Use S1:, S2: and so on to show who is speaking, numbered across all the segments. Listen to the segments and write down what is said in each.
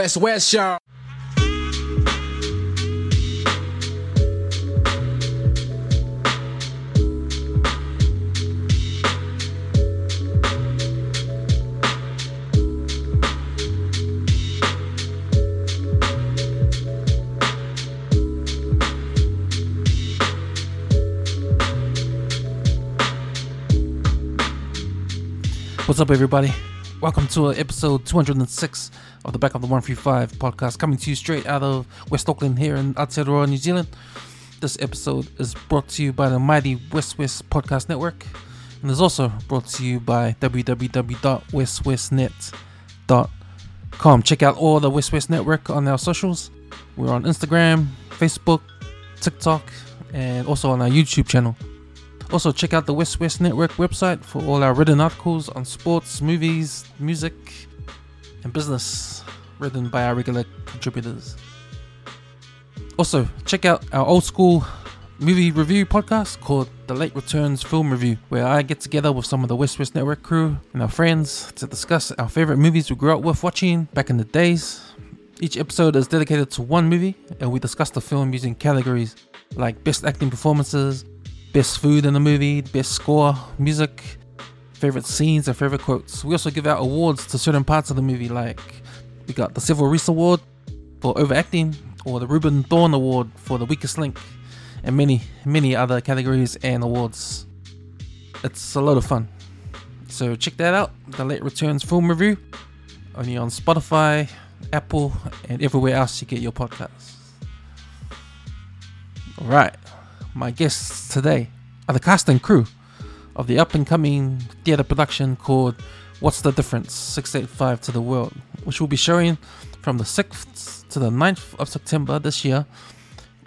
S1: West West, y'all.
S2: What's up, everybody? Welcome to episode 206 of the Back of the 135 podcast, coming to you straight out of West Auckland here in Aotearoa, New Zealand. This episode is brought to you by the mighty West West Podcast Network and is also brought to you by www.westwestnet.com. Check out all the West West Network on our socials. We're on Instagram, Facebook, TikTok, and also on our YouTube channel. Also, check out the West West Network website for all our written articles on sports, movies, music, and business, written by our regular contributors. Also, check out our old school movie review podcast called The Late Returns Film Review, where I get together with some of the West West Network crew and our friends to discuss our favorite movies we grew up with watching back in the days. Each episode is dedicated to one movie, and we discuss the film using categories like best acting performances, best food in the movie, best score, music, favorite scenes, and favorite quotes. We also give out awards to certain parts of the movie, like we got the Civil Reese Award for overacting, or the Reuben Thorne Award for the weakest link, and many, many other categories and awards. It's a lot of fun. So check that out, the Late Returns Film Review, only on Spotify, Apple, and everywhere else you get your podcasts. Alright, my guests today are the cast and crew of the up and coming theatre production called What's the Difference 685 to the World, which will be showing from the 6th to the 9th of September this year,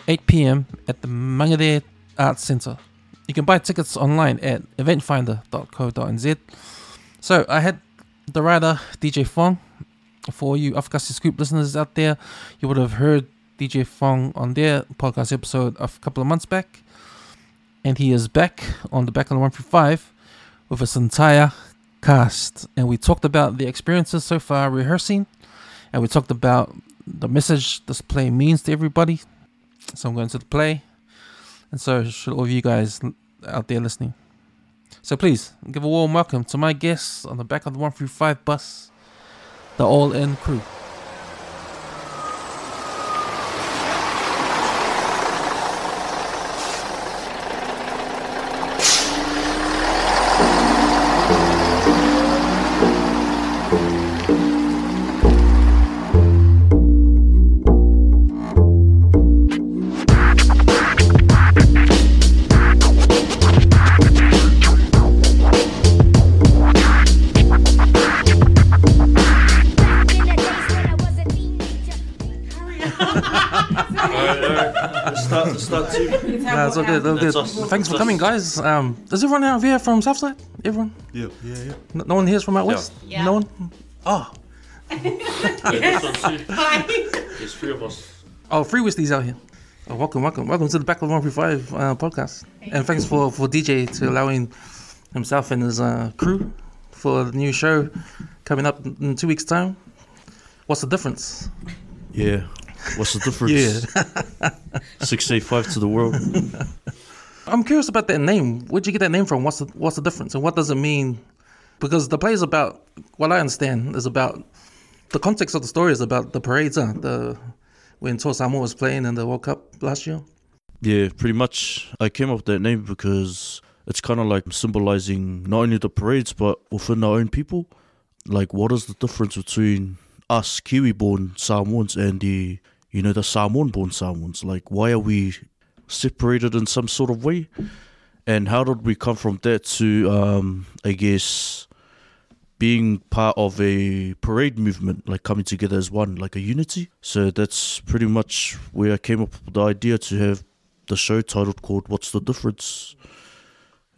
S2: 8 pm at the Mangere Arts Centre. You can buy tickets online at eventfinda.co.nz. So I had the writer DJ Fong. For you Afakasi Scoop listeners out there, you would have heard DJ Fong on their podcast episode a couple of months back. And he is back on the back of the 135 with his entire cast. And we talked about the experiences so far rehearsing. And we talked about the message this play means to everybody. So I'm going to the play. And so should all of you guys out there listening. So please give a warm welcome to my guests on the back of the 135 bus, the All In crew. Yeah, it's all good.
S3: That's
S2: good.
S3: us.
S2: Thanks for
S3: That's
S2: coming, guys. Um, does everyone out here from Southside? Everyone?
S3: Yeah, yeah, yeah.
S2: No, no one here's from out
S3: Yeah.
S2: west.
S4: Yeah.
S2: No one. Oh,
S3: yeah this one too. There's three of us.
S2: oh, free Westies out here. Oh, welcome, welcome, welcome to the Back of 135 uh, podcast. And thanks for for DJ to allowing himself and his uh, crew for the new show coming up in two weeks' time. What's the difference?
S3: Yeah. What's the difference? Yeah. Six eight five to the world.
S2: I'm curious about that name. Where'd you get that name from? What's the what's the difference, and what does it mean? Because the play is about what I understand is about the context of the story is about the parades, uh, the when Toa Samoa was playing in the World Cup last year.
S3: Yeah, pretty much. I came up with that name because it's kind of like symbolizing not only the parades but within our own people. Like, what is the difference between us Kiwi-born Samoans and the you know the Samoan-born Samoans? Like, why are we separated in some sort of way? And how did we come from that to, um, I guess, being part of a parade movement, like coming together as one, like a unity? So that's pretty much where I came up with the idea to have the show titled called "What's the Difference,"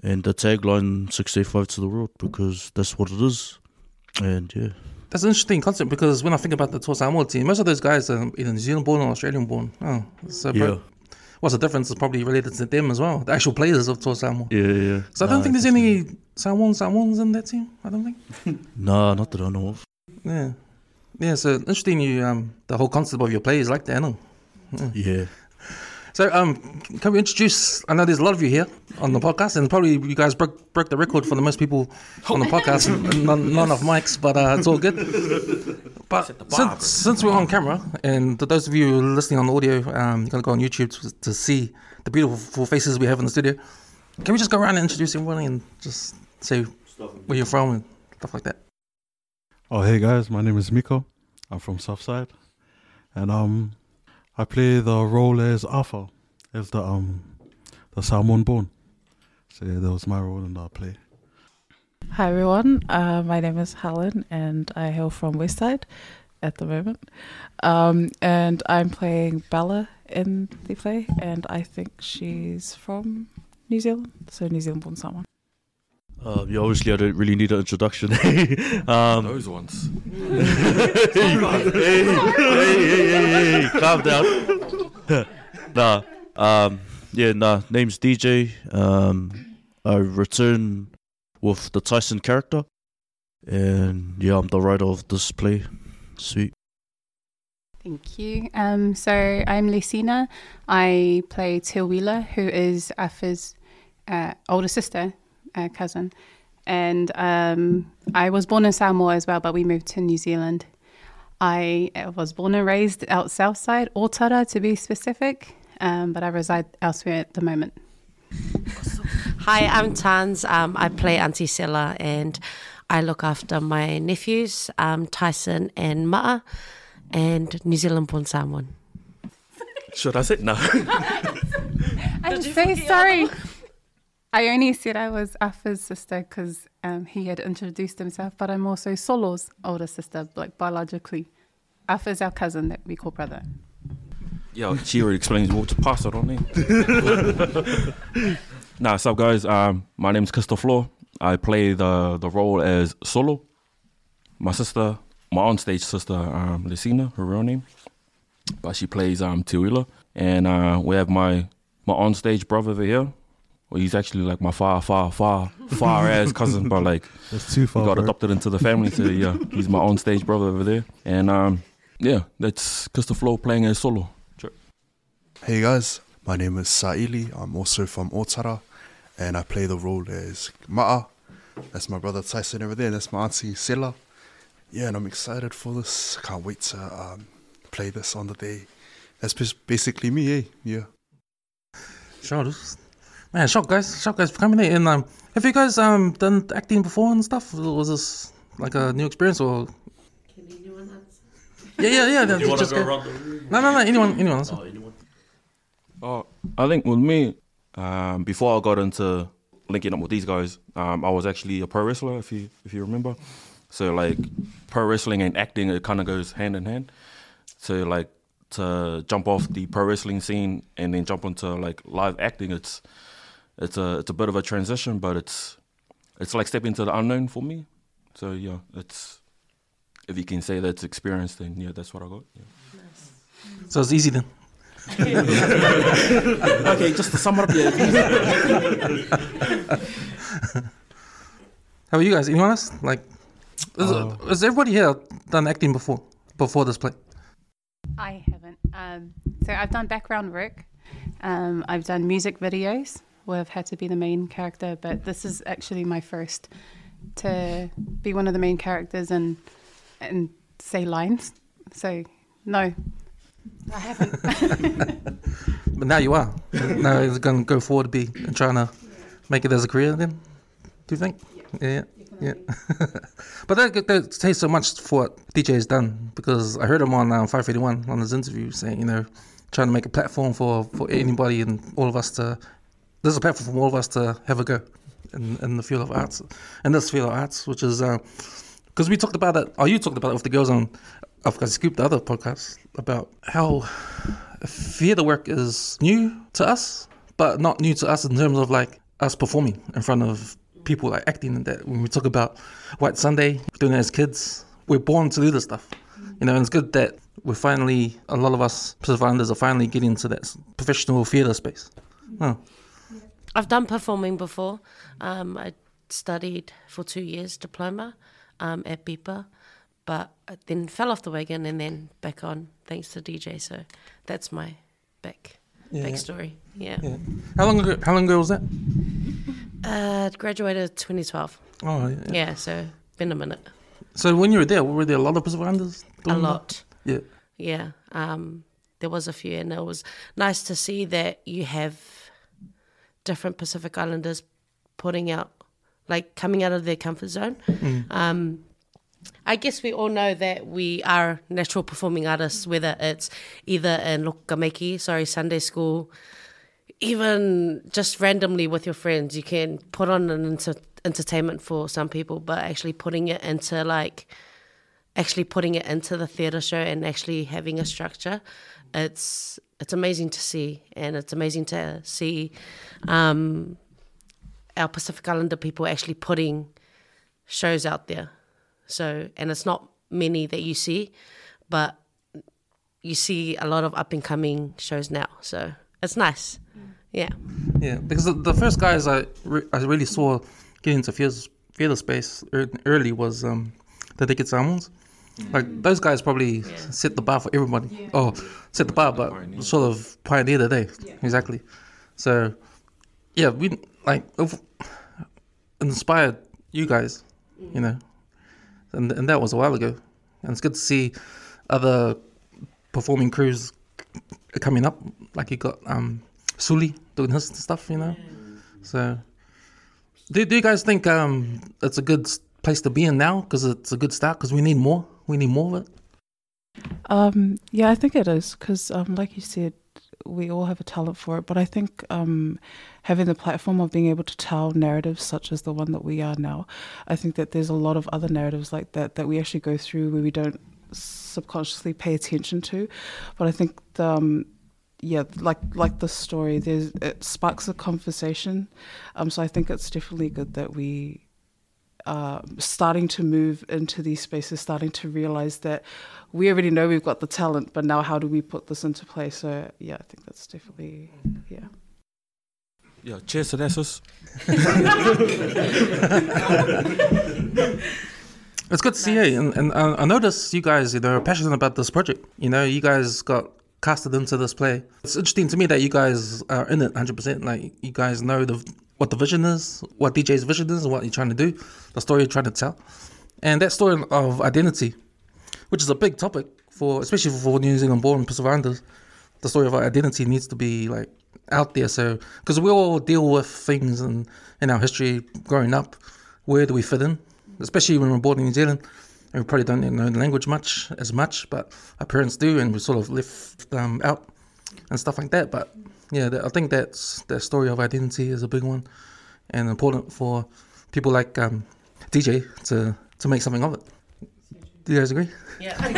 S3: and the tagline 65 to the world" because that's what it is. And yeah,
S2: That's an interesting concept because when I think about the Toa Samoa team, most of those guys are either New Zealand born or Australian born. Oh, so
S3: yeah,
S2: what's the difference is probably related to them as well, the actual players of Toa Samoa.
S3: yeah, yeah.
S2: So I don't
S3: Nah,
S2: think there's any Samoan Samoans in that team. I don't think.
S3: Nah, not that I know of.
S2: Yeah. Yeah, so interesting. You um, the whole concept of your play is like that, no?
S3: Yeah.
S2: So um, can we introduce? I know there's a lot of you here on the podcast, and probably you guys broke broke the record for the most people on the podcast. none, none of mics, but uh, it's all good. But since, since we're on camera, and to those of you listening on audio, um, you're gonna go on YouTube to, to see the beautiful faces we have in the studio. Can we just go around and introduce everyone and just say where you're from and stuff like that?
S1: Oh, hey guys, my name is Miko. I'm from Southside, and um, I play the role as Arthur, as the um, the Samoan Born. So yeah, that was my role in the play.
S4: Hi everyone, uh, my name is Helen and I hail from Westside at the moment. Um, and I'm playing Bella in the play, and I think she's from New Zealand, so New Zealand born someone.
S3: Uh, yeah, obviously, I don't really need an introduction. um,
S5: Those ones.
S3: hey, hey, hey, hey, hey, calm down. nah, um, yeah, nah. Name's DJ. Um, I return with the Tyson character, and yeah, I'm the writer of this play. Sweet.
S6: Thank you. Um, so I'm Lucina. I play Tiwila, who is Afa's uh, older sister, uh, cousin. And um, I was born in Samoa as well, but we moved to New Zealand. I uh, was born and raised out south side, Otara to be specific, um, but I reside elsewhere at the moment.
S7: Hi, I'm Tans. Um, I play Auntie Silla and I look after my nephews, um, Tyson and Ma'a, and New Zealand born Samoan.
S5: Should I say no?
S6: I'm so sorry. I only said I was Afa's sister because um, he had introduced himself, but I'm also Solo's older sister, like biologically. Afa's our cousin that we call brother.
S5: yeah, she already explains more to pass it on then. nah, what's up, guys? Um, my name's Christopher. I play the the role as Solo. My sister, my on-stage sister, um, Lucina, her real name, but she plays um Tiwila. And uh, we have my my on-stage brother over here. Well, he's actually like my far, far, far, far ass cousin, but like
S1: That's too
S5: he
S1: far.
S5: got
S1: bro.
S5: adopted into the family. So yeah, he's my on-stage brother over there. And um, yeah, that's Christopher playing as Solo.
S8: Hey guys, my name is Sa'ili. I'm also from Otara and I play the role as Ma'a. That's my brother Tyson over there. That's my auntie Sela. Yeah, and I'm excited for this. Can't wait to um, play this on the day. That's basically me, eh? Yeah.
S2: Sure. this- Man, shock guys, shock guys for coming in. And um, have you guys um done acting before and stuff? Was this like a new experience or? Can anyone answer? Yeah, yeah, yeah.
S3: Do you want to
S2: just
S3: go
S2: go-
S3: around the room?
S2: No, no, no. Anyone, anyone. Else.
S3: Oh, anyone?
S5: Oh, I think with me, um, before I got into linking up with these guys, um, I was actually a pro wrestler, if you if you remember. So like pro wrestling and acting, it kind of goes hand in hand. So like to jump off the pro wrestling scene and then jump into like live acting, it's it's a it's a bit of a transition, but it's it's like stepping into the unknown for me. So yeah, it's if you can say that's experience, then yeah, that's what I got. Yeah.
S2: So it's easy then.
S5: okay, just to sum it up, yeah.
S2: How are you guys? Anyone else? Like, is,
S1: Uh,
S2: has everybody here done acting before? Before this play?
S6: I haven't. Um, so I've done background work. Um, I've done music videos where I've had to be the main character, but this is actually my first to be one of the main characters and and say lines. So no, I haven't.
S2: But now you are. now it's going to go forward to be and trying to make it as a career. Then, do you think? Yeah, yeah. but that, that says so much for what DJ has done because I heard him on um, 581 on his interview saying, you know, trying to make a platform for for anybody and all of us to. There's a platform for all of us to have a go in, in the field of arts, in this field of arts, which is uh, because we talked about it. Or you talked about it with the girls on. Of course, Scoop, the other podcast about how theatre work is new to us, but not new to us in terms of like us performing in front of people like acting and that. When we talk about White Sunday, doing it as kids, we're born to do this stuff. You know, and it's good that we're finally, a lot of us Pacificanders are finally getting into that professional theatre space. Oh,
S7: I've done performing before. Um, I studied for two years diploma um, at BIPA, but I then fell off the wagon and then back on thanks to DJ. So that's my back
S2: Yeah.
S7: backstory. Yeah.
S2: Yeah. How long ago? How long ago was that?
S7: Uh, graduated 2012.
S2: Oh, yeah.
S7: Yeah, so been a minute.
S2: So when you were there, were there a lot of Pacific Islanders?
S7: A
S2: doing that?
S7: lot.
S2: Yeah.
S7: Yeah. Um, there was a few, and it was nice to see that you have different Pacific Islanders putting out, like coming out of their comfort zone. Um, I guess we all know that we are natural performing artists, whether it's either in Lokameki, sorry, Sunday school, even just randomly with your friends. You can put on an inter- entertainment for some people, but actually putting it into like actually putting it into the theatre show and actually having a structure, it's it's amazing to see, and it's amazing to see um, our Pacific Islander people actually putting shows out there. So, and it's not many that you see, but you see a lot of up and coming shows now. So it's nice. Yeah.
S2: Yeah, because the, the first guys I re- I really saw get into theater, theater space early was um, the Naked Samoans. Like those guys probably set the bar for everybody. Oh, set the bar, but sort of pioneer the day. Exactly. So, yeah, we like inspired you guys, you know, and and that was a while ago. And it's good to see other performing crews coming up. Like you got um, Sully doing his stuff, you know. So, do, do you guys think um, it's a good place to be in now? Because it's a good start. Because we need more. We need more of it.
S4: Um, yeah, I think it is because, um, like you said, we all have a talent for it. But I think um, having the platform of being able to tell narratives such as the one that we are now, I think that there's a lot of other narratives like that that we actually go through where we don't subconsciously pay attention to. But I think the, um, yeah, like like the story, there's it sparks a conversation. Um, so I think it's definitely good that we uh, starting to move into these spaces, starting to realize that we already know we've got the talent, but now how do we put this into play? So yeah, I think that's definitely yeah.
S5: Yeah, cheers to Nessus.
S2: It's good to see you, and, and uh, I notice you guys, you know, are passionate about this project. You know, you guys got casted into this play. It's interesting to me that you guys are in it 100%. Like, you guys know the what the vision is, what DJ's vision is, and what you're trying to do, the story you're trying to tell. And that story of identity, which is a big topic for, especially for New Zealand born Pacific the story of our identity needs to be like out there. So, because we all deal with things in, in our history growing up, where do we fit in? Especially when we're born in New Zealand, and we probably don't know the language much as much, but our parents do, and we sort of left um, out and stuff like that. But yeah, I think that's that story of identity is a big one and important for people like um, DJ to to make something of it. Do you guys agree?
S7: Yeah.
S4: I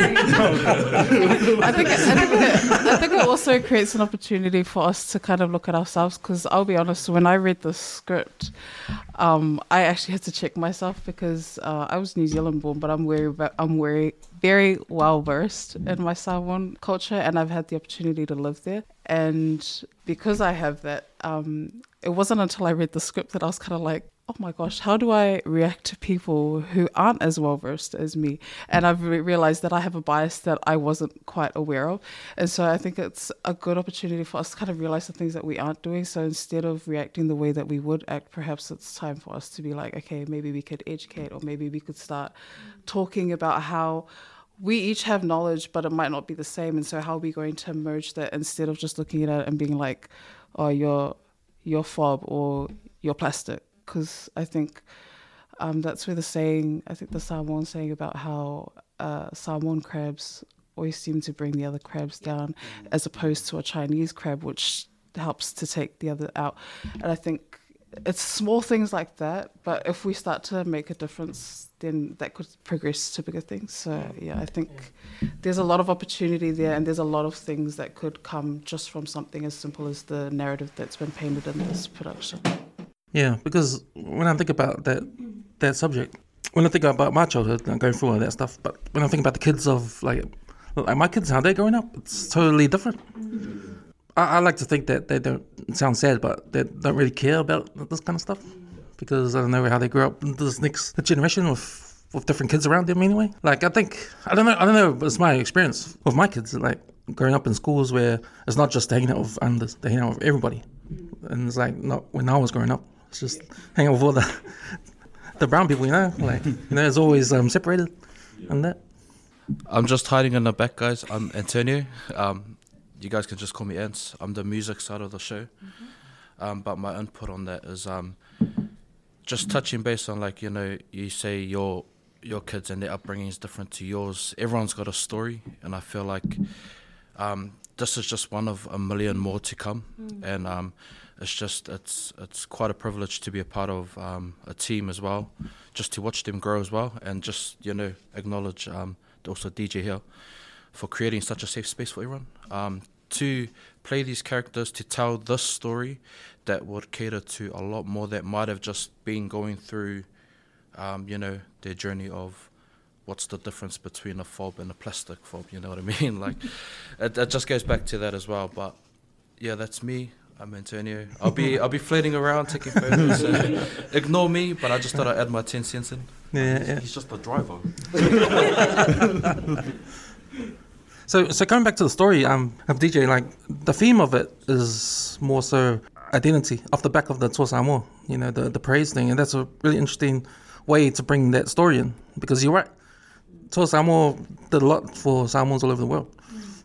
S4: think it, I think it, I think it also creates an opportunity for us to kind of look at ourselves. Because I'll be honest, when I read the script, um, I actually had to check myself because uh, I was New Zealand born, but I'm very I'm very very well versed in my Samoan culture, and I've had the opportunity to live there. And because I have that, um, it wasn't until I read the script that I was kind of like, oh my gosh, how do I react to people who aren't as well versed as me? And I've re- realized that I have a bias that I wasn't quite aware of. And so I think it's a good opportunity for us to kind of realize the things that we aren't doing. So instead of reacting the way that we would act, perhaps it's time for us to be like, okay, maybe we could educate or maybe we could start talking about how we each have knowledge, but it might not be the same. And so how are we going to merge that instead of just looking at it and being like, oh, you're, you're fob or you're plastic? Because I think um, that's where the saying, I think the Samoan saying about how uh, Samoan crabs always seem to bring the other crabs down, as opposed to a Chinese crab, which helps to take the other out. And I think it's small things like that, but if we start to make a difference, then that could progress to bigger things. So yeah, I think there's a lot of opportunity there, and there's a lot of things that could come just from something as simple as the narrative that's been painted in this production.
S2: Yeah, because when I think about that that subject, when I think about my childhood going through all that stuff, but when I think about the kids of like like my kids, how they're growing up, it's totally different. I, I like to think that they don't sound sad, but they don't really care about this kind of stuff because I don't know how they grew up. This next generation with with different kids around them anyway. Like I think I don't know I don't know. It's my experience with my kids. Like growing up in schools where it's not just hanging out with unders, they hang out with everybody. And it's like not when I was growing up. It's just hanging out with all the the brown people, you know. Like you know, it's always um, separated and that.
S3: I'm just hiding in the back, guys. I'm Antonio. Um, you guys can just call me Ants. I'm the music side of the show. Um, but my input on that is um, just touching base on like you know you say your your kids and their upbringing is different to yours. Everyone's got a story, and I feel like um, this is just one of a million more to come. And um, it's just it's it's quite a privilege to be a part of um, a team as well, just to watch them grow as well, and just you know acknowledge um, also DJ here for creating such a safe space for everyone. Um, to play these characters, to tell this story that would cater to a lot more that might have just been going through, um, you know, their journey of what's the difference between a fob and a plastic fob, you know what I mean? like, it, it just goes back to that as well. But yeah, that's me. I'm Antonio. I'll be I'll be floating around taking photos. so ignore me, but I just thought I'd add my ten cents in.
S2: Yeah, yeah.
S5: He's just the driver.
S2: So, so going back to the story um, of DJ, like the theme of it is more so identity off the back of the Toa Samoa, you know, the the praise thing, and that's a really interesting way to bring that story in because you're right. Toa Samoa did a lot for Samoans all over the world.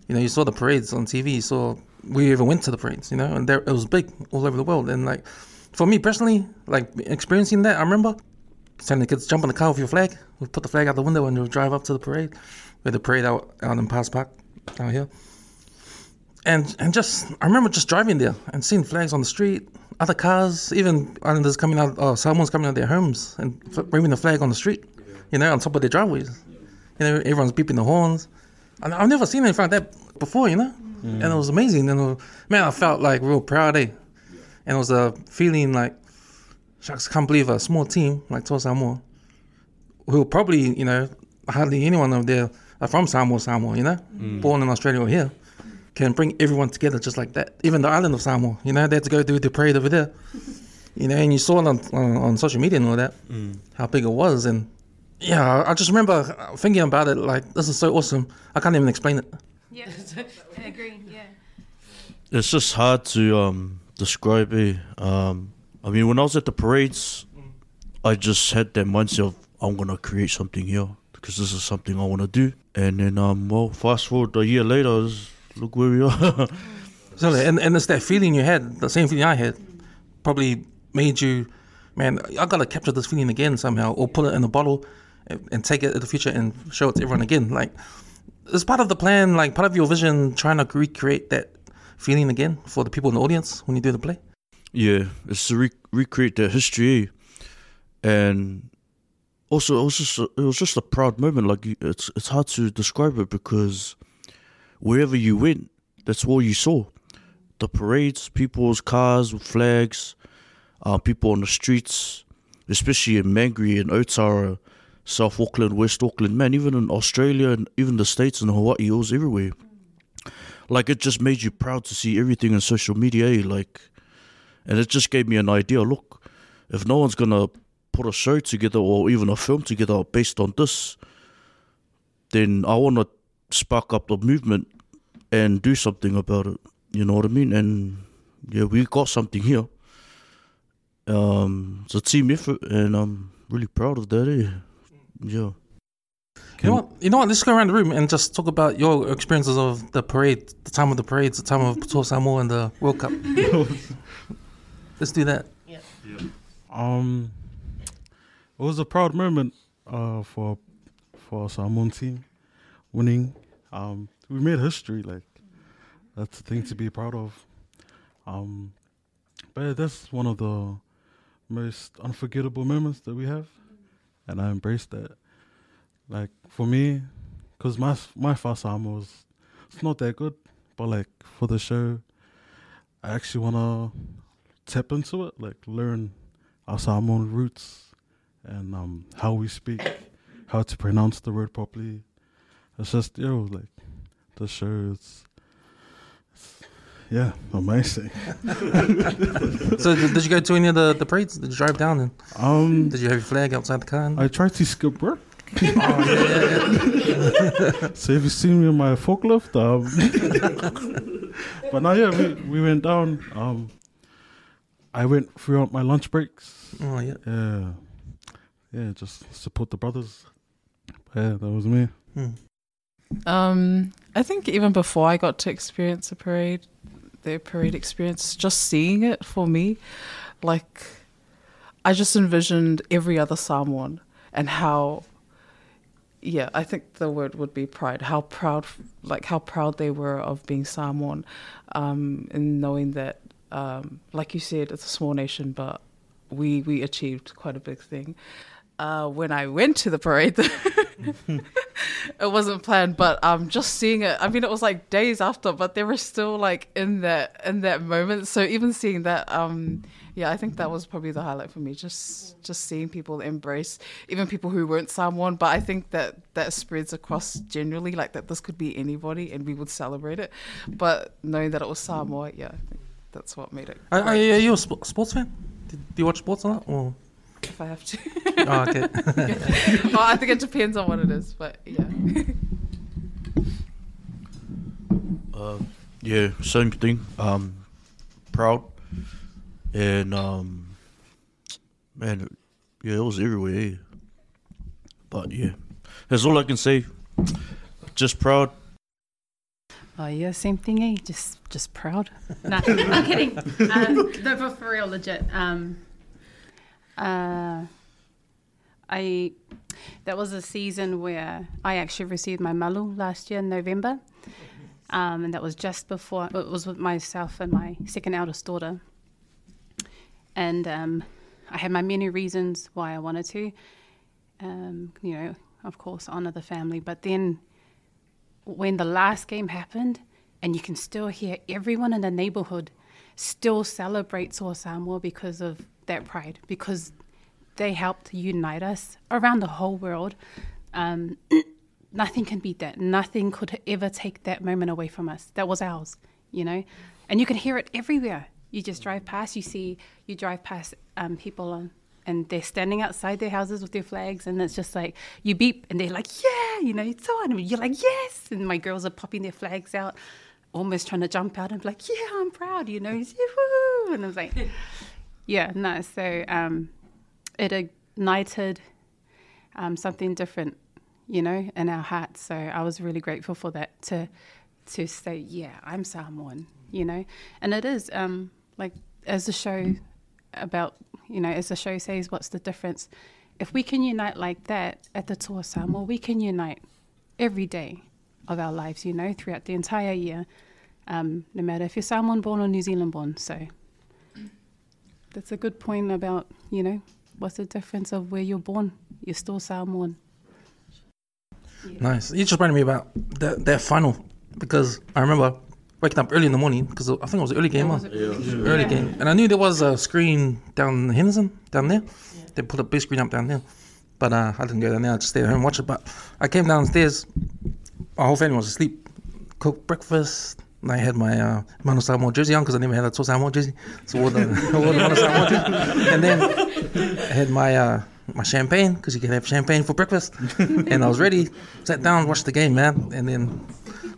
S2: You know, you saw the parades on TV. You saw we even went to the parades, you know, and there it was big all over the world. And like for me personally, like experiencing that, I remember telling the kids jump in the car with your flag. We put the flag out the window and we drive up to the parade. We had the parade out out in Pass Park out here. And and just I remember just driving there and seeing flags on the street, other cars, even islanders coming out, oh, someone's coming out of their homes and waving the flag on the street, you know, on top of their driveways. You know, everyone's beeping the horns. And I've never seen anything like that before, you know, and it was amazing. And was- man, I felt like real proud, eh? And it was a feeling like, shucks, I can't believe a small team like Toa Samoa, who probably, you know, hardly anyone of there are uh, from Samoa, Samoa, you know, mm. born in Australia or here, can bring everyone together just like that. Even the island of Samoa, you know, they had to go do the parade over there. You know, and you saw it on, on, on social media and all that, mm. how big it was. And yeah, I just remember thinking about it like, this is so awesome. I can't even explain it.
S6: Yeah, I agree. Yeah.
S3: It's just hard to um, describe it. Um, I mean, when I was at the parades, I just had that mindset of I'm gonna create something here because this is something I want to do. And then, um, well, fast forward a year later, look where we are.
S2: So, and, and it's that feeling you had, the same feeling I had, probably made you, man, I gotta capture this feeling again somehow, or put it in a bottle and, and take it in the future and show it to everyone again. Like, it's part of the plan, like part of your vision, trying to recreate that feeling again for the people in the audience when you do the play.
S3: yeah, it's to re- recreate that history, eh? and also it was just a, it was just a proud moment. Like it's it's hard to describe it because wherever you went, that's all you saw. The parades, people's cars with flags, uh, people on the streets, especially in Mangere and Otara, South Auckland, West Auckland, man, even in Australia and even the States and Hawaii, it was everywhere. Like it just made you proud to see everything on social media, eh? like, and it just gave me an idea. Look, if no one's gonna put a show together or even a film together based on this, then I want to spark up the movement and do something about it. You know what I mean? And yeah, we got something here. Um, it's a team effort, and I'm really proud of that. Eh? Yeah.
S2: You know what? You know what? Let's go around the room and just talk about your experiences of the parade, the time of the parades, the time of Toa Samoa and the World Cup. Let's do that. Yeah.
S1: Um, it was a proud moment uh, for for Samoan team winning. Um, we made history. Like that's a thing to be proud of. Um, but that's one of the most unforgettable moments that we have, and I embrace that. Like for me, because my my first Samoa was it's not that good, but like for the show, I actually wanna tap into it, like learn our Samoan roots and um, how we speak, how to pronounce the word properly. It's just yo, like the show is, yeah, amazing.
S2: So, did, did you go to any of the, the parades? Did you drive down and
S1: Um,
S2: did you have your flag outside the car?
S1: I tried to skip work so if you see me in my forklift, um, but now yeah, we, we went down. Um, I went throughout my lunch breaks.
S2: Oh yeah.
S1: Yeah, yeah, just support the brothers. Yeah, that was me.
S2: Hmm.
S4: Um, I think even before I got to experience a parade, the parade experience, just seeing it for me, like I just envisioned every other Samoan and how, yeah, I think the word would be pride. How proud, like how proud they were of being Samoan, um, and knowing that, um, like you said, it's a small nation, but we we achieved quite a big thing. Uh, when I went to the parade, it wasn't planned, but um, just seeing it. I mean, it was like days after, but they were still like in that in that moment. So even seeing that, um, yeah, I think that was probably the highlight for me. Just just seeing people embrace, even people who weren't Samoan. But I think that that spreads across generally, like that this could be anybody, and we would celebrate it. But knowing that it was Samoa, yeah, I think that's what made it.
S2: Are, are, you a sp- sports fan? Do, do you watch sports a lot? Or?
S4: if I have to.
S2: Oh, okay.
S4: well, I think it depends on what it is, but yeah.
S3: Um, yeah, same thing. Um, proud, and um, man, yeah, it was everywhere. Yeah. But yeah, that's all I can say. Just proud.
S6: Oh yeah, same thing. Eh? Just just proud. nah, I'm kidding. Um, no, but for real, legit. Um, uh, I that was a season where I actually received my malu last year in November, um, and that was just before it was with myself and my second eldest daughter. And um, I had my many reasons why I wanted to, um, you know, of course, honor the family. But then when the last game happened, and you can still hear everyone in the neighborhood still celebrates Samoa because of that pride, because they helped unite us around the whole world. Um, nothing can beat that. Nothing could ever take that moment away from us. That was ours, you know? And you can hear it everywhere. You just drive past, you see, you drive past um, people on, and they're standing outside their houses with their flags, and it's just like, you beep, and they're like, yeah, you know, it's on. And you're like, yes. And my girls are popping their flags out, almost trying to jump out and be like, yeah, I'm proud, you know. And I was like, yeah, no. So um, it ignited um, something different, you know, in our hearts. So I was really grateful for that to to say, yeah, I'm Samoan, you know, and it is um, like as the show about, you know, as the show says, what's the difference? If we can unite like that at the Toa Samoa, we can unite every day of our lives, you know, throughout the entire year, um, no matter if you're Samoan born or New Zealand born. So that's a good point about, you know, what's the difference of where you're born? You're still Samoan.
S2: Nice. You just reminded me about that that final because I remember waking up early in the morning because I think it was an early game. huh? Early game, and I knew there was a screen down in Henderson down there. They put a big screen up down there, but uh, I didn't go down there. I just stayed at home and watched it. But I came downstairs. My whole family was asleep. Cooked breakfast. I had my uh, Manu Samoa jersey on because I never had a Toa Samoa jersey. So I wore the, I wore the Manu Samoa jersey. And then I had my uh, my champagne because you can have champagne for breakfast. and I was ready, sat down, watched the game, man. And then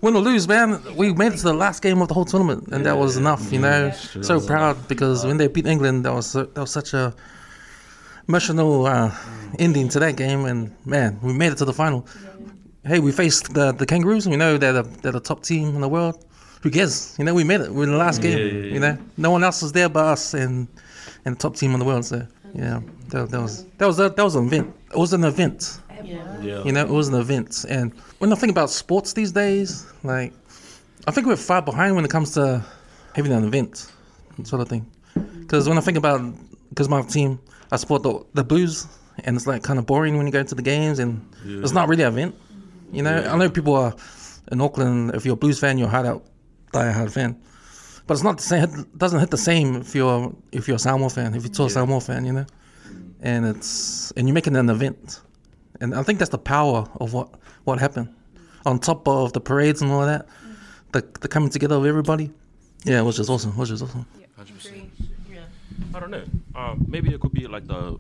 S2: win or lose, man, we made it to the last game of the whole tournament, and that was enough, you know. So proud because when they beat England, that was that was such a emotional uh, ending to that game, and man, we made it to the final. Hey, we faced the the Kangaroos. We know they're the they're the top team in the world. Who cares? You know, we made it. We're in the last game. You know, no one else was there but us and and the top team in the world. So yeah, that, that was that was that was an event. It was an event.
S3: Yeah.
S2: You know, it was an event. And when I think about sports these days, like, I think we're far behind when it comes to having an event, sort of thing. Because when I think about, because my team, I support the, the Blues, and it's like kind of boring when you go to the games, and it's not really an event. You know, I know people are in Auckland. If you're a Blues fan, you're a hard out, die hard fan. But it's not the same. It doesn't hit the same if you're if you're a Samoa fan, if you're a Samoa fan, you know. And it's and you're making an event, and I think that's the power of what what happened. On top of the parades and all of that, the the coming together of everybody. Yeah, it was just awesome. It was just awesome.
S5: Hundred percent. I don't know. Um, maybe it could be like the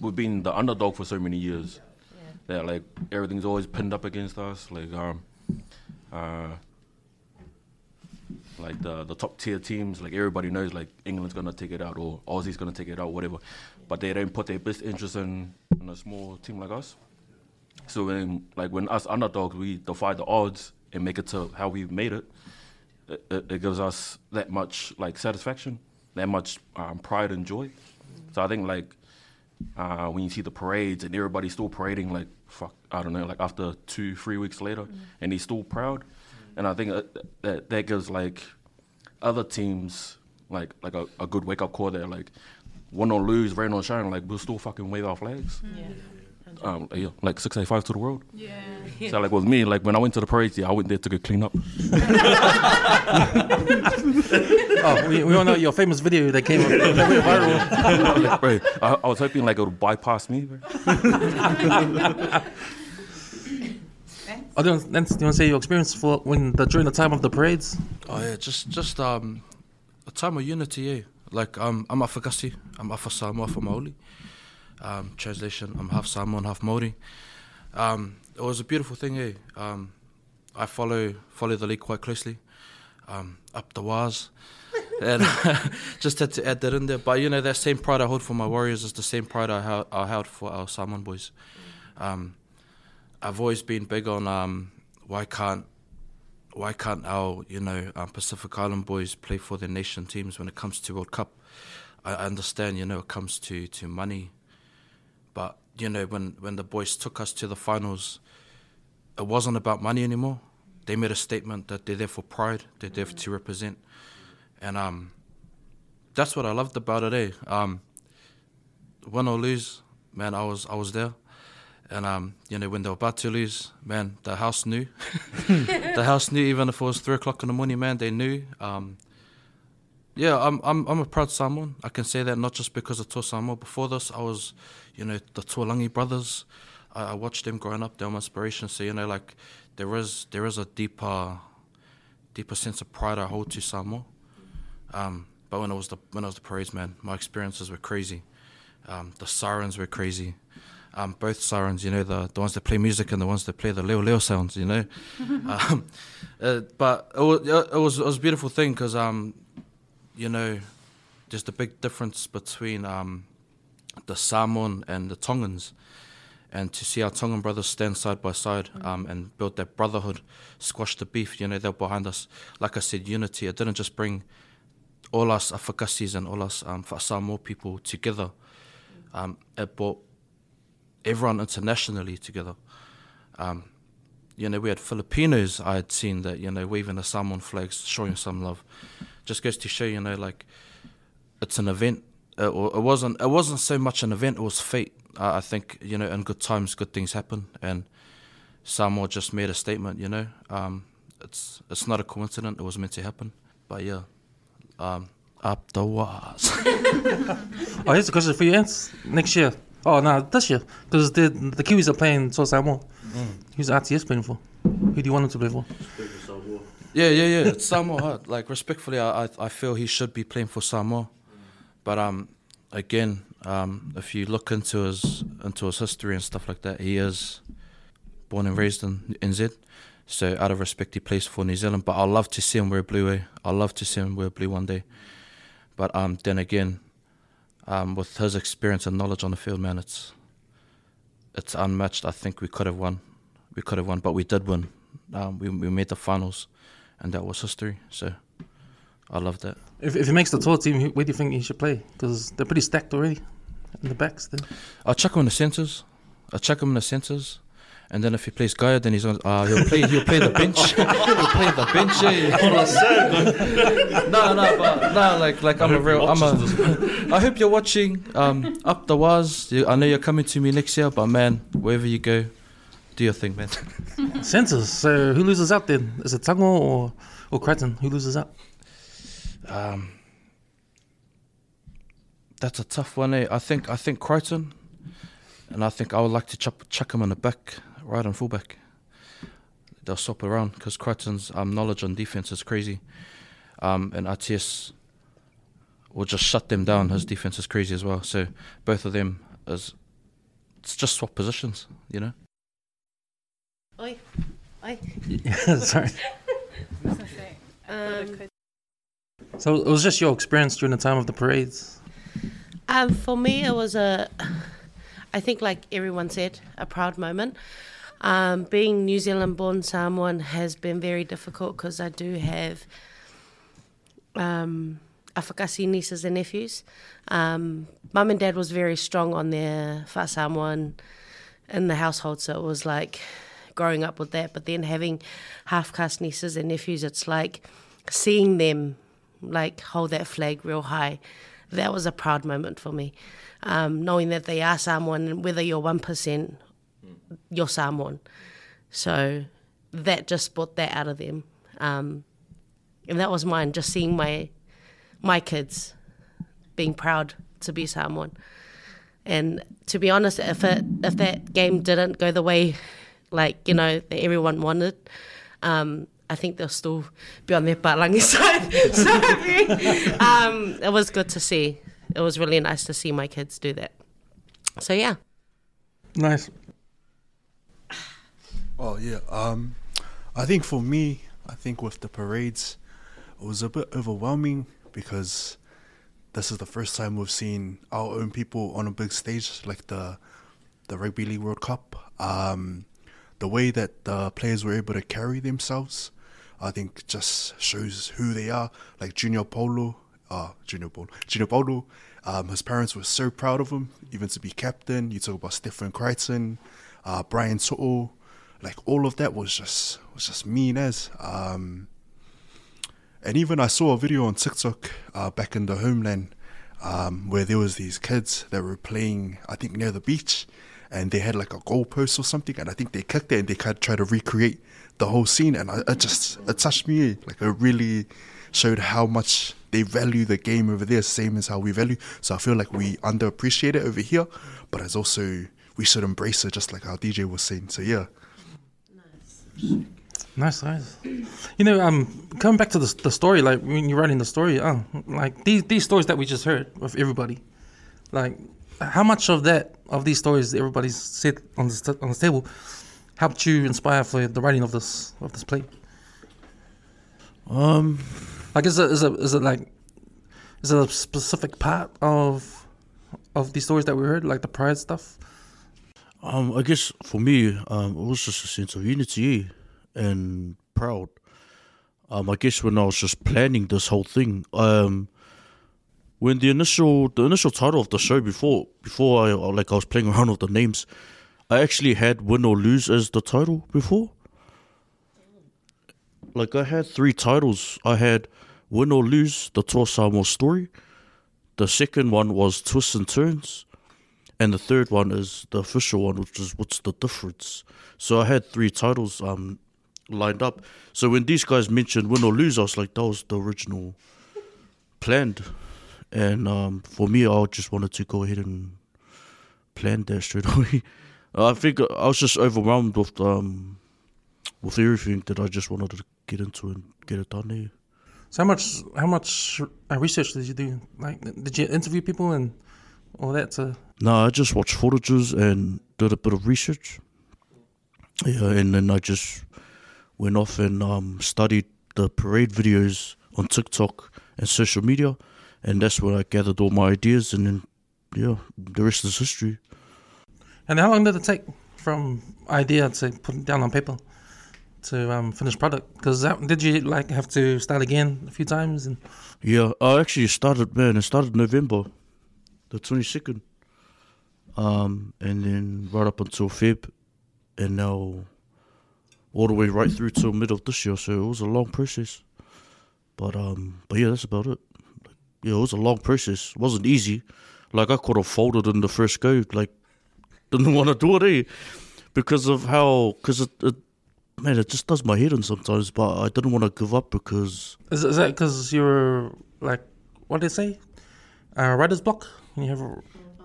S5: we've been the underdog for so many years, that like everything's always pinned up against us. Like um, uh, like the the top tier teams, like everybody knows like England's gonna take it out or Aussie's gonna take it out, whatever. But they don't put their best interest in, in a small team like us. So when like when us underdogs we defy the odds and make it to how we made it, it, it, it gives us that much like satisfaction, that much um, pride and joy. So I think like uh, when you see the parades and everybody's still parading like fuck I don't know like after two three weeks later and he's still proud, and I think that that, that gives like other teams like like a, a good wake up call there like win or lose rain or shine like we'll still fucking wave our flags. Yeah. Um, yeah, like six eight five to the world. Yeah. So like with me, like when I went to the parade, yeah, I went there to get clean up.
S2: Oh, we, we all know your famous video that came that went viral.
S5: Right. I, I was hoping like it would bypass me. Bro.
S2: Oh, do you, want, Lance, do you want to say your experience for when the during the time of the parades?
S9: Oh yeah, just just um a time of unity, yeah. Like um I'm Afakasi, I'm Afa Samoa, Afa Maoli. Um, translation, I'm half Samoan, half Maori. Um, it was a beautiful thing, eh? Um, I follow follow the league quite closely. Um, up the wires. and just had to add that in there. But you know, that same pride I hold for my Warriors is the same pride I held, I held for our Samoan boys. Um, I've always been big on um, why can't why can't our you know um, Pacific Island boys play for their nation teams when it comes to World Cup? I, understand you know it comes to to money, but you know when when the boys took us to the finals, it wasn't about money anymore. They made a statement that they're there for pride, they're there to represent, and um, that's what I loved about it. Eh? Um, win or lose, man, I was I was there. And um, you know, when they were about to lose, man, the house knew. the house knew, even if it was three o'clock in the morning, man, they knew. Um, yeah, I'm I'm I'm a proud Samoan. I can say that not just because of Toa Samoa. Before this, I was, you know, the Tuilagi brothers. I, I watched them growing up. They're my inspiration. So you know, like there is there is a deeper, deeper sense of pride I hold to Samoa. Um, but when it was the when it was the parades, man, my experiences were crazy. Um, the sirens were crazy. Um, both sirens, you know, the, the ones that play music and the ones that play the leo leo sounds, you know. um, uh, but it was, it was it was a beautiful thing because, um, you know, there's the big difference between um, the Samoan and the Tongans, and to see our Tongan brothers stand side by side um, and build that brotherhood, squash the beef. You know, they're behind us. Like I said, unity. It didn't just bring all us Afakasis and all us um, Samoa people together. Um, it brought everyone internationally together. Um, you know, we had Filipinos I had seen that, you know, waving the Samoan flags, showing some love. Just goes to show, you know, like it's an event. It, wa- it wasn't. It wasn't so much an event. It was fate. Uh, I think you know, in good times, good things happen, and Samoa just made a statement. You know, um, it's it's not a coincidence. It was meant to happen. But yeah, um, up the wires.
S2: Oh, here's a question for you, Ants. Next year. Oh, no, this year. Because the, the Kiwis are playing Toa Samoa. Who's RTS playing for? Who do you want him to play for?
S9: Yeah, yeah, yeah. It's Samoa Like respectfully, I, I I feel he should be playing for Samoa. But um, again, um, if you look into his into his history and stuff like that, he is born and raised in NZ. So out of respect, he plays for New Zealand. But I'd love to see him wear blue. Eh? I'd love to see him wear blue one day. But um, then again, um, with his experience and knowledge on the field, man, it's it's unmatched. I think we could have won. We could have won, but we did win. Um, we we made the finals, and that was history. So I love that.
S2: If, if he makes the Toa team, where do you think he should play? Because they're pretty stacked already in the backs. Then.
S9: I'll chuck him in the centres. I'll chuck him in the centres. And then if he plays Gaia, then he's on. Uh, he'll play. He'll play the bench. he'll play the bench. Yeah. no, no, but no. Like, like I'm a real. I'm a. I hope you're watching. Um, up the was. I know you're coming to me next year, but man, wherever you go, do your thing, man.
S2: Centres. So who loses out then? Is it Tago or, or Crichton? Who loses out?
S9: Um, that's a tough one. Eh? I think. I think Crichton, and I think I would like to chuck, chuck him in the back, right on fullback. They'll swap around because Crichton's um, knowledge on defense is crazy, um, and RTS will just shut them down. His defense is crazy as well. So both of them is it's just swap positions, you know.
S7: Oi, oi.
S2: Sorry.
S7: Um,
S2: So it was just your experience during the time of the parades.
S7: Um, for me, it was a, I think, like everyone said, a proud moment. Um, being New Zealand born Samoan has been very difficult because I do have um, Afakasi nieces and nephews. Um, Mum and dad was very strong on their Fa Samoan in the household, so it was like growing up with that. But then having half caste nieces and nephews, it's like seeing them like hold that flag real high. That was a proud moment for me. Um, knowing that they are someone, whether you're 1% your Samoan. So that just brought that out of them. Um, and that was mine, just seeing my my kids being proud to be Samoan. And to be honest, if it, if that game didn't go the way, like you know, that everyone wanted, um, I think they'll still be on their palangi side. so um, it was good to see. It was really nice to see my kids do that. So yeah.
S2: Nice.
S8: Oh yeah. Um, I think for me, I think with the parades, it was a bit overwhelming because this is the first time we've seen our own people on a big stage like the the Rugby League World Cup. Um, the way that the players were able to carry themselves, I think, just shows who they are. Like Junior Paulo, uh, Junior Paulo, Junior Paulo. Um, his parents were so proud of him, even to be captain. You talk about Stephen Crichton, uh, Brian Soto, like all of that was just was just mean as. Um, and even I saw a video on TikTok uh, back in the homeland um, where there was these kids that were playing, I think near the beach, and they had like a goalpost or something, and I think they kicked it and they kind of tried to recreate the whole scene, and I, it just it touched me like it really showed how much they value the game over there, same as how we value. So I feel like we underappreciate it over here, but it's also we should embrace it, just like our DJ was saying. So yeah.
S2: Nice, nice. You know, um, coming back to the the story, like when you're writing the story, oh, like these these stories that we just heard of everybody, like how much of that of these stories that everybody's said on this on this table helped you inspire for the writing of this of this play?
S3: Um,
S2: Like, is it is it is it like is it a specific part of of these stories that we heard, like the pride stuff?
S3: Um, I guess for me, um, it was just a sense of unity eh, and proud. Um, I guess when I was just planning this whole thing, um, when the initial the initial title of the show before before I like I was playing around with the names, I actually had win or lose as the title before. Like I had three titles. I had win or lose the Toa Samoa story. The second one was twists and turns, and the third one is the official one, which is what's the difference. So I had three titles um lined up. So when these guys mentioned win or lose, I was like, that was the original planned. And um, for me, I just wanted to go ahead and plan that straight away. I think I was just overwhelmed with um with everything that I just wanted to get into and get it done there.
S2: So how much how much research did you do? Like, did you interview people and all that to?
S3: No, I just watched footages and did a bit of research. Yeah, and then I just went off and um, studied the parade videos on TikTok and social media, and that's where I gathered all my ideas, and then yeah, the rest is history.
S2: And how long did it take from idea to put it down on paper to um, finished product? Because did you like have to start again a few times? And
S3: Yeah, I actually started man. It started November, the twenty second, um, and then right up until Feb, and now all the way right through till middle of this year. So it was a long process, but um, but yeah, that's about it. Yeah, it was a long process. It wasn't easy. Like I could have folded in the first go. Like didn't want to do it, eh? Because of how, because it, it, man, it just does my head in sometimes. But I didn't want to give up because
S2: is, is that because you're like what did they say? Uh, writer's block. When you have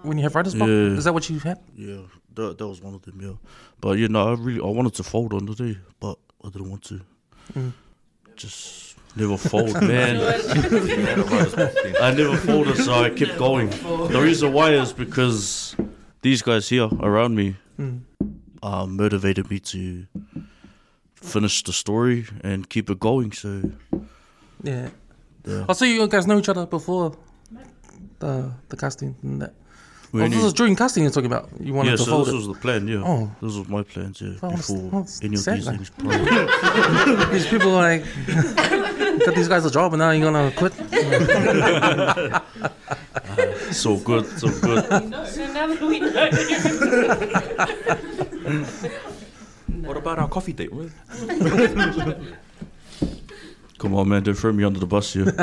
S2: when you have writer's block,
S3: Yeah.
S2: is that what you had?
S3: Yeah, that that was one of them. Yeah, but you know, I really I wanted to fold on today, but I didn't want to.
S2: Mm.
S3: Just never fold, man. I never folded, so I kept going. The reason why is because these guys here around me
S2: Mm.
S3: uh, motivated me to finish the story and keep it going. So
S2: Yeah.
S3: yeah.
S2: Oh, so you guys know each other before the the casting and that.
S3: We
S2: oh, this
S3: only-
S2: is during casting you're talking about. You wanted
S3: yeah,
S2: to
S3: so
S2: fold
S3: this
S2: it.
S3: was the plan. Yeah,
S2: Oh.
S3: this was my plans. Yeah,
S2: that's-
S3: before
S2: that's
S3: any of
S2: sad,
S3: these
S2: man.
S3: things.
S2: These people are like got these guys a job and now you're gonna quit.
S3: so good, so good.
S7: So now that we know.
S5: What about our coffee date? What?
S3: Come on, man, don't throw me under the bus here.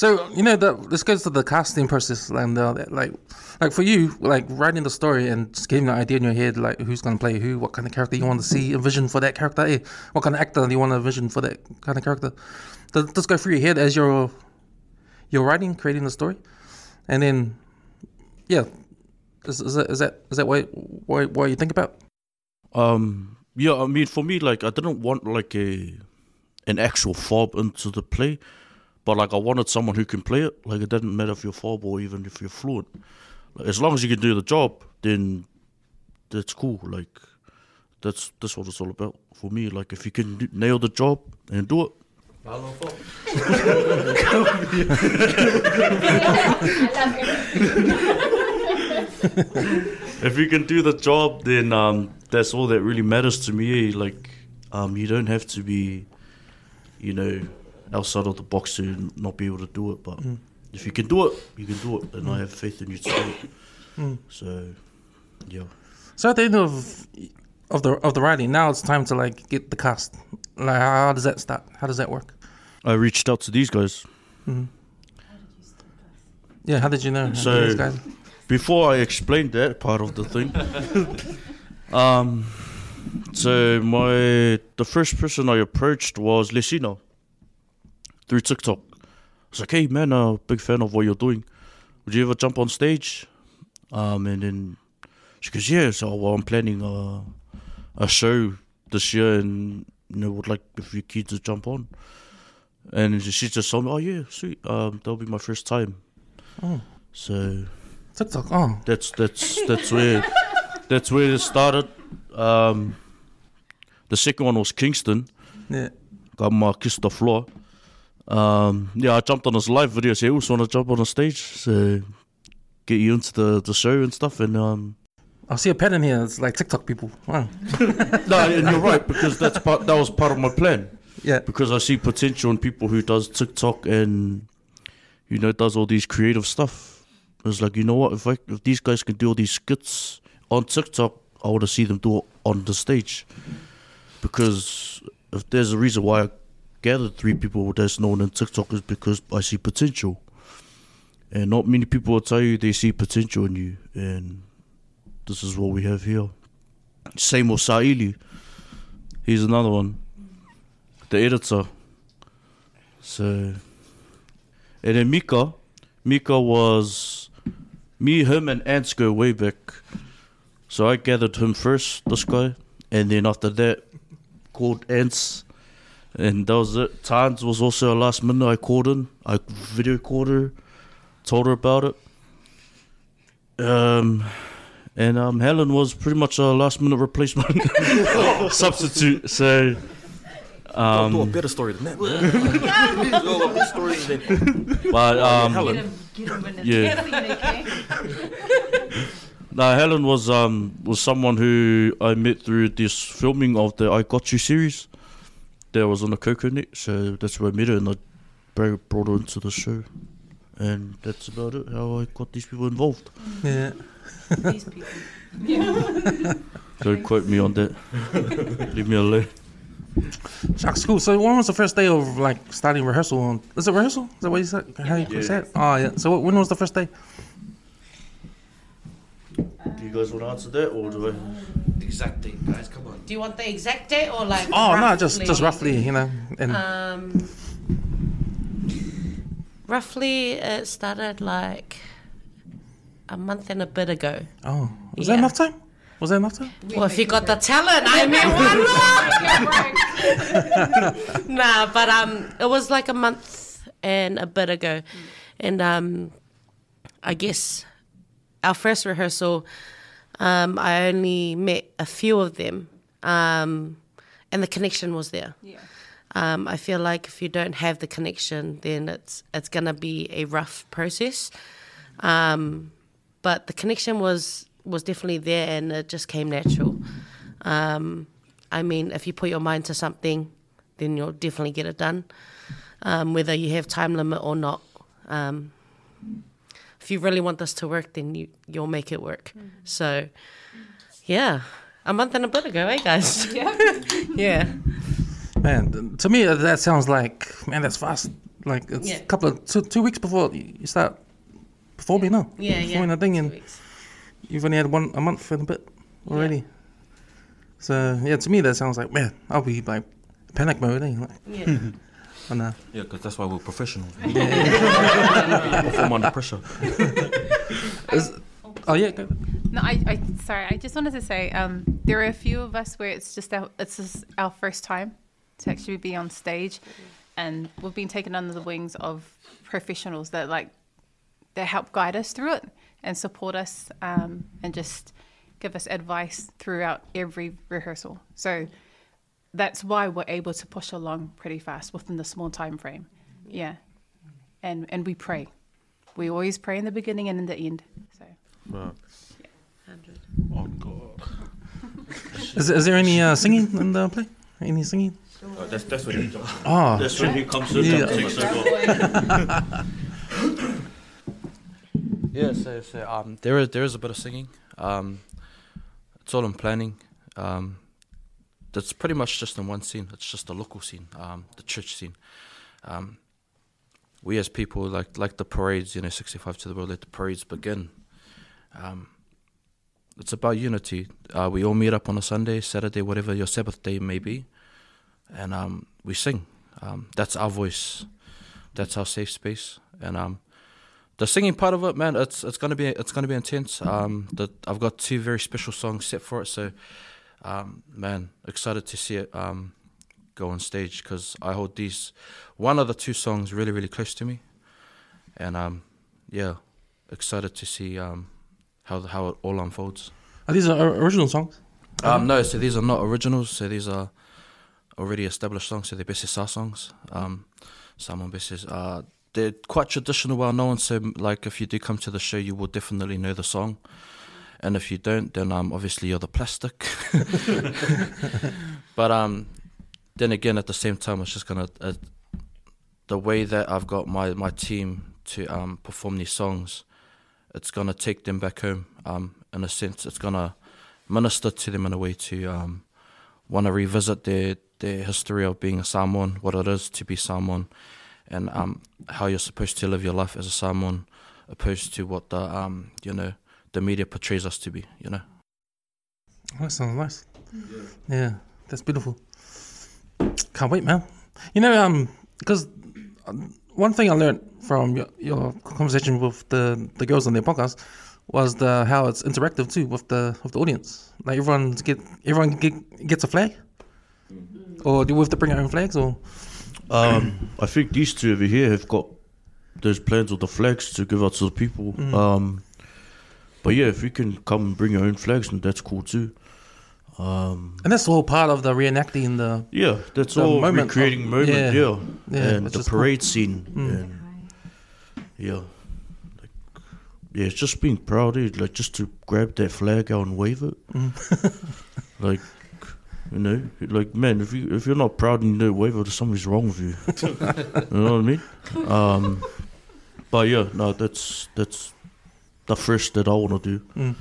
S2: So you know that this goes to the casting process and uh, like like for you like writing the story and just getting the idea in your head like who's gonna play who, what kind of character you want to see, envision for that character, eh? what kind of actor do you want to envision for that kind of character. Does this go through your head as you're you're writing, creating the story, and then yeah, is, is that is that is that what what, what you think about?
S3: Um, yeah, I mean, for me, like, I didn't want like a an actual fob into the play, but like, I wanted someone who can play it. Like, it didn't matter if you're fob or even if you're fluent. Like, as long as you can do the job, then that's cool. Like, that's that's what it's all about for me. Like, if you can do, nail the job and do it, if you can do the job, then um, that's all that really matters to me. eh? Like, um, you don't have to be, you know, outside er of the box to not be able to do it. But mm. if you can do it, you can do it, and I mm. have faith in you to do it. Mm. So, yeah.
S2: So at the end of of the of the writing, now it's time to like get the cast. Like how does that start? How does that work?
S3: I reached out to these guys. Mm-hmm.
S2: Yeah, how did you know
S3: So-
S2: these guys?
S3: Before I explained that part of the thing, um, so my the first person I approached was Lesina through TikTok. I was like, "Hey man, uh, big fan of what you're doing. Would you ever jump on stage?" Um, and then she goes, "Yeah." So well, I'm planning a a show this year, and you know, would like if you keen to jump on. And she just told me, "Oh yeah, sweet. Um, that'll be my first time."
S2: Oh.
S3: So
S2: TikTok. Oh,
S3: that's that's that's where that's where it started. Um, the second one was Kingston.
S2: yeah.
S3: Got my kiss the floor. Um, yeah, I jumped on his live video. So he also want to jump on the stage, so get you into the, the show and stuff. And um,
S2: I see a pattern here. It's like TikTok people. Wow.
S3: no, and you're right because that's part that was part of my plan.
S2: Yeah.
S3: because I see potential in people who does TikTok and you know does all these creative stuff. It's like you know what if I, if these guys can do all these skits on TikTok, I want to see them do it on the stage because if there's a reason why I gathered three people that's known in TikTok is because I see potential, and not many people will tell you they see potential in you, and this is what we have here. Same with Saili. He's another one the editor. So, and then Mika, Mika was me, him, and Ants go way back. So I gathered him first, this guy, and then after that, called Ants, and that was it. Tans was also a last minute. I called in, I video called her, told her about it. Um, and um, Helen was pretty much a last minute replacement substitute. So.
S5: Um, do a better story than that, man. do a better story than
S3: but um,
S5: Helen.
S3: yeah. No, Helen was um was someone who I met through this filming of the I Got You series. That was on the Coconet, so that's where I met her and I brought her into the show. And that's about it, how I got these people involved.
S2: Yeah. these people.
S3: Don't quote me on that. Leave me alone.
S2: Shucks, cool. So when was the first day of like starting rehearsal? On, is it rehearsal? Is that what you said? How you
S3: Yeah.
S2: said? Oh yeah. So when was the first day?
S3: Do you guys want to answer that or do I?
S9: Exact date, guys. Come on.
S7: Do you want the exact date or like?
S2: Oh no, just
S7: roughly?
S2: just roughly, you know. And
S7: Um, roughly, it started like a month and a bit ago.
S2: oh, was that
S7: yeah.
S2: enough time? Was that enough time?
S7: Well, if you got the talent, I mean, why not? nah, but um, it was like a month and a bit ago, and um, I guess our first rehearsal, um, I only met a few of them, um, and the connection was there.
S6: Yeah.
S7: Um, I feel like if you don't have the connection, then it's it's gonna be a rough process. Um, but the connection was was definitely there, and it just came natural. Um, I mean, if you put your mind to something, then you'll definitely get it done, um, whether you have time limit or not. If you really want this to work, then you you'll make it work. So, yeah, a month and a bit ago, eh, guys?
S6: Yeah.
S7: yeah.
S2: Man, to me uh, that sounds like man, that's fast. Like it's
S7: Yeah.
S2: a couple of two, two weeks before you start performing now.
S7: Yeah, yeah.
S2: Performing a thing, and you've only had one a month and a bit already. So yeah, to me that sounds like man, I'll be like panic mode. Eh? Like,
S7: Yeah.
S2: no.
S5: Yeah, because that's why we're professionals. Perform under pressure.
S2: Oh yeah, go.
S6: No, I, I sorry. I just wanted to say um, there are a few of us where it's just our, it's just our first time to actually be on stage, and we've been taken under the wings of professionals that like that help guide us through it and support us um, and just give us advice throughout every rehearsal. So that's why we're able to push along pretty fast within the small time frame. Yeah, and and we pray. We always pray in the beginning and in the end. So. yeah.
S1: On God.
S2: Is, is there any uh, singing in the play? Any singing?
S5: Uh, that's that's what he does.
S2: Oh,
S3: That's when he comes in
S2: Yeah.
S3: and takes over.
S9: Yeah, so, so um, there is there is a bit of singing. Um, it's all in planning. Um, that's pretty much just in one scene. It's just the local scene, um, the church scene. Um, we as people like like the parades, you know, sixty five to the world, let the parades begin. Um, it's about unity. Uh, we all meet up on a Sunday, Saturday, whatever your Sabbath day may be, and um, we sing. Um, that's our voice. That's our safe space, and um, the singing part of it, man, it's it's gonna be it's gonna be intense. Um, the, I've got two very special songs set for it, so um, man, excited to see it um, go on stage because I hold these one of the two songs really really close to me, and um, yeah, excited to see um, how how it all unfolds.
S2: are these are original songs?
S9: Um, no, so these are not originals. So these are already established songs. So they're Besisa songs. Um, Salmon Bessis. Uh, they're quite traditional, well known. So like, if you do come to the show, you will definitely know the song. And if you don't, then um, obviously you're the plastic. but um, then again, at the same time, it's just gonna uh, the way that I've got my my team to um perform these songs. It's gonna take them back home. Um, in a sense, it's gonna minister to them in a way to um, want to revisit their their history of being a Samoan, what it is to be Samoan, and um, how you're supposed to live your life as a Samoan, opposed to what the um, you know the media portrays us to be. You know.
S2: Oh, that sounds nice. Yeah. that's beautiful. Can't wait, man. You know, um, because um, one thing I learned from your, your conversation with the the girls on their podcast was the how it's interactive too with the with the audience. Like everyone get everyone get, gets a flag, or do we have to bring our own flags? Or
S3: Um, I think these two over here have got those plans with the flags to give out to the people.
S2: Mm.
S3: Um, but yeah, if you can come and bring your own flags, then that's cool too. Um,
S2: and that's all part of the reenacting the
S3: yeah, that's
S2: The
S3: all
S2: moment
S3: recreating
S2: of-
S3: moment.
S2: yeah.
S3: Yeah,
S2: Yeah,
S3: and the
S2: is cool.
S3: parade scene.
S2: Mm.
S3: And yeah, like, yeah, it's just being proud. Eh? Like just to grab that flag out and wave it.
S2: Mm.
S3: like you know, like man, if you if you're not proud and you don't wave it, something's wrong with you. you know what I mean? Um, but yeah, no, that's that's the first that I want to do,
S2: Mm.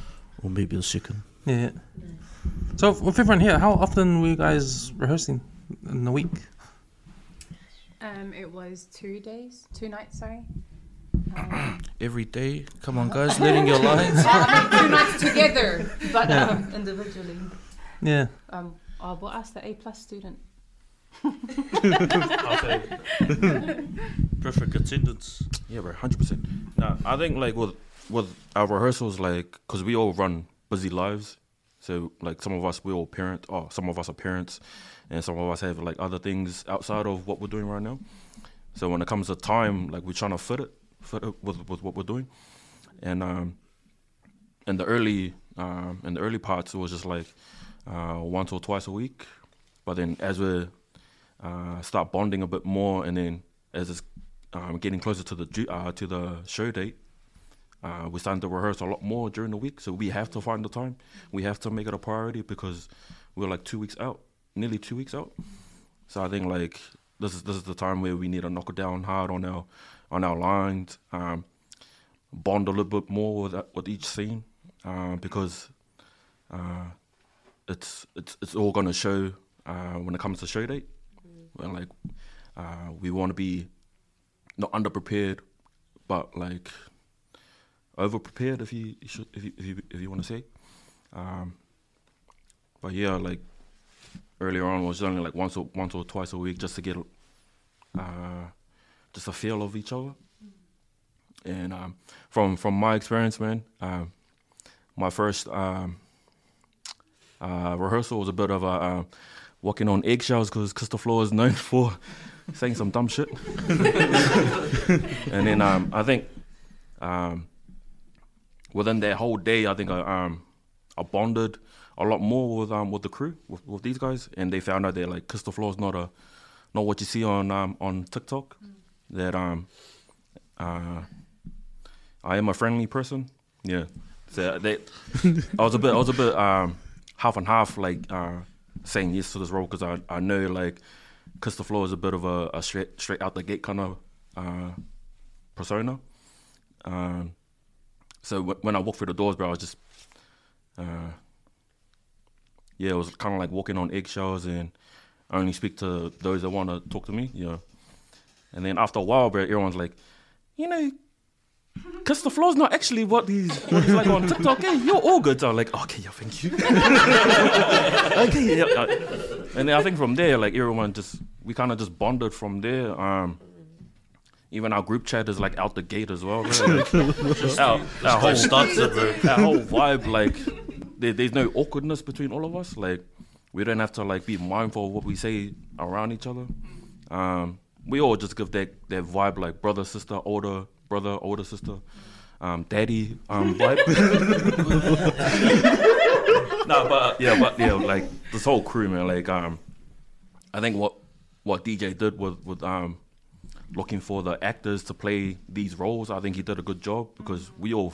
S3: or maybe the second.
S2: yeah. So with everyone here, how often were you guys rehearsing in a week?
S6: Um, it was two days, two nights. Sorry. Um,
S9: Every day, come on, guys, letting your lines.
S6: two nights together, but um, individually.
S2: Yeah.
S6: Um, oh, but ask the A plus student.
S3: Perfect attendance.
S5: Yeah, bro, hundred percent. Nah, I think like with with our rehearsals, like, cause we all run busy lives. So like some of us we all parent, or some of us are parents, and some of us have like other things outside of what we're doing right now. So when it comes to time, like we're trying to fit it, fit it with with what we're doing, and um, in the early um, in the early parts, it was just like uh, once or twice a week. But then as we uh, start bonding a bit more, and then as it's um, getting closer to the uh, to the show date, uh, we're starting to rehearse a lot more during the week. So we have to find the time. We have to make it a priority because we're like two weeks out, nearly two weeks out. So I think like this is this is the time where we need to knock it down hard on our on our lines, um, bond a little bit more with that, with each scene, uh, because uh, it's it's it's all gonna show uh, when it comes to show date. Well, like uh, we want to be not underprepared, but like over prepared if you, if you if you, if you want to say. Um, but yeah, like earlier on was only like once or once or twice a week just to get uh, just a feel of each other. And um, from from my experience, man, um, my first um, uh, rehearsal was a bit of a uh, walking on eggshells because Christopher is known for saying some dumb shit. and then um, I think um, within that whole day, I think I um, I bonded a lot more with um with the crew with, with these guys, and they found out that like Christopher is not a not what you see on um on TikTok. That um uh I am a friendly person. Yeah. So they, I was a bit I was a bit um half and half like uh saying yes to this role because I I know like Crystal Christopher is a bit of a, a straight straight out the gate kind of uh persona. Um so w- when I walked through the doors, bro, I was just, uh, yeah, it was kind of like walking on eggshells, and I only speak to those that want to talk to me, you know. And then after a while, bro, everyone's like, you know, because the flow's not actually what he's, what he's like on TikTok. Yeah, you're all good. So I'm like, okay, yeah, thank you. okay, yeah. And then I think from there, like everyone just, we kind of just bonded from there. Um, even our group chat is like out the gate as well. Bro. Like, our, our whole
S3: starts bro.
S5: our whole vibe, like there, there's no awkwardness between all of us. Like we don't have to like be mindful of what we say around each other. Um, we all just give that that vibe, like brother, sister, older brother, older sister, um, daddy um, vibe. nah, but uh, yeah, but yeah, like this whole crew, man. Like um, I think what what DJ did with with um looking for the actors to play these roles. I think he did a good job because we all,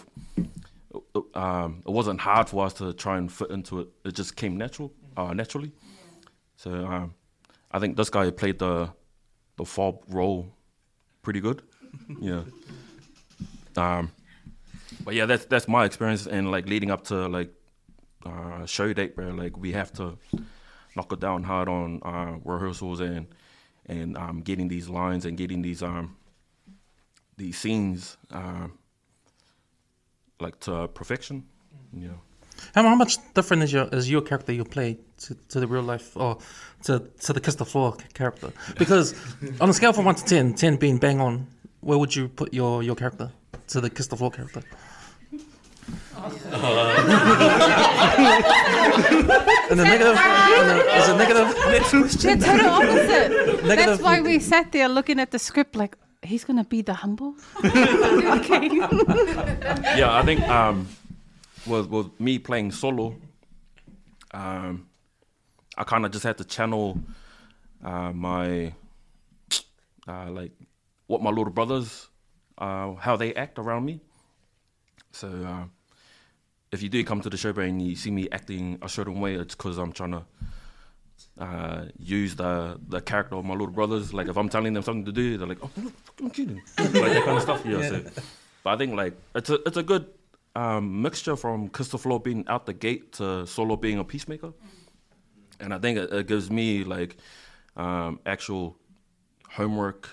S5: um, it wasn't hard for us to try and fit into it. It just came natural, uh, naturally. So um, I think this guy played the the fob role pretty good. yeah. Um, but yeah, that's that's my experience and like leading up to like uh, show date, bro. Like we have to knock it down hard on uh, rehearsals and and um, getting these lines and getting these um, these scenes um, like to perfection. You know.
S2: How, how much different is your is your character you play to, to the real life or to to the Kiss the Floor character? Because on a scale from one to 10, 10 being bang on, where would you put your your character to the Kiss the Floor character? in the negative, the, is it negative?
S6: They're total opposite. That's why we sat there looking at the script like, he's going to be the humble? okay.
S5: yeah, I think um, with with me playing solo, um, I kind of just had to channel uh, my uh, like what my little brothers uh, how they act around me. So uh, if you do come to the show and you see me acting a certain way, it's because I'm trying to uh, use the the character of my little brothers. Like if I'm telling them something to do, they're like, "Oh, no, I'm kidding," like that kind of stuff. Yeah. So, but I think like it's a it's a good um, mixture from Crystal Christopher being out the gate to Solo being a peacemaker, and I think it, it gives me like um, actual homework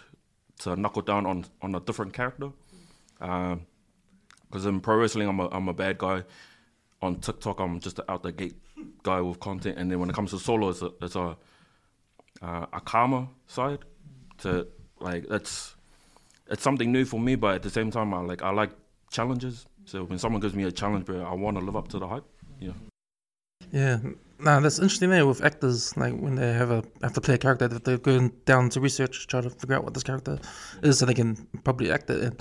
S5: to knuckle down on on a different character. Because in pro wrestling, I'm a I'm a bad guy. On TikTok, I'm just an out the gate guy with content, and then when it comes to solo, it's a it's a uh, a calmer side. To like that's it's something new for me, but at the same time, I like I like challenges. So when someone gives me a challenge, bro, I want to live up to the hype. Yeah.
S2: Yeah, nah, that's interesting there with actors. Like when they have a have to play a character, that they're going down to research, try to figure out what this character is, so they can probably act it.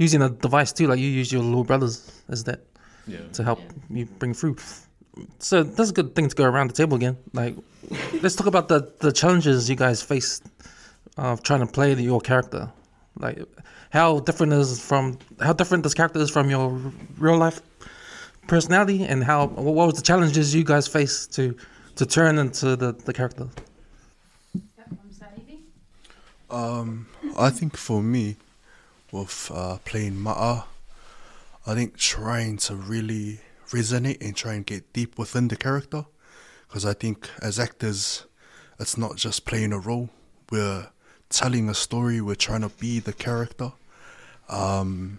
S2: Using a device too, like you use your little brothers as that
S5: Yeah.
S2: to help you bring through. so that's a good thing to go around the table again. Like, let's talk about the the challenges you guys faced of trying to play the, your character. Like, how different is from how different this character is from your real life personality, and how what was the challenges you guys faced to to turn into the the character?
S8: Um, I think for me, with uh, playing Ma'a, I think trying to really resonate and try and get deep within the character, because I think as actors, it's not just playing a role. We're telling a story. We're trying to be the character, um,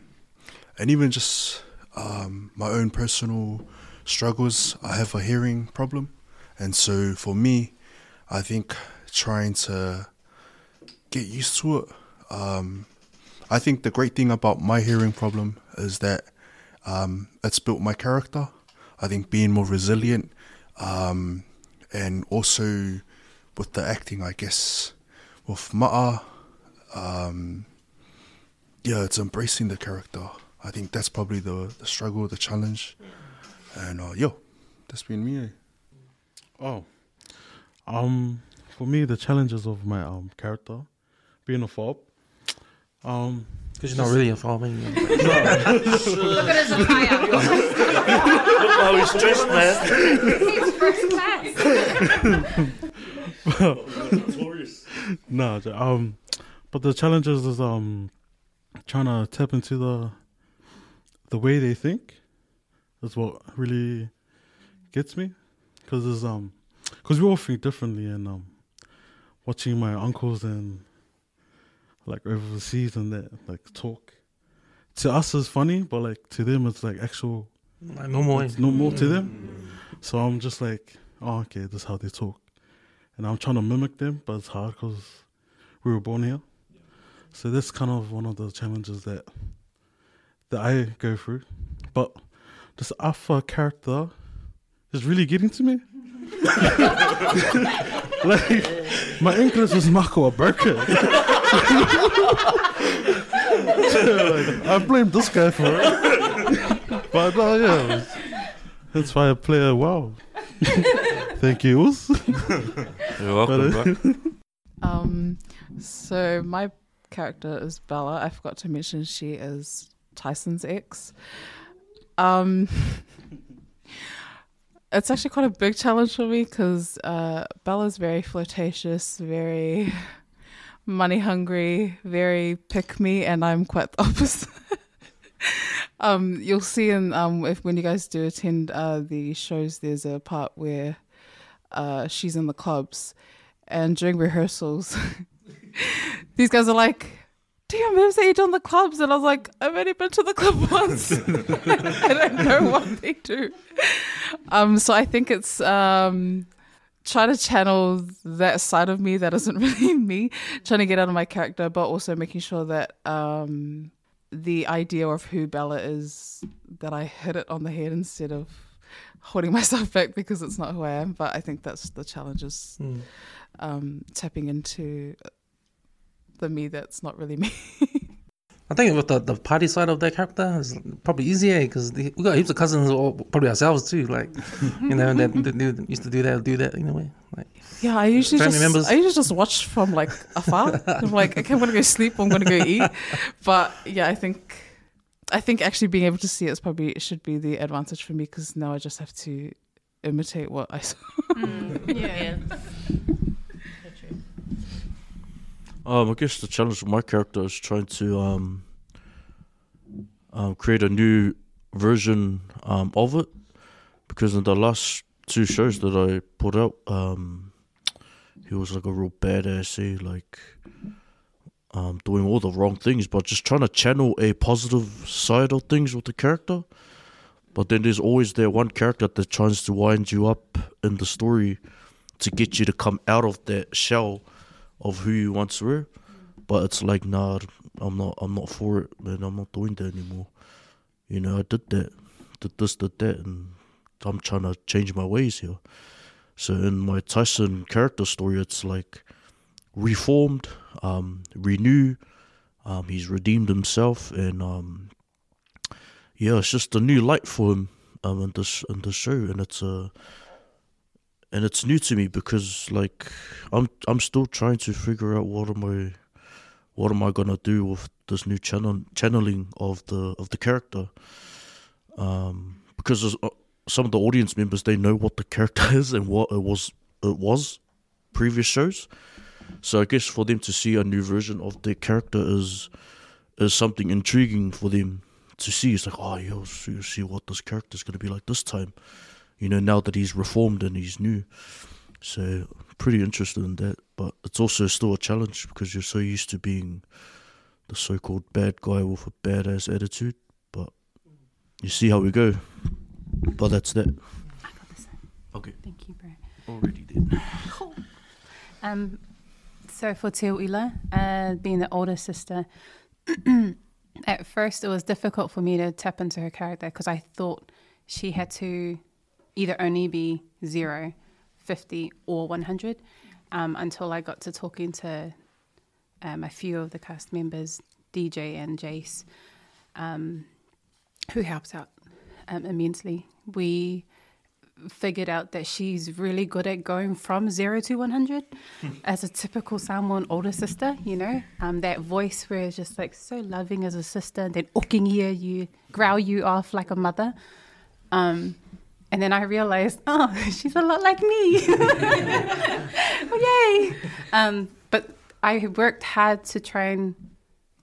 S8: and even just um, my own personal struggles. I have a hearing problem, and so for me, I think trying to get used to it. Um, I think the great thing about my hearing problem is that um, it's built my character. I think being more resilient, um, and also with the acting, I guess with Ma'a, um, yeah, it's embracing the character. I think that's probably the, the struggle, the challenge, and uh, yo, that's been me. eh?
S1: Oh, um, for me, the challenges of my um character, being a fob, um,
S2: Because you're not really a farmer. you know.
S6: Look at his attire.
S3: Look how he's dressed, man.
S6: He's first class.
S1: no, um, but the challenges is um trying to tap into the the way they think. Is what really gets me, because um, because we all think differently, and um, watching my uncles and like overseas and that like talk to us is funny, but like to them it's like actual
S2: Like normal
S1: it's normal to mm. them. So I'm just like, oh, okay, this is how they talk. And I'm trying to mimic them, but it's hard because we were born here. So that's kind of one of the challenges that that I go through. But this alpha character is really getting to me. like my English was Marco a broken. like, I blame this guy for it. but no, yeah, that's why I play it well. Thank you.
S5: You're welcome,
S1: But,
S5: bro.
S4: Um, so my character is Bella. I forgot to mention she is Tyson's ex. Um, it's actually quite a big challenge for me because uh, Bella's very flirtatious, very money hungry, very pick me, and I'm quite the opposite. um, you'll see in um, if when you guys do attend uh, the shows, there's a part where uh, she's in the clubs, and during rehearsals, these guys are like, "Do you remember that you done the clubs?" And I was like, "I've only been to the club once. I don't know what they do." Um, so I think it's um, trying to channel that side of me that isn't really me, trying to get out of my character, but also making sure that um, the idea of who Bella is, that I hit it on the head instead of holding myself back because it's not who I am. But I think that's the challenge is
S2: Mm.
S4: um, tapping into the me that's not really me.
S2: I think with the, the party side of that character is probably easier because we got heaps of cousins, or probably ourselves too. Like, you know, that, that used to do that, do that anyway. Like,
S4: Yeah, I usually just
S2: members.
S4: I usually just watch from like afar. I'm like, okay, I'm gonna go sleep. I'm gonna go eat. But yeah, I think I think actually being able to see it is probably should be the advantage for me because now I just have to imitate what I saw.
S6: Mm, yeah.
S3: Um, I guess the challenge of my character is trying to um, um, create a new version um, of it because in the last two shows that I put out, um, he was like a real badass, eh? like um, doing all the wrong things, but just trying to channel a positive side of things with the character. But then there's always that one character that tries to wind you up in the story to get you to come out of that shell of who you once were. But it's like, nah, I'm not, I'm not for it, man. I'm not doing that anymore. You know, I did that, did this, did that, and I'm trying to change my ways here. So in my Tyson character story, it's like reformed, um, renew. Um, he's redeemed himself, and um, yeah, it's just a new light for him. um in this in this show, and it's uh and it's new to me because like I'm I'm still trying to figure out what am I what am I gonna do with this new channel channeling of the of the character, um because uh, some of the audience members they know what the character is and what it was it was previous shows. So I guess for them to see a new version of their character is is something intriguing for them to see. It's like, oh, you'll you'll see what this character is to be like this time. You know, now that he's reformed and he's new. So pretty interested in that. But it's also still a challenge because you're so used to being the so-called bad guy with a badass attitude. But you see how we go. But that's that.
S6: I got this.
S3: Okay.
S6: Thank you, bro.
S3: Already did.
S6: Um, so for Tiwila, uh, being the older sister, at first it was difficult for me to tap into her character because I thought she had to either only be zero, 50, or 100 um, until I got to talking to um, a few of the cast members, DJ and Jace, um, who helped out um, immensely. We figured out that she's really good at going from zero to 100 as a typical Samoan older sister, you know, um, that voice where it's just like so loving as a sister, then okingia you, growl you off like a mother. Um, and then I realized, oh, she's a lot like me. oh, yay. Um, but I worked hard to try and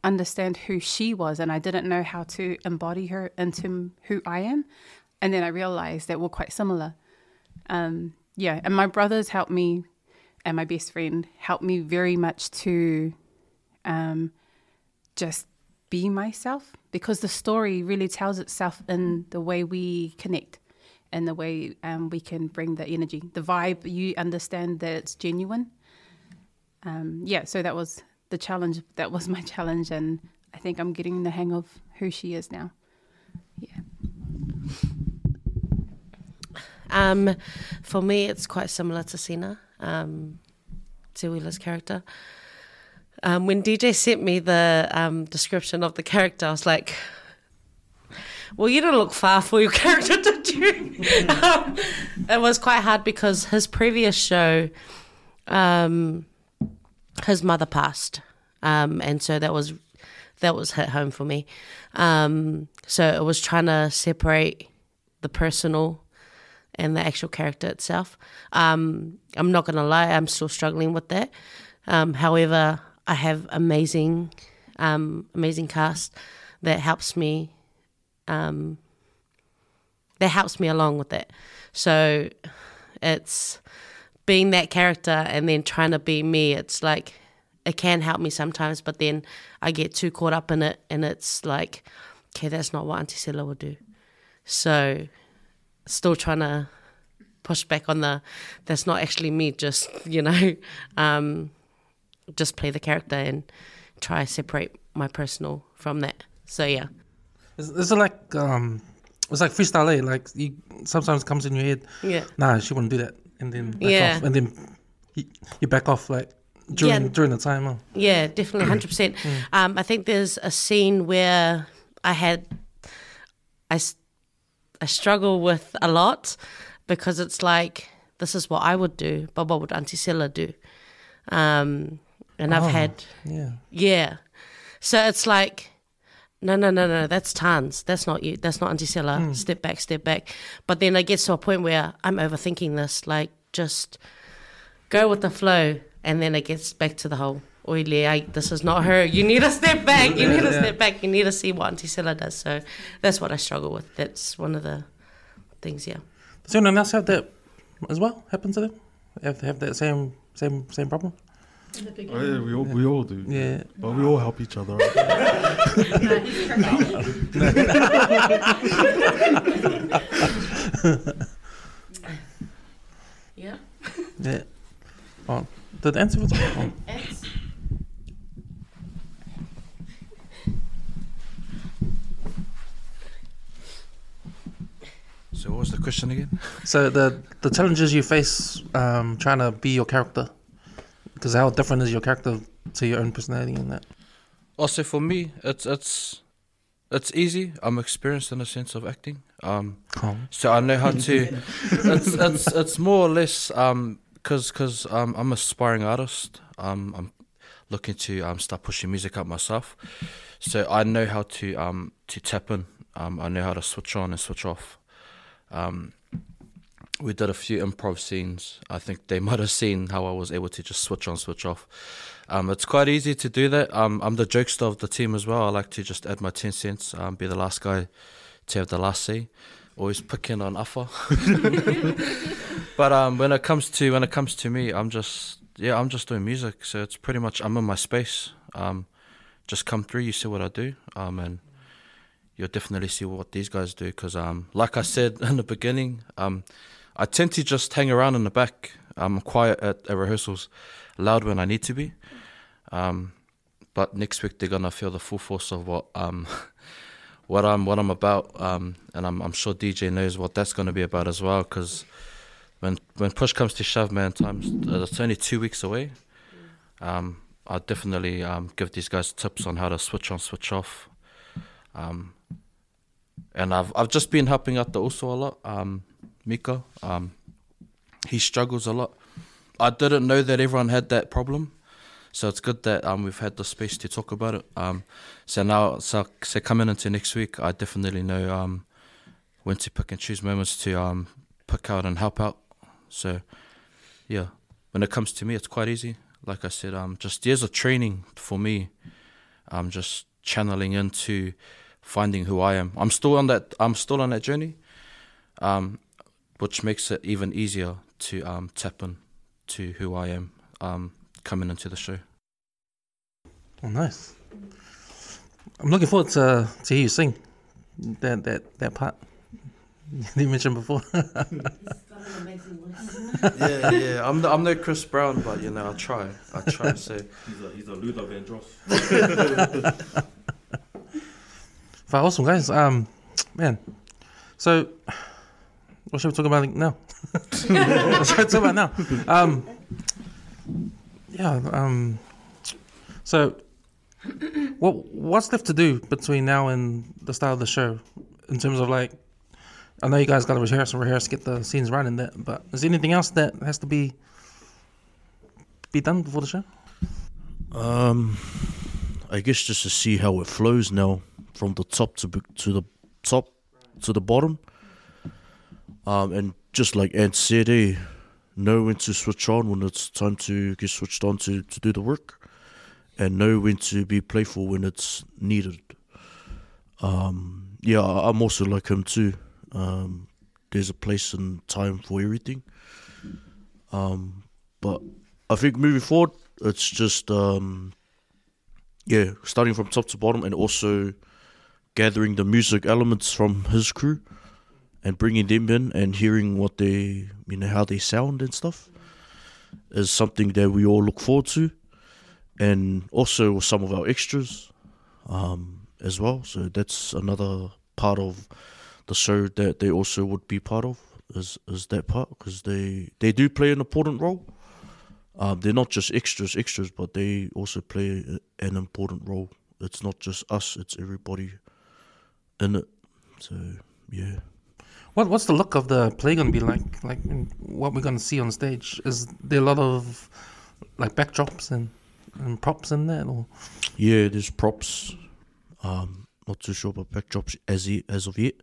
S6: understand who she was, and I didn't know how to embody her into who I am. And then I realized that we're quite similar. Um, yeah, and my brothers helped me, and my best friend helped me very much to um, just be myself because the story really tells itself in the way we connect and the way um, we can bring the energy, the vibe. You understand that it's genuine. Um, yeah, so that was the challenge. That was my challenge, and I think I'm getting the hang of who she is now. Yeah.
S7: Um, for me, it's quite similar to Sina, um, Uila's character. Um, when DJ sent me the um, description of the character, I was like, well, you didn't look far for your character, did you? um, it was quite hard because his previous show, um, his mother passed, um, and so that was that was hit home for me. Um, so it was trying to separate the personal and the actual character itself. Um, I'm not gonna lie, I'm still struggling with that. Um, however, I have amazing, um, amazing cast that helps me, um, that helps me along with it. So it's being that character and then trying to be me. It's like it can help me sometimes, but then I get too caught up in it, and it's like, okay, that's not what Auntie would do. So still trying to push back on the that's not actually me just you know um, just play the character and try separate my personal from that so yeah
S2: Is, is like um, it's like freestyle, eh? Like you sometimes comes in your head,
S7: yeah
S2: nah, she wouldn't do that, and then back
S7: Yeah.
S2: off, and then you, you back off like during
S7: Yeah.
S2: during the time. Huh?
S7: Yeah, definitely, hundred percent. Um, I think there's a scene where I had, I I struggle with a lot because it's like this is what I would do, but what would Auntie Silla do? Um, and I've
S2: Oh.
S7: had
S2: Yeah.
S7: yeah, so it's like. No, no, no, no. That's Tans. That's not you. That's not Auntie Silla. Hmm. Step back, step back. But then I get to a point where I'm overthinking this. Like, just go with the flow, and then it gets back to the whole oily. I, this is not her. You need to step back. You need to
S2: Yeah.
S7: step back. You need to see what Auntie Silla does. So that's what I struggle with. That's one of the things. Yeah.
S2: Does anyone else have that as well? Happen to them? Have have that same same same problem?
S1: Oh, yeah, we all we all do.
S2: Yeah.
S1: But we all help each other out.
S7: Yeah.
S2: Yeah. Oh, did the answer was oh.
S9: So what was the question again?
S2: So the the challenges you face um, trying to be your character, because how different is your character to your own personality and that?
S9: Also for me, it's it's it's easy. I'm experienced in a sense of acting. Um,
S2: Calm.
S9: so I know how to. it's it's it's more or less um because cause, um I'm an aspiring artist. Um, I'm looking to um start pushing music up myself. So I know how to um to tap in. Um, I know how to switch on and switch off. Um, we did a few improv scenes. I think they might have seen how I was able to just switch on, switch off. Um, it's quite easy to do that. Um, I'm the jokester of the team as well. I like to just add my 10 cents, um, be the last guy to have the last say. Always picking on Afa. but um, when it comes to when it comes to me, I'm just yeah, I'm just doing music. So it's pretty much I'm in my space. Um, just come through. You see what I do. Um, and you'll definitely see what these guys do. Because um, like I said in the beginning, um, I tend to just hang around in the back. I'm quiet at, at rehearsals, loud when I need to be. Um, but next week they're gonna feel the full force of what um, what I'm what I'm about, um, and I'm I'm sure DJ knows what that's gonna be about as well. Because when when push comes to shove, man, times uh, it's only two weeks away. Um, I'll definitely um, give these guys tips on how to switch on, switch off. Um, and I've I've just been helping out the also a lot. Um, Miko, um, he struggles a lot. I didn't know that everyone had that problem, so it's good that um we've had the space to talk about it. Um, so now so so coming into next week, I definitely know um when to pick and choose moments to um pick out and help out. So yeah, when it comes to me, it's quite easy. Like I said, um, just years of training for me. I'm just channeling into finding who I am. I'm still on that. I'm still on that journey, um, which makes it even easier to um, tap in to who I am um, coming into the show.
S2: Oh, nice. I'm looking forward to to hear you sing that that that part you mentioned before.
S9: yeah, yeah. I'm the, I'm no Chris Brown, but you know I try. I try. So
S5: He's a, he's a Luther Vandross.
S2: But awesome, guys. Um, man. So, what should we talk about now? what should we talk about now? Um, yeah. Um, so, what what's left to do between now and the start of the show, in terms of like, I know you guys got to rehearse and rehearse, get the scenes running. That, but is there anything else that has to be be done before the show?
S3: Um, I guess just to see how it flows now from the top to to the top to the bottom. Um, and just like Ed said, eh, know when to switch on when it's time to get switched on to, to do the work, and know when to be playful when it's needed. Um, yeah, I'm also like him too. Um, there's a place and time for everything. Um, but I think moving forward, it's just um, yeah, starting from top to bottom, and also gathering the music elements from his crew and bringing them in and hearing what they, you know, how they sound and stuff is something that we all look forward to, and also some of our extras um, as well. So that's another part of the show that they also would be part of is is that part because they they do play an important role. Um, they're not just extras, extras, but they also play an important role. It's not just us; it's everybody in it. So yeah.
S2: What what's the look of the play gonna be like? Like what we're gonna see on stage? Is there a lot of like backdrops and, and props in there? or
S3: Yeah, there's props. Um, not too sure about backdrops as yet, as of yet.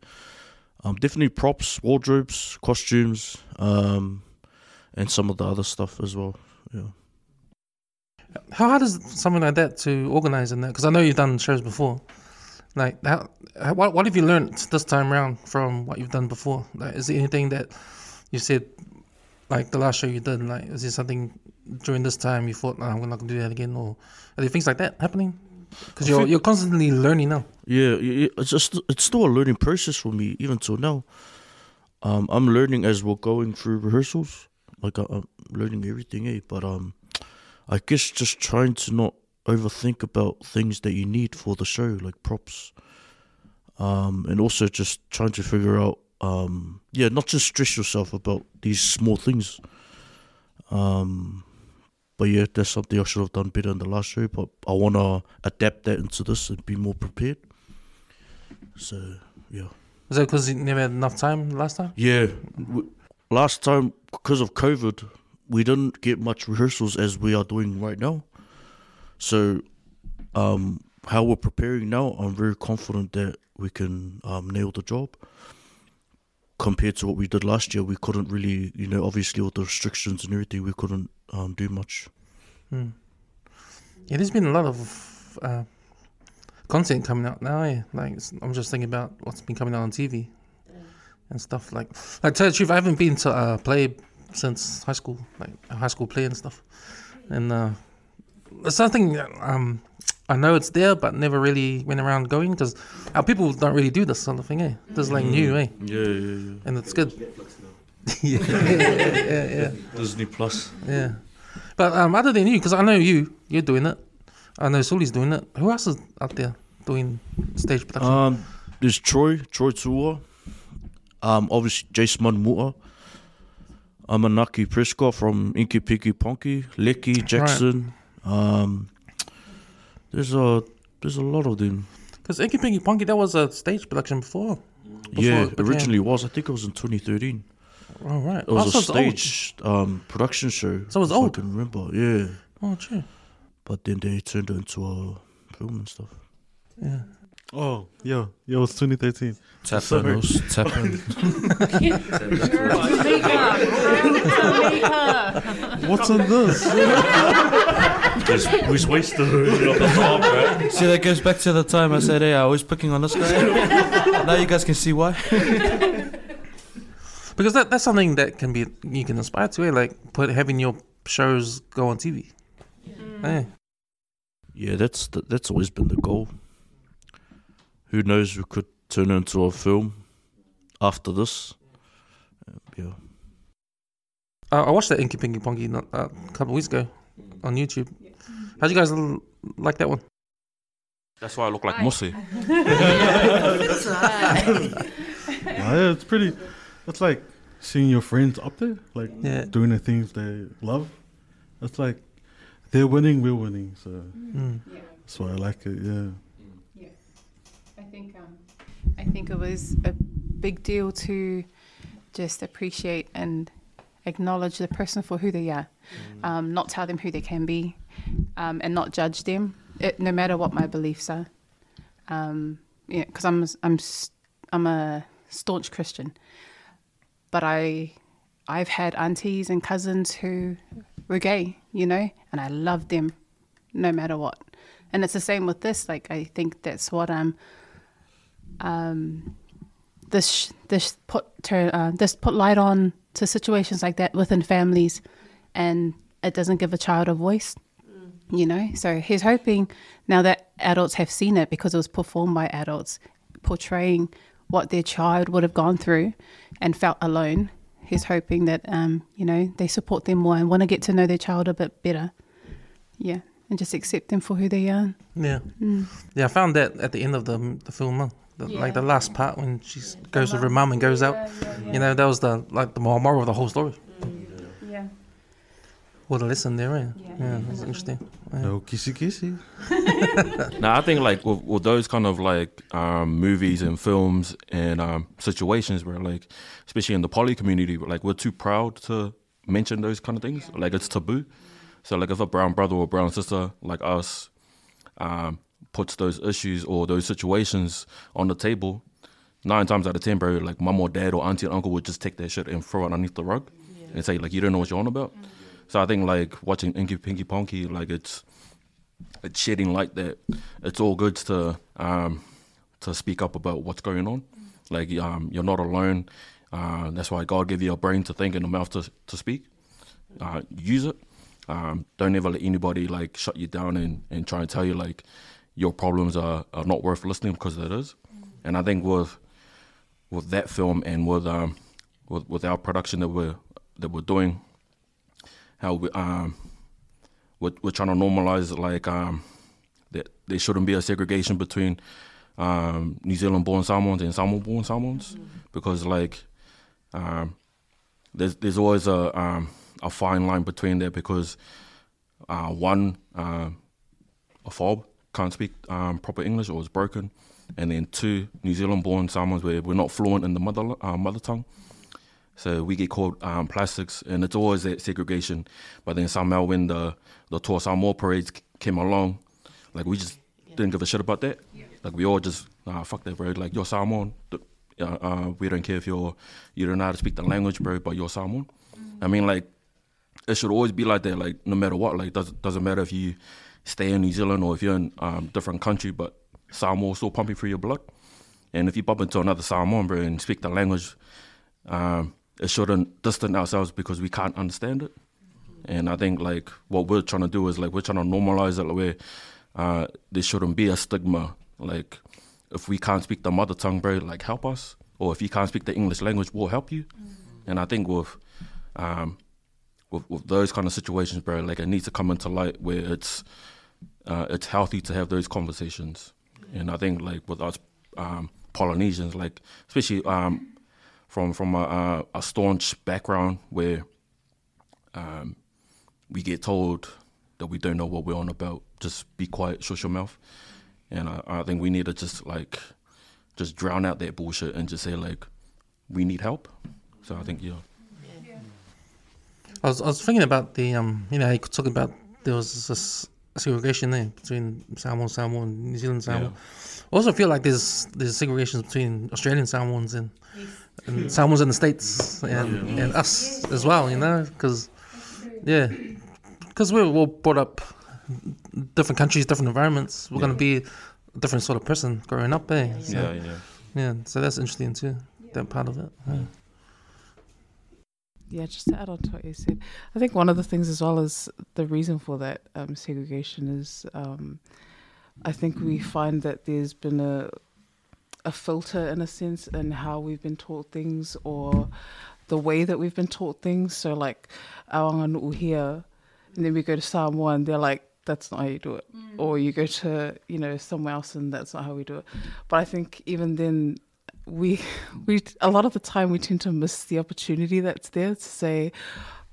S3: Um, definitely props, wardrobes, costumes, um, and some of the other stuff as well. Yeah.
S2: how hard is something like that to organize in that? Because I know you've done shows before. Like how, what what have you learned this time around from what you've done before? Like, is there anything that you said like the last show you did? Like is there something during this time you thought, I'm not gonna do that again, or are there things like that happening? Because you're
S3: think-
S2: you're constantly learning now.
S3: Yeah, it's just it's still a learning process for me even till now. Um, I'm learning as we're going through rehearsals. Like I, I'm learning everything, eh? But um, I guess just trying to not overthink about things that you need for the show, like props. Um, and also just trying to figure out, um, yeah, not just stress yourself about these small things. Um, but yeah, that's something I should have done better in the last show. But I want to adapt that into this and be more prepared. So yeah.
S2: Is that because you never had enough time last time?
S3: Yeah. W- last time, because of COVID, we didn't get much rehearsals as we are doing right now. So, um, how we're preparing now, I'm very confident that we can um, nail the job. Compared to what we did last year, we couldn't really, you know, obviously with the restrictions and everything, we couldn't um, do much.
S2: Hmm. Yeah, there's been a lot of uh, content coming out now. Like I'm just thinking about what's been coming out on TV and stuff. Like, like tell you the truth, I haven't been to uh, play since high school, like high school play and stuff. And uh, it's something that, um, I know it's there, but never really went around going because our people don't really do this sort of thing. Eh? This is like new, eh?
S3: Yeah, yeah, yeah.
S2: And it's good. yeah, yeah, yeah.
S3: Disney Plus.
S2: Yeah. But um, other than you, because I know you, you're doing it. I know Suli's doing it. Who else is out there doing stage production?
S3: Um, there's Troy, Troy Tua. Um, obviously Jace Manmu'a. Amanaki Prescott from Inky Pinky Ponky, Lecky Jackson. Um, there's a there's a lot of them.
S2: Because Inky Pinky Ponky, that was a stage production before. before
S3: yeah,
S2: it
S3: originally was. I think it was in 2013.
S2: Oh, right.
S3: It was
S2: oh,
S3: a
S2: so
S3: stage um, production show.
S2: So it's
S3: if I
S2: old?
S3: can remember. Yeah,
S2: Oh, true.
S3: but then they turned it into a film and stuff.
S2: Yeah.
S1: Oh, yo, yo, was 2013.
S9: Tap
S1: Sorry.
S9: in, tap in.
S1: What's on this?
S3: we wasted the time, right?
S9: See, that goes back to the time I said, hey, I was picking on this guy. now you guys can see why.
S2: Because that, that's something that can be you can aspire to, eh? like put having your shows go on TV. Eh.
S3: Yeah, that's the, that's always been the goal. Who knows? We could turn it into a film after this. Uh, yeah.
S2: I watched that Inky Pinky Ponky not, uh, a couple of weeks ago on YouTube. How'd you guys l- like that one?
S5: That's why I look like Musi.
S1: yeah, it's pretty. It's like seeing your friends up there, like
S2: Yeah.
S1: doing the things they love. It's like they're winning, we're winning. So
S2: Mm.
S1: that's why I like it. Yeah.
S6: Yeah, I think um, I think it was a big deal to just appreciate and acknowledge the person for who they are, um, not tell them who they can be, um, and not judge them, it, no matter what my beliefs are. Um, yeah, because I'm I'm I'm a staunch Christian, but I I've had aunties and cousins who were gay, you know, and I loved them, no matter what. And it's the same with this. Like I think that's what um um this this put uh, this put light on to situations like that within families, and it doesn't give a child a voice. You know, so he's hoping now that adults have seen it because it was performed by adults, portraying what their child would have gone through and felt alone. He's hoping that um, you know they support them more and want to get to know their child a bit better. Yeah, and just accept them for who they are.
S2: Yeah.
S6: Mm.
S2: Yeah, I found that at the end of the the film, huh? the, like the last part when she goes with her mum and goes out. You know, that was the like the moral of the whole story.
S6: Yeah.
S2: What a lesson there, eh? Yeah, that's interesting. Yeah.
S1: No kissy kissy.
S5: Now I think like with, with those kind of like um, movies and films and um, situations where like, especially in the poly community, like we're too proud to mention those kind of things. Like it's taboo. So like if a brown brother or brown sister like us um, puts those issues or those situations on the table, nine times out of ten, bro, like mom or dad or auntie and uncle would just take that shit and throw it underneath the rug and say like you don't know what you're on about. So I think like watching Inky Pinky Ponky, like it's it's shedding light that it's all good to um, to speak up about what's going on. Like um, you're not alone. Uh, that's why God gave you a brain to think and a mouth to to speak. Uh, use it. Um, don't ever let anybody like shut you down and, and try and tell you like your problems are, are not worth listening because it is. And I think with with that film and with um with, with our production that we're that we're doing, how we um we're, we're trying to normalize like um that there shouldn't be a segregation between um New Zealand born Samoans and Samoan born Samoans. Because like um there's there's always a um a fine line between there because uh one uh, a fob can't speak um, proper English or is broken. And then two New Zealand-born Samoans where we're not fluent in the mother uh, mother tongue. So we get called um, plastics, and it's always that segregation. But then somehow when the the Toa Samoa parades came along, like we just didn't give a shit about that. Like we all just nah, fuck that, bro. Like you're Samoan. Uh, uh, we don't care if you're you don't know how to speak the language, bro, but you're Samoan. I mean, like it should always be like that. Like no matter what, like does doesn't matter if you stay in New Zealand or if you're in um, different country, but Samoa is still pumping through your blood. And if you bump into another Samoan, bro, and speak the language, um, it shouldn't distance ourselves because we can't understand it. And I think like what we're trying to do is like we're trying to normalize it where uh, there shouldn't be a stigma. Like if we can't speak the mother tongue, bro, like help us. Or if you can't speak the English language, we'll help you. And I think with um, with, with those kind of situations, bro, like it needs to come into light where it's uh, it's healthy to have those conversations. And I think like with us um, Polynesians, like especially um, from from a, a, a staunch background where um, we get told that we don't know what we're on about, just be quiet, shut your mouth. And I, I think we need to just like just drown out that bullshit and just say like we need help. So I think yeah.
S2: I was, I was thinking about the um, you know, you talk about there was this segregation there between Samoan, Samoan, and New Zealand Samoan. I also feel like there's there's segregation between Australian Samoans and, and Samoans in the states and, and us as well. You know, because yeah, because we're all brought up different countries, different environments. We're gonna be a different sort of person growing up, eh? So,
S5: Yeah, yeah.
S2: yeah. So that's interesting too. That part of it. Yeah.
S4: Yeah, just to add on to what you said, I think one of the things as well is the reason for that um, segregation is um, I think we find that there's been a a filter in a sense in how we've been taught things or the way that we've been taught things. So like Awanganu'u here, and then we go to Samoa and they're like, that's not how you do it. Mm. Or you go to, you know, somewhere else and that's not how we do it. But I think even then we we a lot of the time we tend to miss the opportunity that's there to say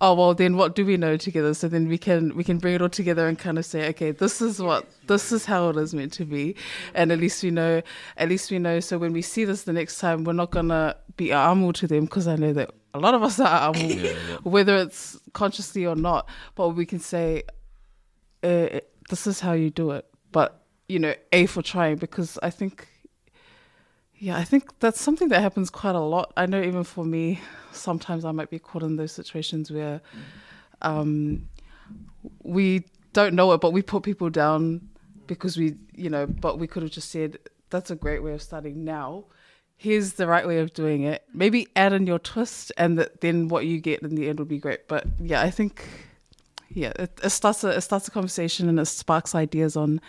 S4: oh well then what do we know together? So then we can we can bring it all together and kind of say okay this is what this is how it is meant to be. And at least we know at least we know. So when we see this the next time we're not gonna be amu to them because i know that a lot of us are amu whether it's consciously or not. But we can say uh, this is how you do it. But you know a for trying because i think yeah, I think that's something that happens quite a lot. I know even for me, sometimes I might be caught in those situations where um, we don't know it, but we put people down because we, you know, but we could have just said, that's a great way of starting now. Here's the right way of doing it. Maybe add in your twist, and then what you get in the end would be great. But yeah, I think yeah, it, it starts a it starts a conversation and it sparks ideas on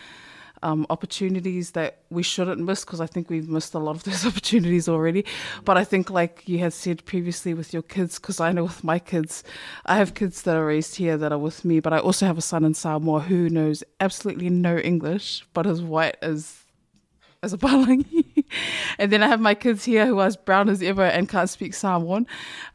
S4: um, opportunities that we shouldn't miss because I think we've missed a lot of those opportunities already. But I think, like you had said previously with your kids, because I know with my kids, I have kids that are raised here that are with me, but I also have a son in Samoa who knows absolutely no English, but is white as as a Palangi. and then I have my kids here who are as brown as ever and can't speak Samoan.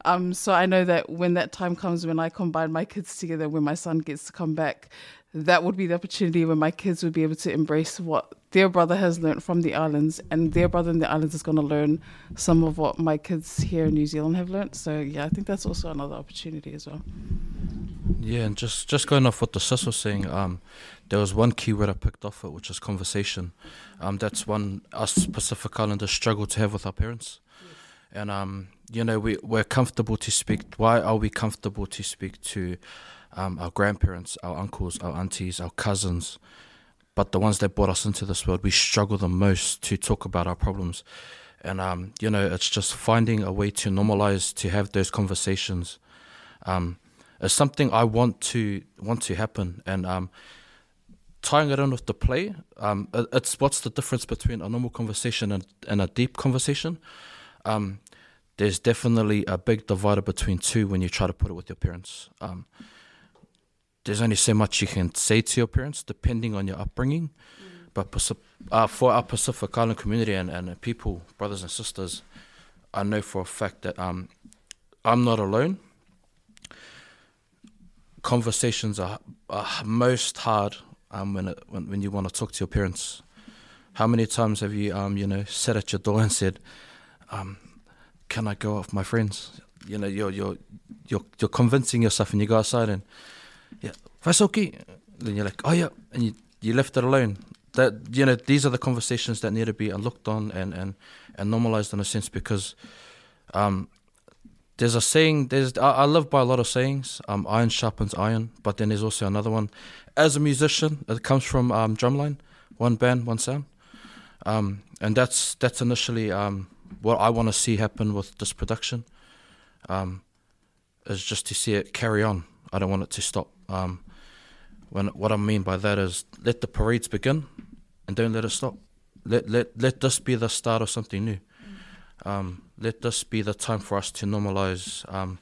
S4: Um, so I know that when that time comes, when I combine my kids together, when my son gets to come back, that would be the opportunity when my kids would be able to embrace what their brother has learned from the islands, and their brother in the islands is going to learn some of what my kids here in New Zealand have learned. So yeah, I think that's also another opportunity as well.
S9: Yeah, and just just going off what the sis was saying, um, there was one key word I picked off it, which is conversation. Um, that's one us Pacific Islanders struggle to have with our parents, and um, you know we we're comfortable to speak. Why are we comfortable to speak to um, our grandparents, our uncles, our aunties, our cousins? But the ones that brought us into this world, we struggle the most to talk about our problems. And um, you know, it's just finding a way to normalize to have those conversations. Um, is something I want to want to happen, and um, tying it in with the play, um, it's what's the difference between a normal conversation and, and a deep conversation. Um, there's definitely a big divider between two when you try to put it with your parents. Um, there's only so much you can say to your parents depending on your upbringing. But uh, for our Pacific Island community and, and people, brothers and sisters, I know for a fact that um, I'm not alone. Conversations are, are most hard um, when, it, when when you want to talk to your parents. How many times have you, um, you know, sat at your door and said, um, "Can I go out with my friends?" You know, you're you're you're you're convincing yourself, and you go outside and yeah, that's okay. Then you're like, oh yeah, and you you left it alone. That you know, these are the conversations that need to be looked on and and and normalized in a sense because um, there's a saying. There's I, I live by a lot of sayings. Um, iron sharpens iron, but then there's also another one. As a musician, it comes from um, drumline, one band, one sound, um, and that's that's initially um, what I want to see happen with this production. Um, is just to see it carry on. I don't want it to stop. Um, when what I mean by that is let the parades begin, and don't let it stop. Let let let this be the start of something new. Um, let this be the time for us to normalize um,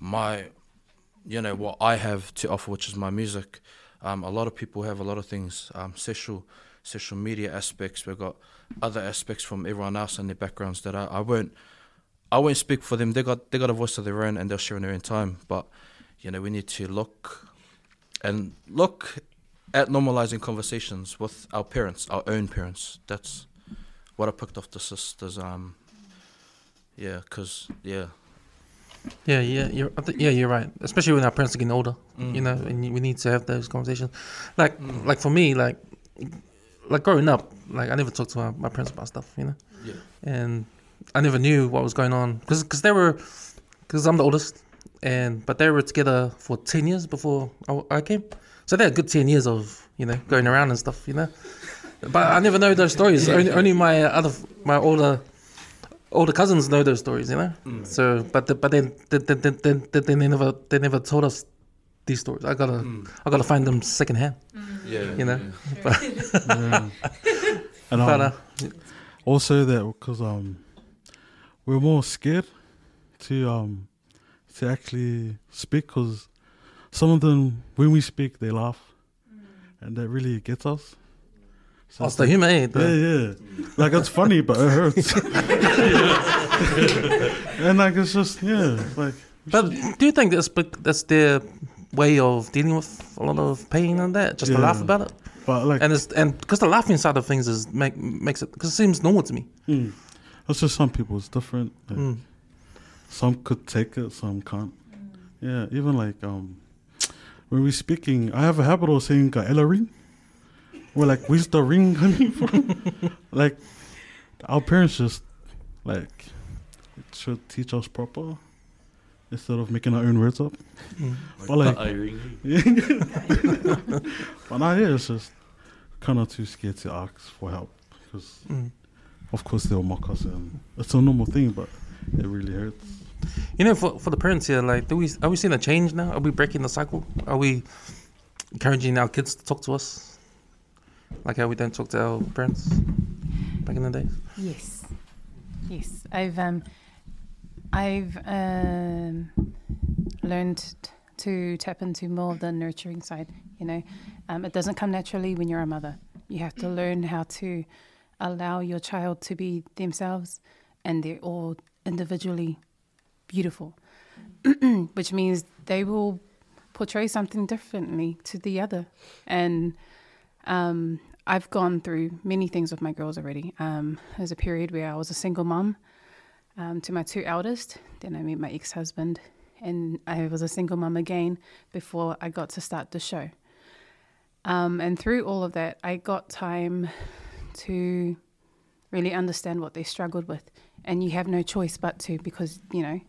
S9: my, you know, what I have to offer, which is my music. Um, a lot of people have a lot of things, um, social, social media aspects. We've got other aspects from everyone else and their backgrounds that I, I won't, I won't speak for them. They got they got a voice of their own and they'll share in their own time. But you know, we need to look and look at normalizing conversations with our parents, our own parents. That's what I picked off the sisters. Um, yeah, cause yeah,
S2: Yeah, yeah, you're, think, yeah, you're right. Especially when our parents are getting older,
S9: Mm.
S2: you know, and we need to have those conversations. Like,
S9: Mm.
S2: like for me, like, like growing up, like I never talked to my, my parents about stuff, you know,
S9: yeah,
S2: and I never knew what was going on because because they were because I'm the oldest, and but they were together for ten years before I, I came, so they had a good ten years of you know going around and stuff, you know. But I never know those stories. Only, only my other my older older cousins know those stories, you know.
S9: Mm.
S2: So, but the, but then they, they, they, they, they, they never they never told us these stories. I gotta
S9: Mm.
S2: I gotta find them secondhand,
S9: yeah,
S2: you know.
S1: Yeah. and um,
S2: But uh,
S1: also that because um, we're more scared to um, to actually speak because some of them when we speak they laugh, and that really gets us. So
S2: what's the humor? Eh?
S1: Yeah, yeah. Like it's funny, but it hurts. and like it's just yeah, like
S2: But do you think that's bec- that's their way of dealing with a lot of pain and that? Just to laugh about it,
S1: but like
S2: and it's and because the laughing side of things is make makes it because it seems normal to me.
S1: mm, it's just some people it's different. Like,
S2: Mm.
S1: Some could take it, some can't. Yeah, even like um, when we're speaking, I have a habit of saying "Ella ring." Well, like where's the ring coming from? like our parents just like should teach us proper instead of making our own words up.
S2: Mm.
S1: But like,
S3: I
S1: but now yeah, it's just kind of too scared to ask for help because
S2: Mm.
S1: of course they'll mock us and it's a normal thing, but it really hurts.
S2: You know, for for the parents here, like, do we are we seeing a change now? Are we breaking the cycle? Are we encouraging our kids to talk to us like how we don't talk to our parents back in the day?
S6: Yes, yes. I've um, I've um, learned to tap into more of the nurturing side. You know, um, it doesn't come naturally when you're a mother. You have to learn how to allow your child to be themselves, and they're all individually beautiful, which means they will portray something differently to the other, and um, I've gone through many things with my girls already. Um, there's a period where I was a single mom um, to my two eldest. Then I met my ex husband, and I was a single mom again before I got to start the show. Um, and through all of that, I got time to really understand what they struggled with. And you have no choice but to because, you know,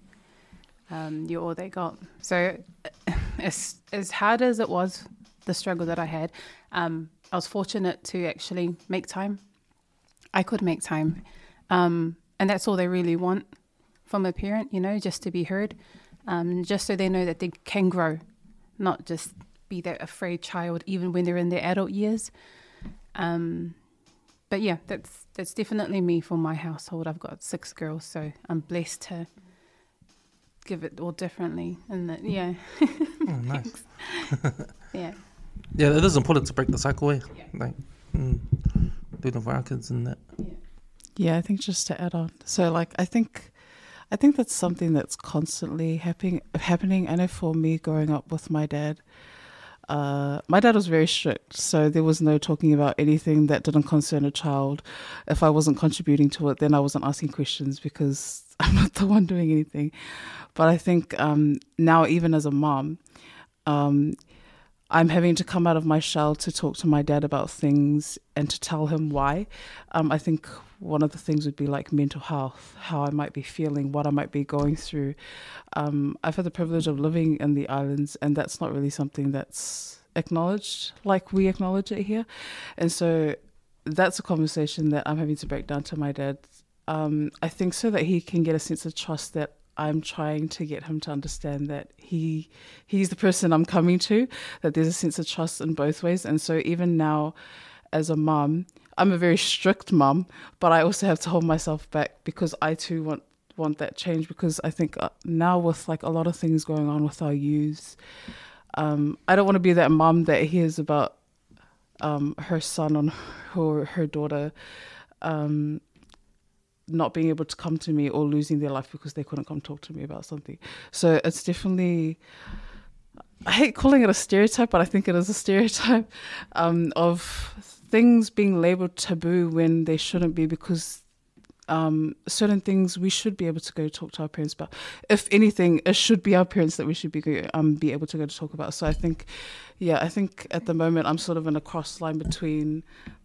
S6: um, you're all they got. So, as, as hard as it was, the struggle that I had, um, I was fortunate to actually make time. I could make time. Um, and that's all they really want from a parent, you know, just to be heard, um, just so they know that they can grow, not just be that afraid child, even when they're in their adult years. Um, but yeah, that's that's definitely me for my household. I've got six girls, so I'm blessed to give it all differently. And that, yeah,
S2: Oh, nice.
S6: yeah.
S2: Yeah, it is important to break the cycle. Eh?
S6: Yeah.
S2: Like, mm, doing it for our kids and that.
S4: Yeah, I think just to add on. So like I think I think that's something that's constantly happening happening. I know for me growing up with my dad, uh, my dad was very strict, so there was no talking about anything that didn't concern a child. If I wasn't contributing to it, then I wasn't asking questions because I'm not the one doing anything. But I think um, now, even as a mom, um, I'm having to come out of my shell to talk to my dad about things and to tell him why. Um, I think one of the things would be like mental health, how I might be feeling, what I might be going through. Um, I've had the privilege of living in the islands, and that's not really something that's acknowledged like we acknowledge it here. And so that's a conversation that I'm having to break down to my dad. Um, I think so that he can get a sense of trust that I'm trying to get him to understand that he he's the person I'm coming to, that there's a sense of trust in both ways. And so even now as a mum, I'm a very strict mum, but I also have to hold myself back because I too want want that change because I think uh, now with like a lot of things going on with our youth, um, I don't want to be that mum that hears about um, her son or her her daughter um, not being able to come to me or losing their life because they couldn't come talk to me about something. So it's definitely. I hate calling it a stereotype, but I think it is a stereotype um, of things being labeled taboo when they shouldn't be because um, certain things we should be able to go talk to our parents about. If anything, it should be our parents that we should be um, be able to go to talk about. So I think, yeah, I think at the moment I'm sort of in a cross line between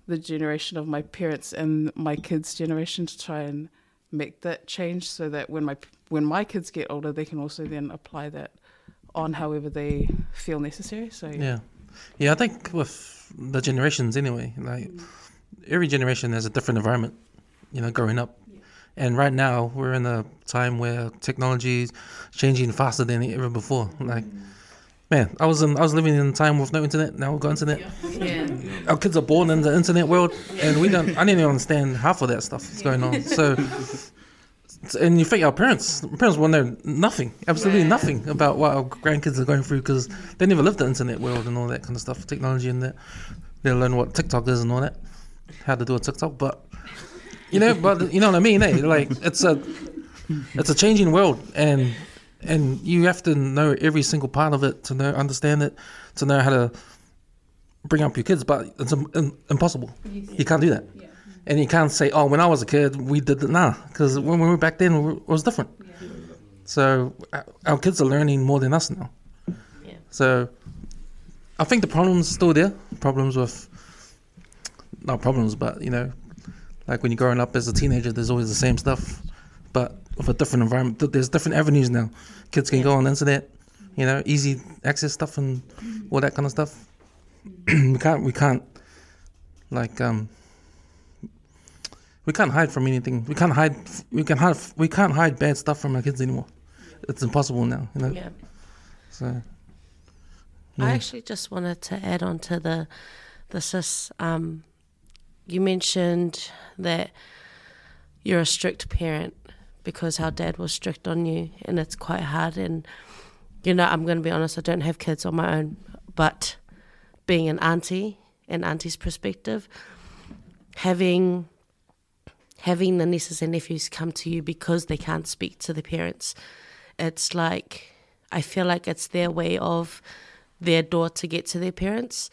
S4: the generation of my parents and my kids' generation to try and make that change, so that when my when my kids get older, they can also then apply that on however they feel necessary. So yeah,
S2: Yeah, yeah. I think with the generations anyway, like every generation has a different environment. You know, growing up, and right now we're in a time where technology is changing faster than ever before. Like, mm-hmm. man, I was in I was living in a time with no internet. Now we've got internet. Our kids are born in the internet world, and we don't. I didn't even understand half of that stuff that's going on. So. And you think our parents, parents will know nothing, absolutely nothing about what our grandkids are going through because they never lived the internet world and all that kind of stuff, technology and that. They'll learn what TikTok is and all that, how to do a TikTok. But you know, but you know what I mean? Eh? Like it's a, it's a changing world, and and you have to know every single part of it to know, understand it, to know how to bring up your kids. But it's im- im- impossible. You can't do that. And you can't say, "Oh, when I was a kid, we did it." Nah, because when we were back then, it was different. So our- our kids are learning more than us now.
S7: Yeah.
S2: So I think the problems still there. Problems with not problems, but you know, like when you're growing up as a teenager, there's always the same stuff, but with a different environment. There's different avenues now. Kids can go on the internet, you know, easy access stuff and all that kind of stuff. we can't, we can't, like, um, we can't hide from anything. We can't hide. We can hide. We can't hide bad stuff from our kids anymore. It's impossible now. You know.
S7: Yeah.
S2: So.
S7: I actually just wanted to add on to the the sis. Um, you mentioned that you're a strict parent because our dad was strict on you, and it's quite hard. And you know, I'm going to be honest. I don't have kids on my own, but being an auntie, an auntie's perspective, having having the nieces and nephews come to you because they can't speak to the parents, it's like I feel like it's their way of their door to get to their parents.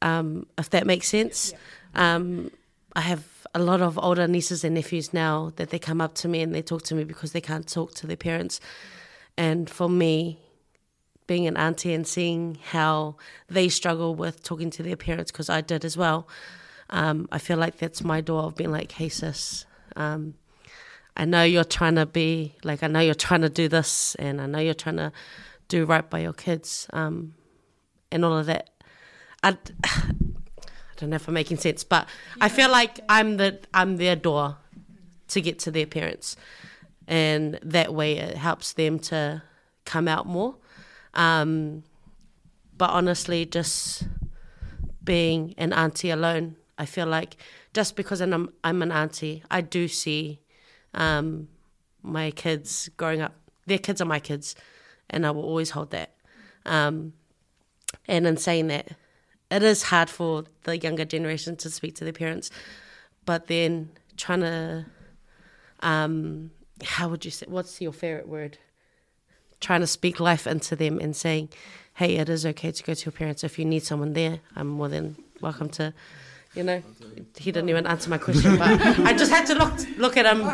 S7: Um, if that makes sense. Um, I have a lot of older nieces and nephews now that they come up to me and they talk to me because they can't talk to their parents. And for me, being an auntie and seeing how they struggle with talking to their parents, because I did as well, um, I feel like that's my door of being like, hey, sis, um, I know you're trying to be, like, I know you're trying to do this and I know you're trying to do right by your kids um, and all of that. I, I don't know if I'm making sense, but I feel like I'm the I'm their door to get to their parents, and that way it helps them to come out more. Um, but honestly, just being an auntie alone, I feel like just because I'm I'm an auntie, I do see um, my kids growing up. Their kids are my kids, and I will always hold that. Um, and in saying that, it is hard for the younger generation to speak to their parents, but then trying to, um, how would you say? What's your favorite word? Trying to speak life into them and saying, hey, it is okay to go to your parents if you need someone there. I'm more than welcome to. You know, he didn't even answer my question, but I just had to look look at him.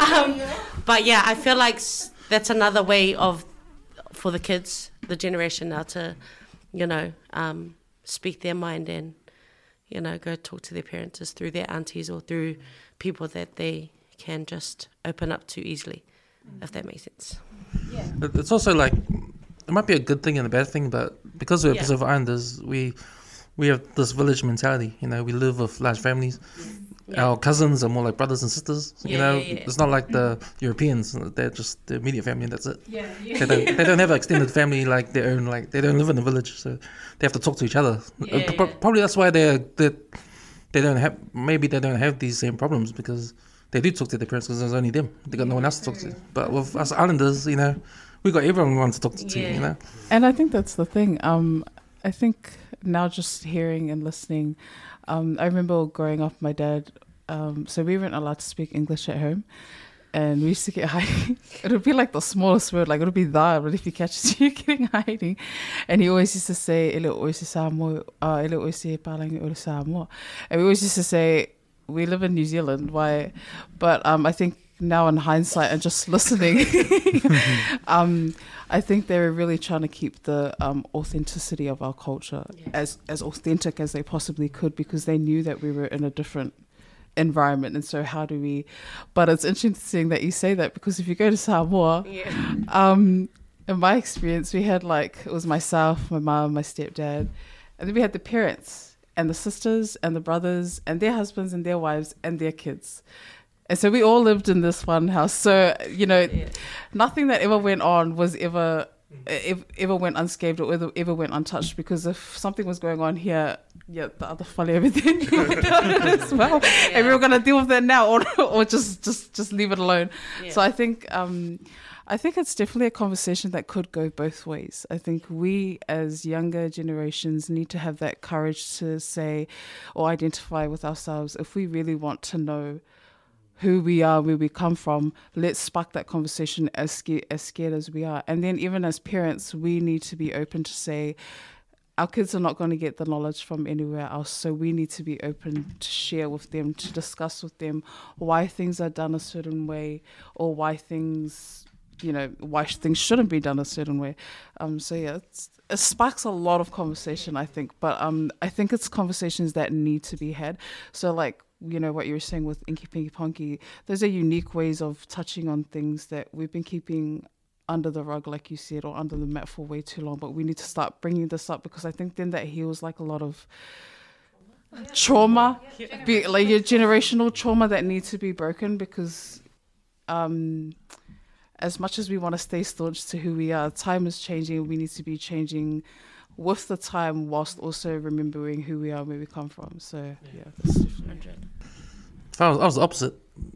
S7: um, but yeah, I feel like that's another way of for the kids, the generation now, to you know um, speak their mind and you know go talk to their parents is through their aunties or through people that they can just open up to easily, if that makes sense.
S2: It- It's also like it might be a good thing and a bad thing, but because we're
S7: Yeah.
S2: Pacific Islanders, we we have this village mentality. You know, we live with large families.
S7: Yeah.
S2: Our cousins are more like brothers and sisters. You know,
S7: yeah, yeah.
S2: it's not like the Europeans. They're just the immediate family. and That's it.
S4: Yeah,
S2: They don't, they don't have an extended family like their own. Like they don't live in a village, so they have to talk to each other.
S7: Yeah,
S2: Uh, pro-
S7: yeah.
S2: Probably that's why they're they they don't have maybe they don't have these same problems because they do talk to their parents because there's only them. They got no one else to talk to. But with us islanders, you know, we got everyone we want to talk to.
S7: Yeah.
S2: You know.
S4: And I think that's the thing. Um, I think now just hearing and listening, um, I remember growing up, my dad. Um, so we weren't allowed to speak English at home, and we used to get hiding. it would be like the smallest word, like it would be that, but if he catches you getting hiding, and he always used to say "ele oise Samoa," uh, and we always used to say we live in New Zealand. Why? But um, I think now in hindsight and just listening, um, I think they were really trying to keep the um, authenticity of our culture
S7: Yeah.
S4: as as authentic as they possibly could because they knew that we were in a different environment and so how do we but it's interesting that you say that because if you go to Samoa
S7: Yeah.
S4: um in my experience we had like it was myself my mom my stepdad and then we had the parents and the sisters and the brothers and their husbands and their wives and their kids and so we all lived in this one house so you know
S7: Yeah.
S4: nothing that ever went on was ever ev- ever went unscathed or ever, ever went untouched because if something was going on here yeah the other funny everything as well and we were going to deal with that now or, or just just just leave it alone
S7: Yeah.
S4: so i think um I think it's definitely a conversation that could go both ways. I think we, as younger generations, need to have that courage to say or identify with ourselves if we really want to know who we are, where we come from. Let's spark that conversation as as scared as we are. And then, even as parents, we need to be open to say, our kids are not going to get the knowledge from anywhere else. So we need to be open to share with them, to discuss with them why things are done a certain way or why things, you know, why things shouldn't be done a certain way. Um, so yeah, it sparks a lot of conversation, I think. But um, I think it's conversations that need to be had. So like, you know, what you were saying with Inky Pinky Ponky, those are unique ways of touching on things that we've been keeping under the rug, like you said, or under the mat for way too long. But we need to start bringing this up because I think then that heals like a lot of trauma, be, like your generational trauma that needs to be broken because um, as much as we want to stay staunch to who we are, time is changing. We need to be changing with the time whilst also remembering who we are and where we come from. So yeah, that's definitely.
S2: If I was, I was the opposite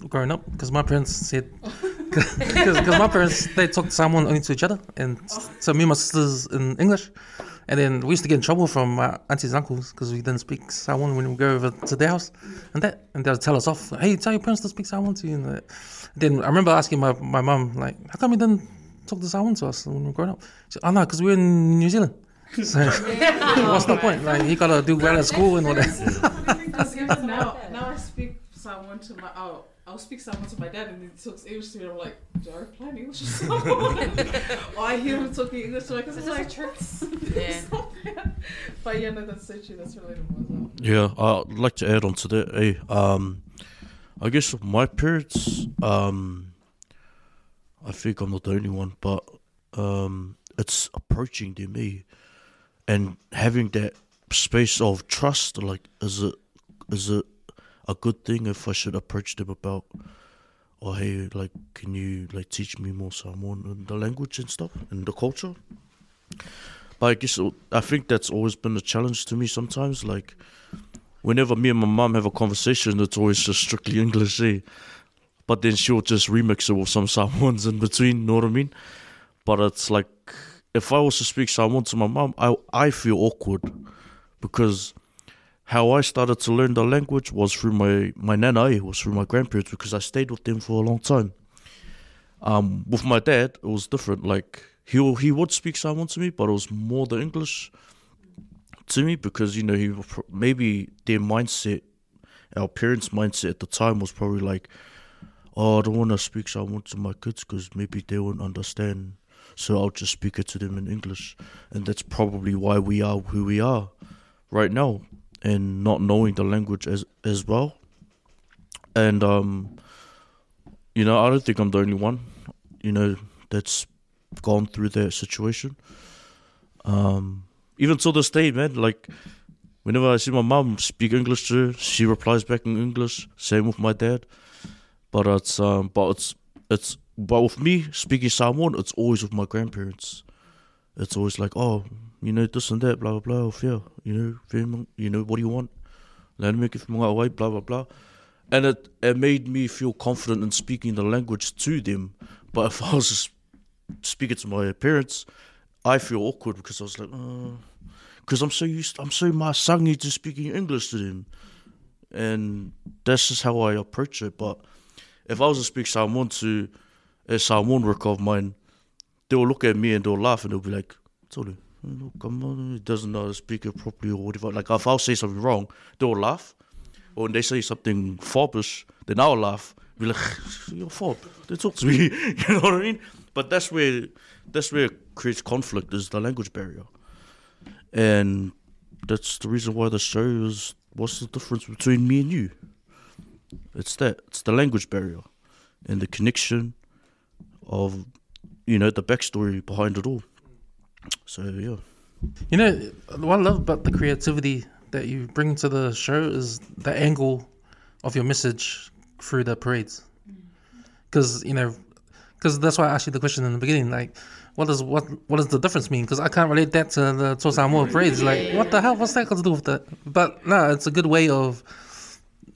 S2: growing up because my parents said because my parents they talked Samoan only to each other and s- so me and my sisters in English. And then we used to get in trouble from my aunties and uncles because we didn't speak Samoan when we go over to their house and that and they'll tell us off hey tell your parents to speak Samoan to you and uh, then I remember asking my my mum like how come you didn't talk to Samoan to us when we were growing up? She said oh no because we're in New Zealand. So what's the point? Like you gotta do well at school and all that
S4: Because even now, now I speak Samoan to my oh, I'll speak Samoan to my dad and he talks English to me. I'm like, do I reply in English or something? or I hear him talking English to me because it's like,
S7: Yeah.
S4: but yeah, no, that's so true. That's relatable as well.
S3: Yeah, I'd like to add on to that. Eh? Um, I guess my parents, um, I think I'm not the only one, but um, it's approaching to me And having that space of trust, like, is it is it a good thing if I should approach them about, oh hey, like, can you like teach me more Samoan and the language and stuff and the culture? But I guess I think that's always been a challenge to me sometimes, like whenever me and my mom have a conversation, it's always just strictly English, eh? But then she'll just remix it with some Samoans in between, know what I mean? But it's like, if I was to speak Samoan to my mom, I, I feel awkward because how I started to learn the language was through my, my nana, eh, was through my grandparents because I stayed with them for a long time. Um, with my dad, it was different. Like, he he would speak Samoan to me, but it was more the English to me because you know he maybe their mindset, our parents' mindset at the time was probably like, oh, I don't want to speak Samoan to my kids because maybe they won't understand, so I'll just speak it to them in English, and that's probably why we are who we are right now, and not knowing the language as as well, and um, you know, I don't think I'm the only one, you know, that's gone through that situation. Um, even to this day, man, like whenever I see my mom speak English to her, she replies back in English. Same with my dad. But it's um, but it's it's but with me speaking Samoan, it's always with my grandparents. It's always like, oh, you know, this and that, blah blah blah. Fear, you know, fear, you know, what do you want? Let me give away, blah blah blah. And it it made me feel confident in speaking the language to them. But if I was speaking to my parents, I feel awkward because I was like, uh, because I'm so used, I'm so masangi to speaking English to them, and that's just how I approach it. But if I was to speak Samoan to a Samoan worker of mine, they'll look at me and they'll laugh and they'll be like, "Tolu, on, he doesn't know how to speak it properly or whatever." Like if I'll say something wrong, they'll laugh. Or when they say something foppish, then I'll laugh. Be like, "You're fob." They talk to me. you know what I mean? But that's where that's where it creates conflict is the language barrier, and that's the reason why the show is. What's the difference between me and you? It's that it's the language barrier, and the connection of you know the backstory behind it all. So yeah.
S2: You know, what I love about the creativity that you bring to the show is the angle of your message through the parades. Mm. Because you know, because that's why I asked you the question in the beginning, like, what does what what does the difference mean? Because I can't relate that to the Toa Samoa parades. Like, what the hell? What's that got to do with that? But no, it's a good way of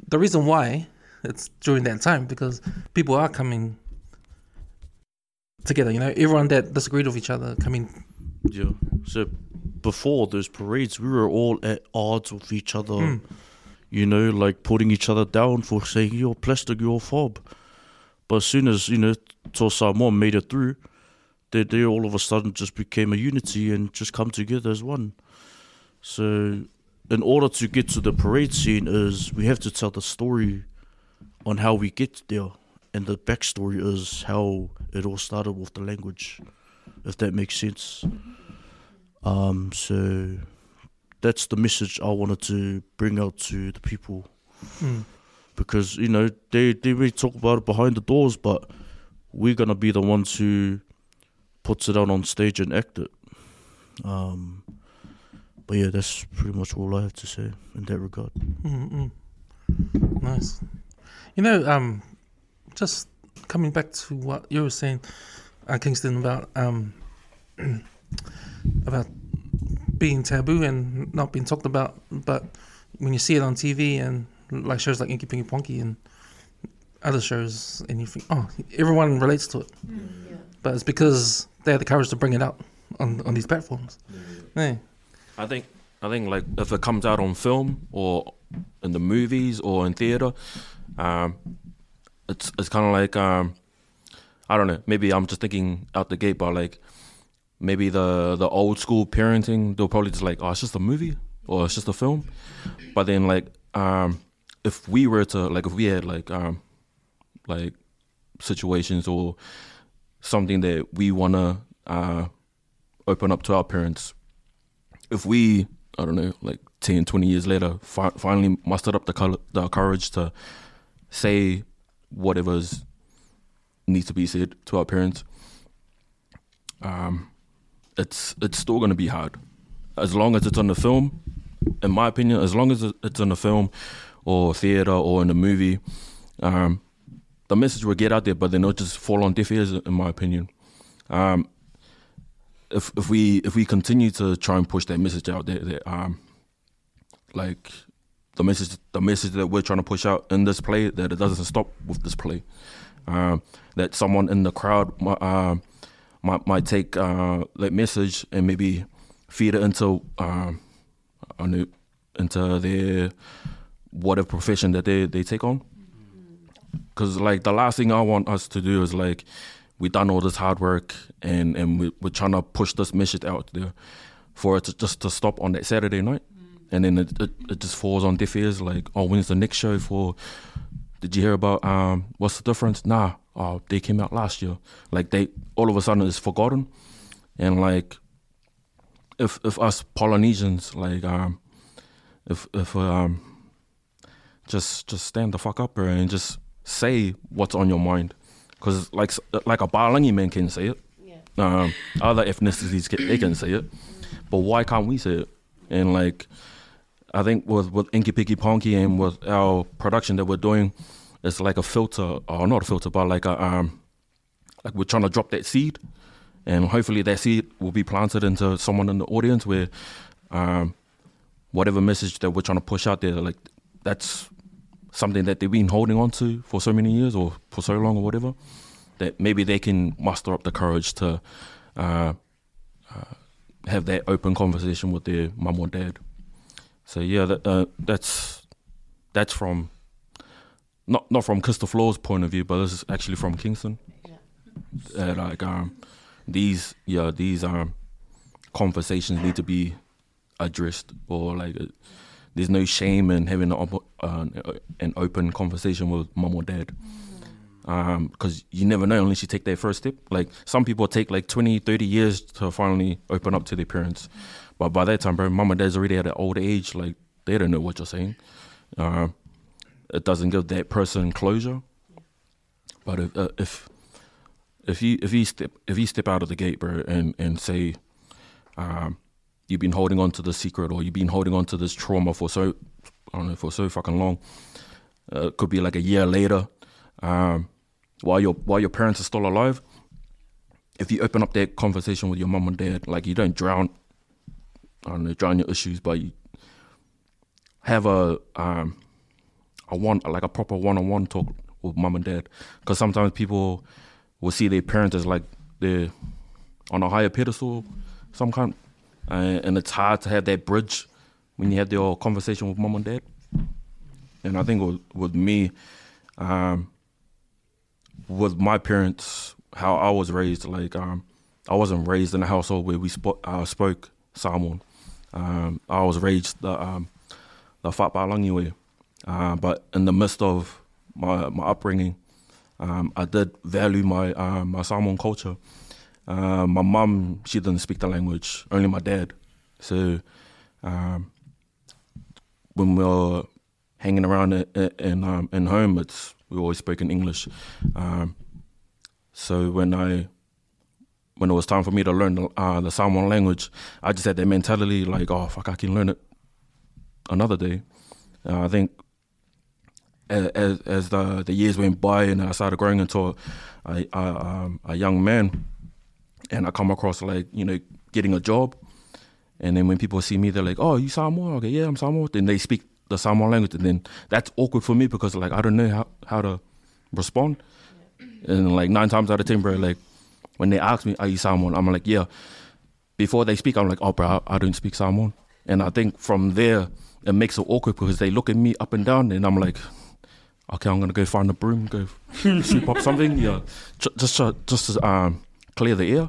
S2: the reason why it's during that time because people are coming together. You know, everyone that disagreed with each other coming.
S3: Yeah. So before those parades, we were all at odds with each other.
S2: Mm.
S3: You know, like putting each other down for saying you're plastic, you're fob. But as soon as you know Toa Samoa made it through, they they all of a sudden just became a unity and just come together as one. So, in order to get to the parade scene, is we have to tell the story on how we get there, and the backstory is how it all started with the language, if that makes sense. Um, so that's the message I wanted to bring out to the people
S2: Mm.
S3: because you know they they may talk about it behind the doors, but we're gonna be the ones who puts it out on stage and act it. Um, but yeah, that's pretty much all I have to say in that regard.
S2: Mm-mm. Nice. You know, um, just coming back to what you were saying, uh, Kingston, about um, about being taboo and not being talked about, but when you see it on TV and like shows like Inky Pinky Ponky and other shows, and you think, oh, everyone relates to it, but it's because they had the courage to bring it out on on these platforms. Yeah.
S5: I think I think like if it comes out on film or in the movies or in theater, um, it's it's kind of like um, I don't know. Maybe I'm just thinking out the gate, but like maybe the the old school parenting, they'll probably just like, oh, it's just a movie or it's just a film. But then like um, if we were to like if we had like um, like situations or something that we wanna uh, open up to our parents if we i don't know like 10 20 years later fi- finally mustered up the, col- the courage to say whatever's needs to be said to our parents. Um it's it's still going to be hard. As long as it's on the film in my opinion as long as it's on the film or theater or in a movie um the message will get out there but then it'll just fall on deaf ears in my opinion. Um if if we if we continue to try and push that message out there that um like the message the message that we're trying to push out in this play that it doesn't stop with this play um that someone in the crowd might um might, might take uh that message and maybe feed it into know, into their whatever profession that they they take on because like the last thing I want us to do is like we done all this hard work and and we, we're trying to push this message out there for it to just to stop on that Saturday night, and then it, it, it just falls on deaf ears. Like, oh, when's the next show for? Did you hear about um? What's the difference? Nah, oh, they came out last year. Like they all of a sudden it's forgotten, and like if if us Polynesians like um if if um just just stand the fuck up bro, and just say what's on your mind because like like a palangi man can say it um other ethnicities can, they can say it but why can't we say it and like I think with with Inky Pinky Ponky and with our production that we're doing it's like a filter or not a filter but like a um like we're trying to drop that seed and hopefully that seed will be planted into someone in the audience where um, whatever message that we're trying to push out there, like that's something that they've been holding on to for so many years or for so long or whatever, that maybe they can muster up the courage to uh, uh, have that open conversation with their mum or dad. So yeah, that, uh, that's that's from not not from Christopher Law's point of view, but this is actually from Kingston. Uh, like um, these yeah these um conversations need to be addressed or like uh, there's no shame in having an, op- uh, an open conversation with mom or dad. Because you never know unless you take that first step. Like some people take like 20 30 years to finally open up to their parents but by that time bro mom and dad's already at an old age like they don't know what you're saying uh, it doesn't give that person closure but if, uh, if if you if you step if you step out of the gate, bro, and and say, um, you've been holding on to the secret or you've been holding on to this trauma for so I don't know for so fucking long. Uh, it could be like a year later, um, while your while your parents are still alive. If you open up that conversation with your mom and dad, like you don't drown, I don't know, drown your issues, but you have a um, a one like a proper one on one talk with mom and dad, because sometimes people will see their parents as like they're on a higher pedestal, some kind, and it's hard to have that bridge when you have your conversation with mom and dad. And I think with, with me, um, with my parents, how I was raised, like um, I wasn't raised in a household where we spo- uh, spoke Samoan. Um, I was raised the um, the Whapalangi way, uh, but in the midst of my my upbringing, um, I did value my uh, my Samoan culture. Uh, my mum, she didn't speak the language, only my dad. So um, when we were hanging around in in, um, in home, it's we always spoke in English. Um, so when I when it was time for me to learn the, uh, the Samoan language, I just had that mentality like, oh fuck, I can learn it another day. Uh, I think as as the the years went by and I started growing into a a, um, a young man, and I come across like you know getting a job, and then when people see me, they're like, "Oh, you Samoan? Okay, yeah, I'm Samoan." Then they speak the Samoan language, and then that's awkward for me because like I don't know how how to respond, and like nine times out of ten, bro, like when they ask me, "Are you Samoan?" I'm like, "Yeah." Before they speak, I'm like, "Oh, bro, I, don't speak Samoan," and I think from there it makes it awkward because they look at me up and down, and I'm like okay, I'm gonna go find a broom, go sweep up something, yeah, just to, just to um, clear the air.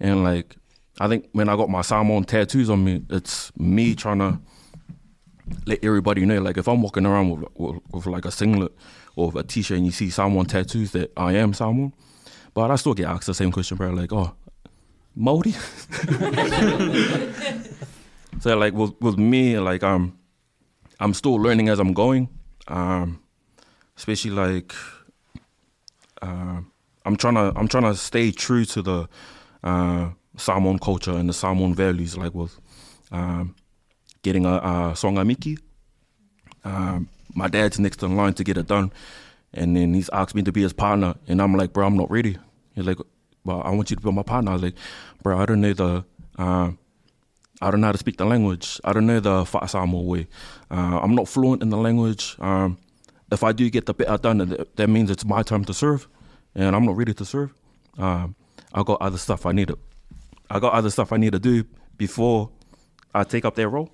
S5: And like, I think when I got my Samoan tattoos on me, it's me trying to let everybody know. Like, if I'm walking around with, with, with like a singlet or a t-shirt and you see Samoan tattoos, that I am Samoan. But I still get asked the same question, bro. Like, oh, Maori. so like with with me, like um, I'm still learning as I'm going. Um, especially like uh, I'm trying to I'm trying to stay true to the uh, Samoan culture and the Samoan values, like with um, getting a, a songa miki. Um, my dad's next in line to get it done, and then he's asked me to be his partner, and I'm like, bro, I'm not ready. He's like, well, I want you to be my partner. I was like, bro, I don't know the. Uh, I don't know how to speak the language. I don't know the Fa'asamoa way. Uh, I'm not fluent in the language. Um, if I do get the bit I done, that means it's my time to serve, and I'm not ready to serve. Um, I got other stuff I need to, I got other stuff I need to do before I take up that role.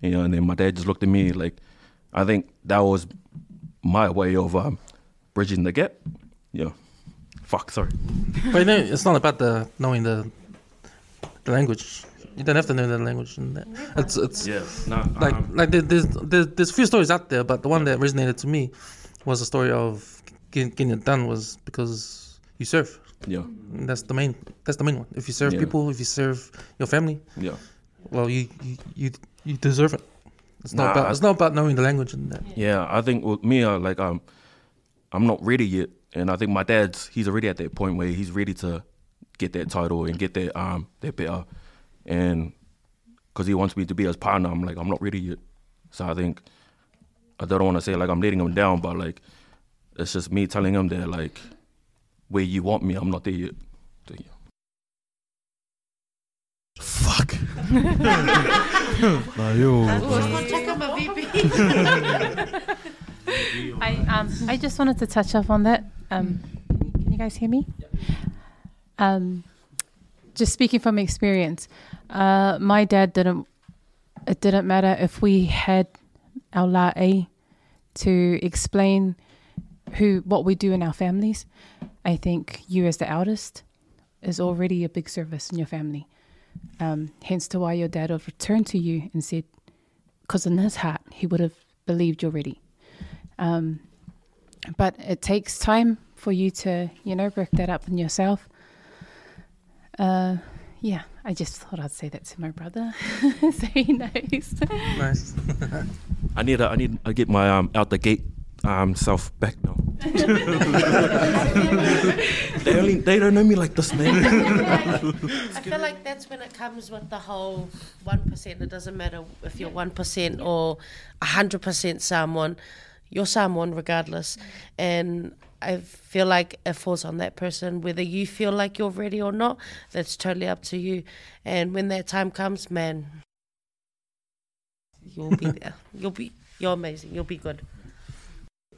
S5: You know, and then my dad just looked at me like, I think that was my way of um, bridging the gap. Yeah. Fuck, sorry.
S2: But you know, it's not about the knowing the the language. You don't have to know the language. And that. It's it's
S5: Yeah, no,
S2: like
S5: um,
S2: like there's, there's there's a few stories out there, but the one that resonated to me was the story of getting, getting it done was because you serve.
S5: yeah,
S2: And that's the main that's the main one. If you serve
S5: Yeah.
S2: people, if you serve your family,
S5: yeah.
S2: well, you you you, you deserve it. It's not
S5: Nah,
S2: about
S5: I-
S2: it's not about knowing the language and that.
S5: Yeah, I think with me, uh, like um, I'm not ready yet, and I think my dad's he's already at that point where he's ready to get that title and get that um that better, and because he wants me to be his partner, I'm like I'm not ready yet. So I think I don't want to say like I'm letting him down, but like it's just me telling him that like where you want me, I'm not there yet. So, yeah.
S1: Fuck. nah, yo.
S6: I um I just wanted to touch up on that. Um, can you guys hear me? Um, just speaking from experience, uh, my dad didn't. It didn't matter if we had our la a to explain who what we do in our families. I think you as the eldest is already a big service in your family. Um, hence to why your dad would have returned to you and said, because in his heart he would have believed you're ready. Um, but it takes time for you to, you know, work that up in yourself. Uh, yeah, I just thought I'd say that to my brother, so he knows.
S2: Nice.
S5: I need to, I need to get my um out the gate um self back now. they only they don't know me like this, man.
S7: I feel like that's when it comes with the whole one percent. It doesn't matter if you're one percent or hundred percent someone. You're someone regardless, and I feel like it falls on that person whether you feel like you're ready or not. That's totally up to you. And when that time comes, man, you'll be there. You'll be. You're amazing. You'll be good.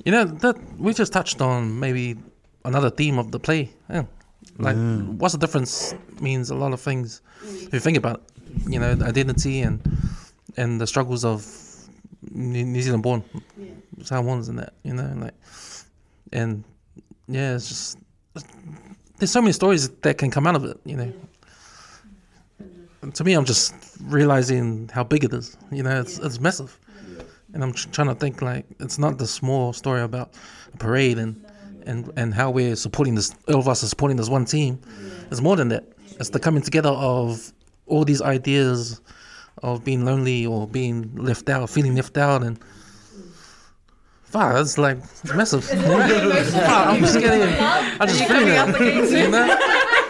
S2: You know that we just touched on maybe another theme of the play. Yeah. Like, what's the difference? Means a lot of things. If you think about it, you know, identity and and the struggles of New Zealand born Samoans and that. You know, like, and yeah, it's just there's so many stories that can come out of it. You know. And to me, I'm just realizing how big it is. You know, it's it's massive and I'm tr- trying to think like it's not the small story about a parade and and and how we're supporting this. All of us are supporting this one team. It's more than that. It's the coming together of all these ideas of being lonely or being left out, feeling left out, and fuck, that's like it's massive. Fuck, I'm just getting, I'm just feeling it, you know.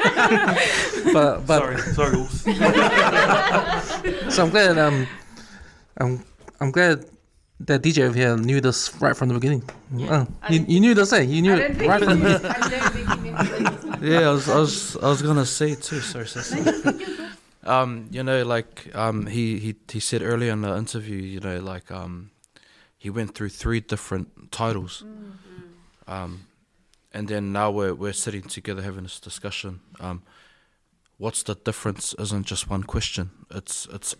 S2: but but
S5: sorry, sorry,
S2: so I'm glad um I'm I'm glad that DJ over here knew this right from the beginning. Oh, you, you knew this, eh? You knew it right from the beginning.
S9: Yeah, I was, I was, I was gonna say too. Sorry, sis. Um, you know, like um, he, he, he said earlier in the interview, you know, like um, he went through three different titles, um, and then now we're we're sitting together having this discussion. Um, what's the difference? Isn't just one question. It's it's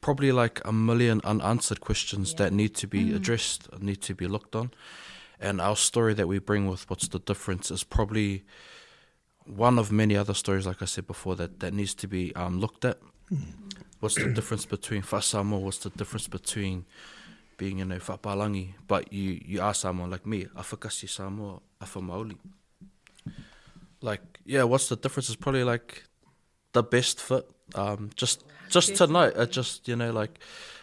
S9: probably like a million unanswered questions that need to be addressed, and need to be looked on. And our story that we bring with what's the difference is probably one of many other stories, like I said before, that, that needs to be um, looked at. What's the difference between Fa'asamoa? What's the difference between being, you know, Whapalangi, but you, you are someone like me, a Afakasi Samoa, a Whamaoli. Like, yeah, what's the difference is probably like the best fit. Um, just just tonight, it just, you know, like,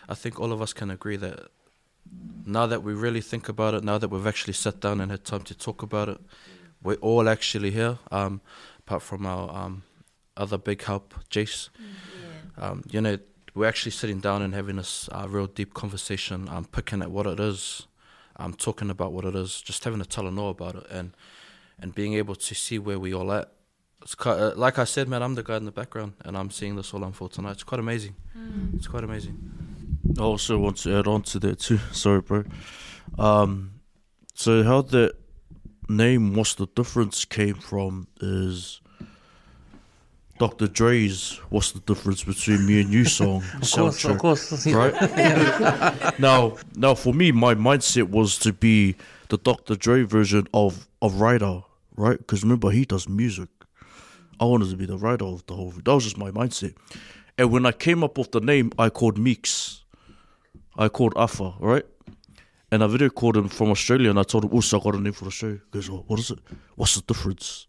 S9: I think all of us can agree that now that we really think about it, now that we've actually sat down and had time to talk about it, we're all actually here, um, apart from our um, other big help, Jace. Um, you know, we're actually sitting down and having this uh, real deep conversation, um, picking at what it is, um, talking about what it is, just having a tell and know about it, and and being able to see where we all at. It's quite, uh, like I said, man, I'm the guy in the background, and I'm seeing this all unfold tonight. It's quite amazing. It's quite amazing.
S3: I also want to add on to that too. Sorry, bro. Um, so how that name "What's the Difference" came from is Dr. Dre's "What's the Difference Between Me and You" song
S2: Of course,
S3: soundtrack,
S2: of course.
S3: right? now, now for me, my mindset was to be the Dr. Dre version of of writer, right? Because remember, he does music. I wanted to be the writer of the whole. That was just my mindset. And when I came up with the name, I called Meeks. I called Afa, right? And I video called him from Australia, and I told him, "Also, I got a name for the show." He goes, oh, "What is it? What's the difference?"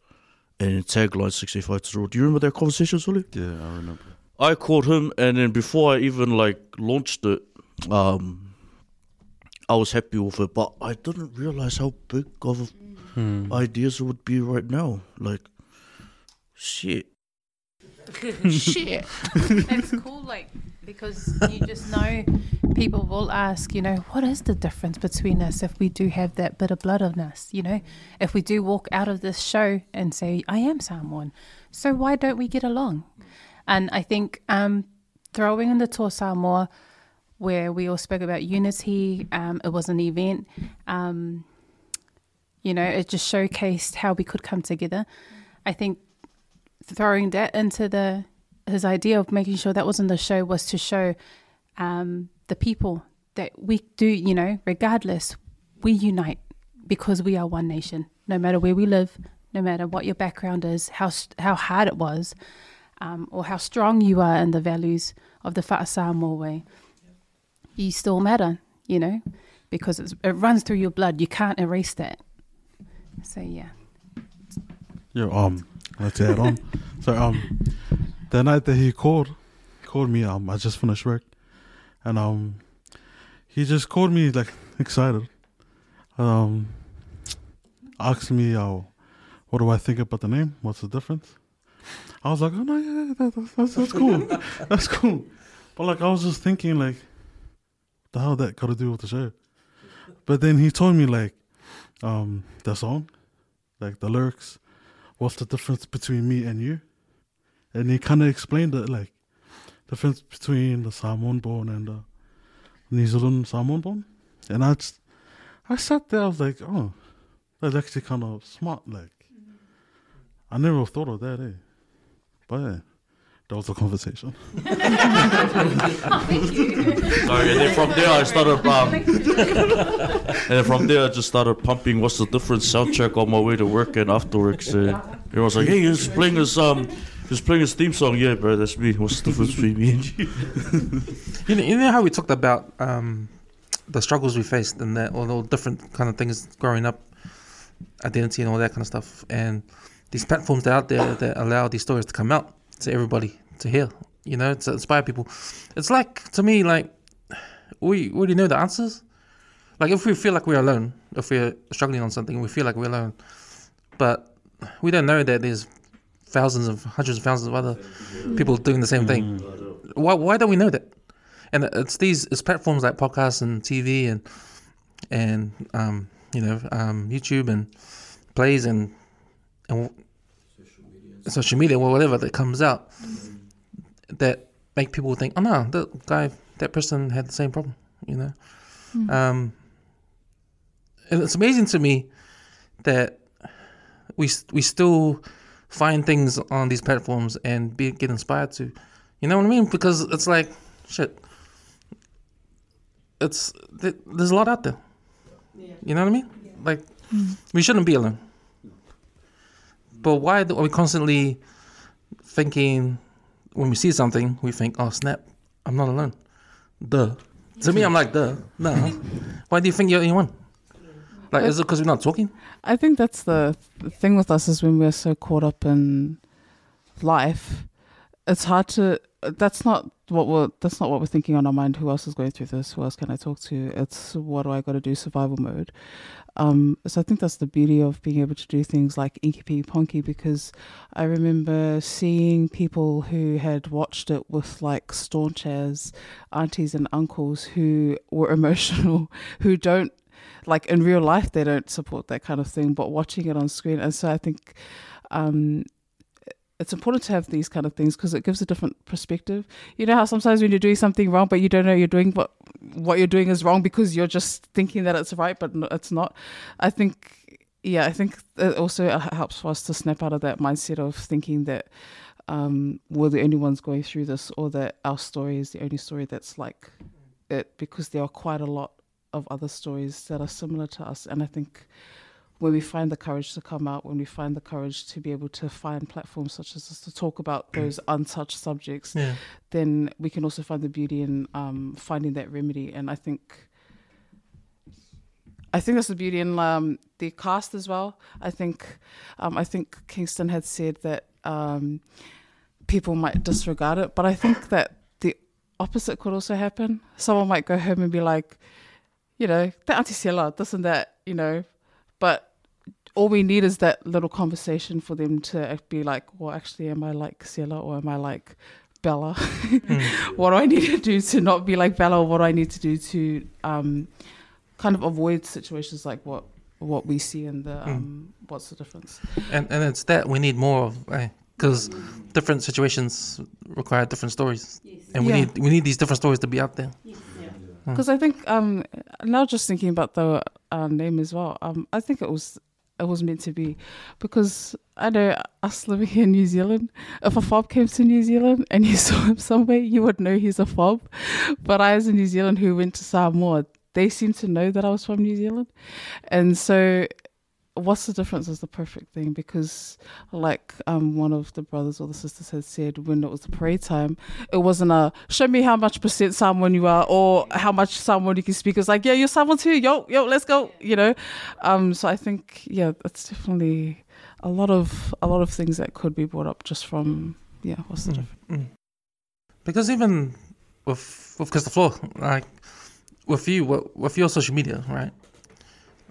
S3: And in tagline sixty five to zero. Do you remember that conversation, Sully?
S1: Yeah, I remember.
S3: I called him, and then before I even like launched it, um, I was happy with it, but I didn't realize how big of
S2: Hmm.
S3: ideas it would be right now. Like, shit.
S6: Shit. it's cool, like, because you just know people will ask, you know, what is the difference between us if we do have that bit of blood in us, you know? If we do walk out of this show and say, I am someone, so why don't we get along? And I think um, throwing in the Toa Samoa, where we all spoke about unity, um, it was an event. Um, you know, it just showcased how we could come together. I think throwing that into the his idea of making sure that was in the show was to show um, the people that we do, you know, regardless, we unite because we are one nation. No matter where we live, no matter what your background is, how how hard it was, um, or how strong you are in the values of the Fa'asamoa way, you still matter, you know, because it runs through your blood. You can't erase that. So yeah.
S1: Yeah, um, let's add on. so, um, the night that he called, called me, um, I just finished work, and um, he just called me like excited, um, asked me, uh, what do I think about the name? What's the difference? I was like, oh no, yeah, yeah, that, that's, that's that's cool, that's cool. But like, I was just thinking, like, the hell that got to do with the show? But then he told me like, um, the song, like the lyrics what's the difference between me and you? And he kind of explained it like difference between the Samoan born and the New Zealand Samoan born. And I just, I sat there, I was like, oh, that's actually kind of smart. Like, I never thought of that, eh? But yeah, that was the conversation.
S3: Sorry, and then from there I started, um, and then from there I just started pumping. What's the difference? Soundcheck on my way to work and afterwards. Uh, everyone's like, "Hey, he's playing his um, he's playing his theme song." Yeah, bro, that's me. What's the difference between me and you?
S2: You know, you know how we talked about um, the struggles we faced and that all the different kind of things growing up, identity and all that kind of stuff, and these platforms that are out there that allow these stories to come out to everybody to hear. You know, to inspire people. It's like to me, like we already know the answers. Like if we feel like we're alone, if we're struggling on something, we feel like we're alone, but we don't know that there's thousands of hundreds of thousands of other people doing the same thing. Why why don't we know that? And it's these it's platforms like podcasts and TV and and um, you know um, YouTube and plays and and social media or whatever that comes out that make people think, oh no, that guy, that person had the same problem, you know. Um, and it's amazing to me that we we still find things on these platforms and be get inspired to, you know what I mean? Because it's like shit. It's th- there's a lot out there. You know what I mean? Like mm. we shouldn't be alone. But why are we constantly thinking when we see something, we think, "Oh snap, I'm not alone." Duh. To me, I'm like, "Duh." No. why do you think you're the only one? Like, is it because we're not talking?
S4: I think that's the the thing with us is when we're so caught up in life, it's hard to. That's not what we're. That's not what we're thinking on our mind. Who else is going through this? Who else can I talk to? It's what do I got to do? Survival mode. Um, so I think that's the beauty of being able to do things like Inky Ponky because I remember seeing people who had watched it with like staunch as aunties and uncles who were emotional, who don't like in real life they don't support that kind of thing but watching it on screen. And so i think um it's important to have these kind of things because it gives a different perspective. You know how sometimes when you're doing something wrong but you don't know you're doing what what you're doing is wrong because you're just thinking that it's right but it's not. I think yeah i think it also uh, helps for us to snap out of that mindset of thinking that um, we're the only ones going through this or that our story is the only story that's like it because there are quite a lot of other stories that are similar to us and i think when we find the courage to come out, when we find the courage to be able to find platforms such as this to talk about those untouched subjects,
S2: Yeah.
S4: then we can also find the beauty in um, finding that remedy. And I think, I think that's the beauty in um, the cast as well. I think, um, I think Kingston had said that um, people might disregard it, but I think that the opposite could also happen. Someone might go home and be like, you know, that Auntie Sela, this and that, you know, but all we need is that little conversation for them to be like, well, actually, am I like Sela or am I like Bella? what do I need to do to not be like Bella? Or what do I need to do to um, kind of avoid situations like what what we see in the um, what's the difference?
S2: And and it's that we need more of, because different situations require different stories, and we
S4: Yeah.
S2: need we need these different stories to be out there.
S4: Because I think um, now just thinking about the uh, name as well, um, I think it was it was meant to be because I know us living here in New Zealand, if a fob came to New Zealand and you saw him somewhere, you would know he's a fob. But I, as a New Zealand who went to Samoa, they seem to know that I was from New Zealand, and so. What's the difference is the perfect thing because, like um, one of the brothers or the sisters had said, when it was the parade time, it wasn't a show me how much percent someone you are or how much someone you can speak. It's like, yeah, you're someone too. Yo, yo, let's go. You know. Um, so I think yeah, that's definitely a lot of a lot of things that could be brought up just from yeah. What's the difference?
S2: Mm. Because even with with Crystal Floor, like with you, with, with your social media, right?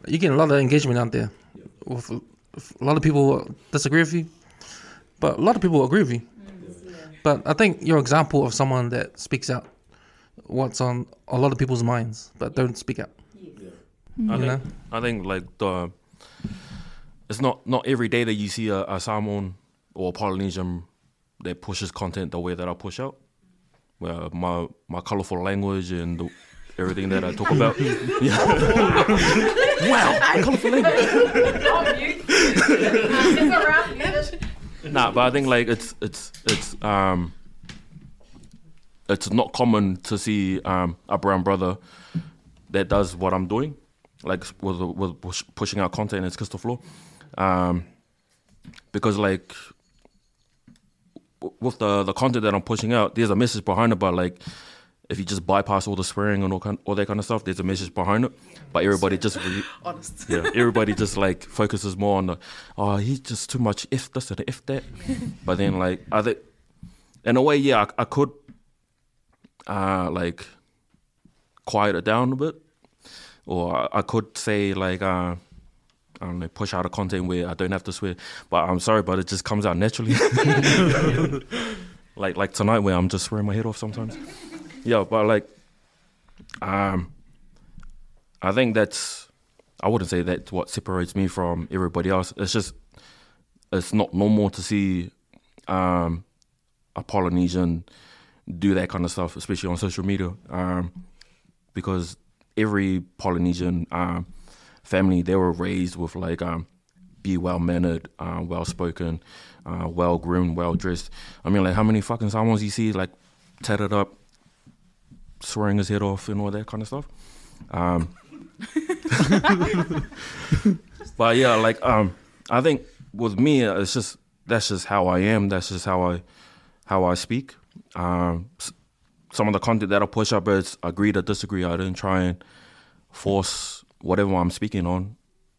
S2: You get a lot of engagement out there. With, a lot of people disagree with you, but a lot of people agree with you. But I think you're an example of someone that speaks out what's on a lot of people's minds, but don't speak out.
S5: I
S2: You
S5: think
S2: know?
S5: I think like the it's not not every day that you see a, a Samoan or a Polynesian that pushes content the way that I push out. Where my my colorful language and the, everything that I talk about. wow, colorful language. nah, but I think like it's it's it's um it's not common to see um a brown brother that does what I'm doing, like with with push, pushing out content as Crystal Floor, um, because like with the the content that I'm pushing out, there's a message behind it. But like, if you just bypass all the swearing and all kind all that kind of stuff, there's a message behind it. But everybody just re-
S4: Honest.
S5: yeah, everybody just like focuses more on the oh he's just too much if this and if that. but then like I think in a way, yeah, I, I could uh like quiet it down a bit, or I, I could say like uh. I don't know, push out a content where I don't have to swear. But I'm sorry, but it just comes out naturally. like like tonight where I'm just swearing my head off sometimes. Yeah, but like um I think that's I wouldn't say that's what separates me from everybody else. It's just it's not normal to see um a Polynesian do that kind of stuff, especially on social media. Um because every Polynesian um family they were raised with like um be well mannered, uh, well spoken, uh, well groomed, well dressed. I mean, like how many fucking someone's you see like tatted up, swearing his head off and all that kind of stuff. Um, but yeah, like um, I think with me, it's just that's just how I am. That's just how I how I speak. Um, some of the content that I push up is agree to disagree. I didn't try and force whatever I'm speaking on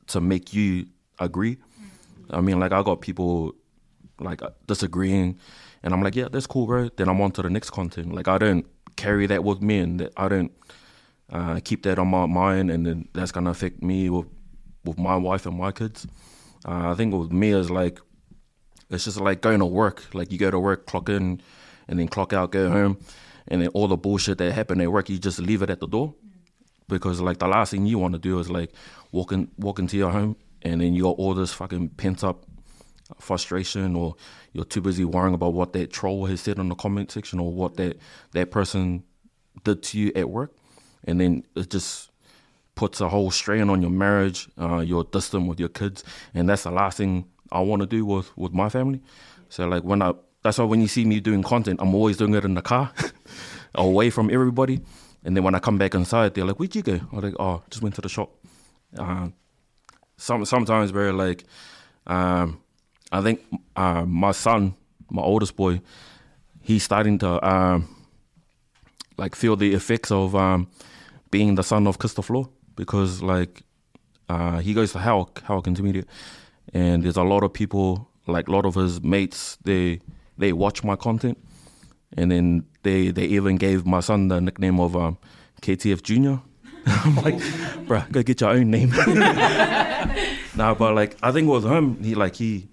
S5: to make you agree. I mean, like I got people like disagreeing, and I'm like, yeah, that's cool, bro. Then I'm on to the next content. Like I don't carry that with me, and that I don't uh, keep that on my mind, and then that's gonna affect me with with my wife and my kids. Uh, I think with me is like it's just like going to work. Like you go to work, clock in, and then clock out, go home, and then all the bullshit that happened at work, you just leave it at the door. Because like the last thing you want to do is like walk in, walk into your home, and then you got all this fucking pent up frustration, or you're too busy worrying about what that troll has said in the comment section, or what that that person did to you at work, and then it just puts a whole strain on your marriage. Uh, you're distant with your kids, and that's the last thing I want to do with with my family. So like when I, that's why when you see me doing content, I'm always doing it in the car, away from everybody. And then when I come back inside, they're like, "Where'd you go?" I'm like, "Oh, just went to the shop." Uh, some sometimes where like um I think uh, my son, my oldest boy, he's starting to um like feel the effects of um being the son of Christopher Law because like uh he goes to Howard, Howard Intermediate and there's a lot of people like a lot of his mates they they watch my content and then they they even gave my son the nickname of um, KTF Junior. I'm like, bruh, go get your own name. nah, but like I think with him, he like he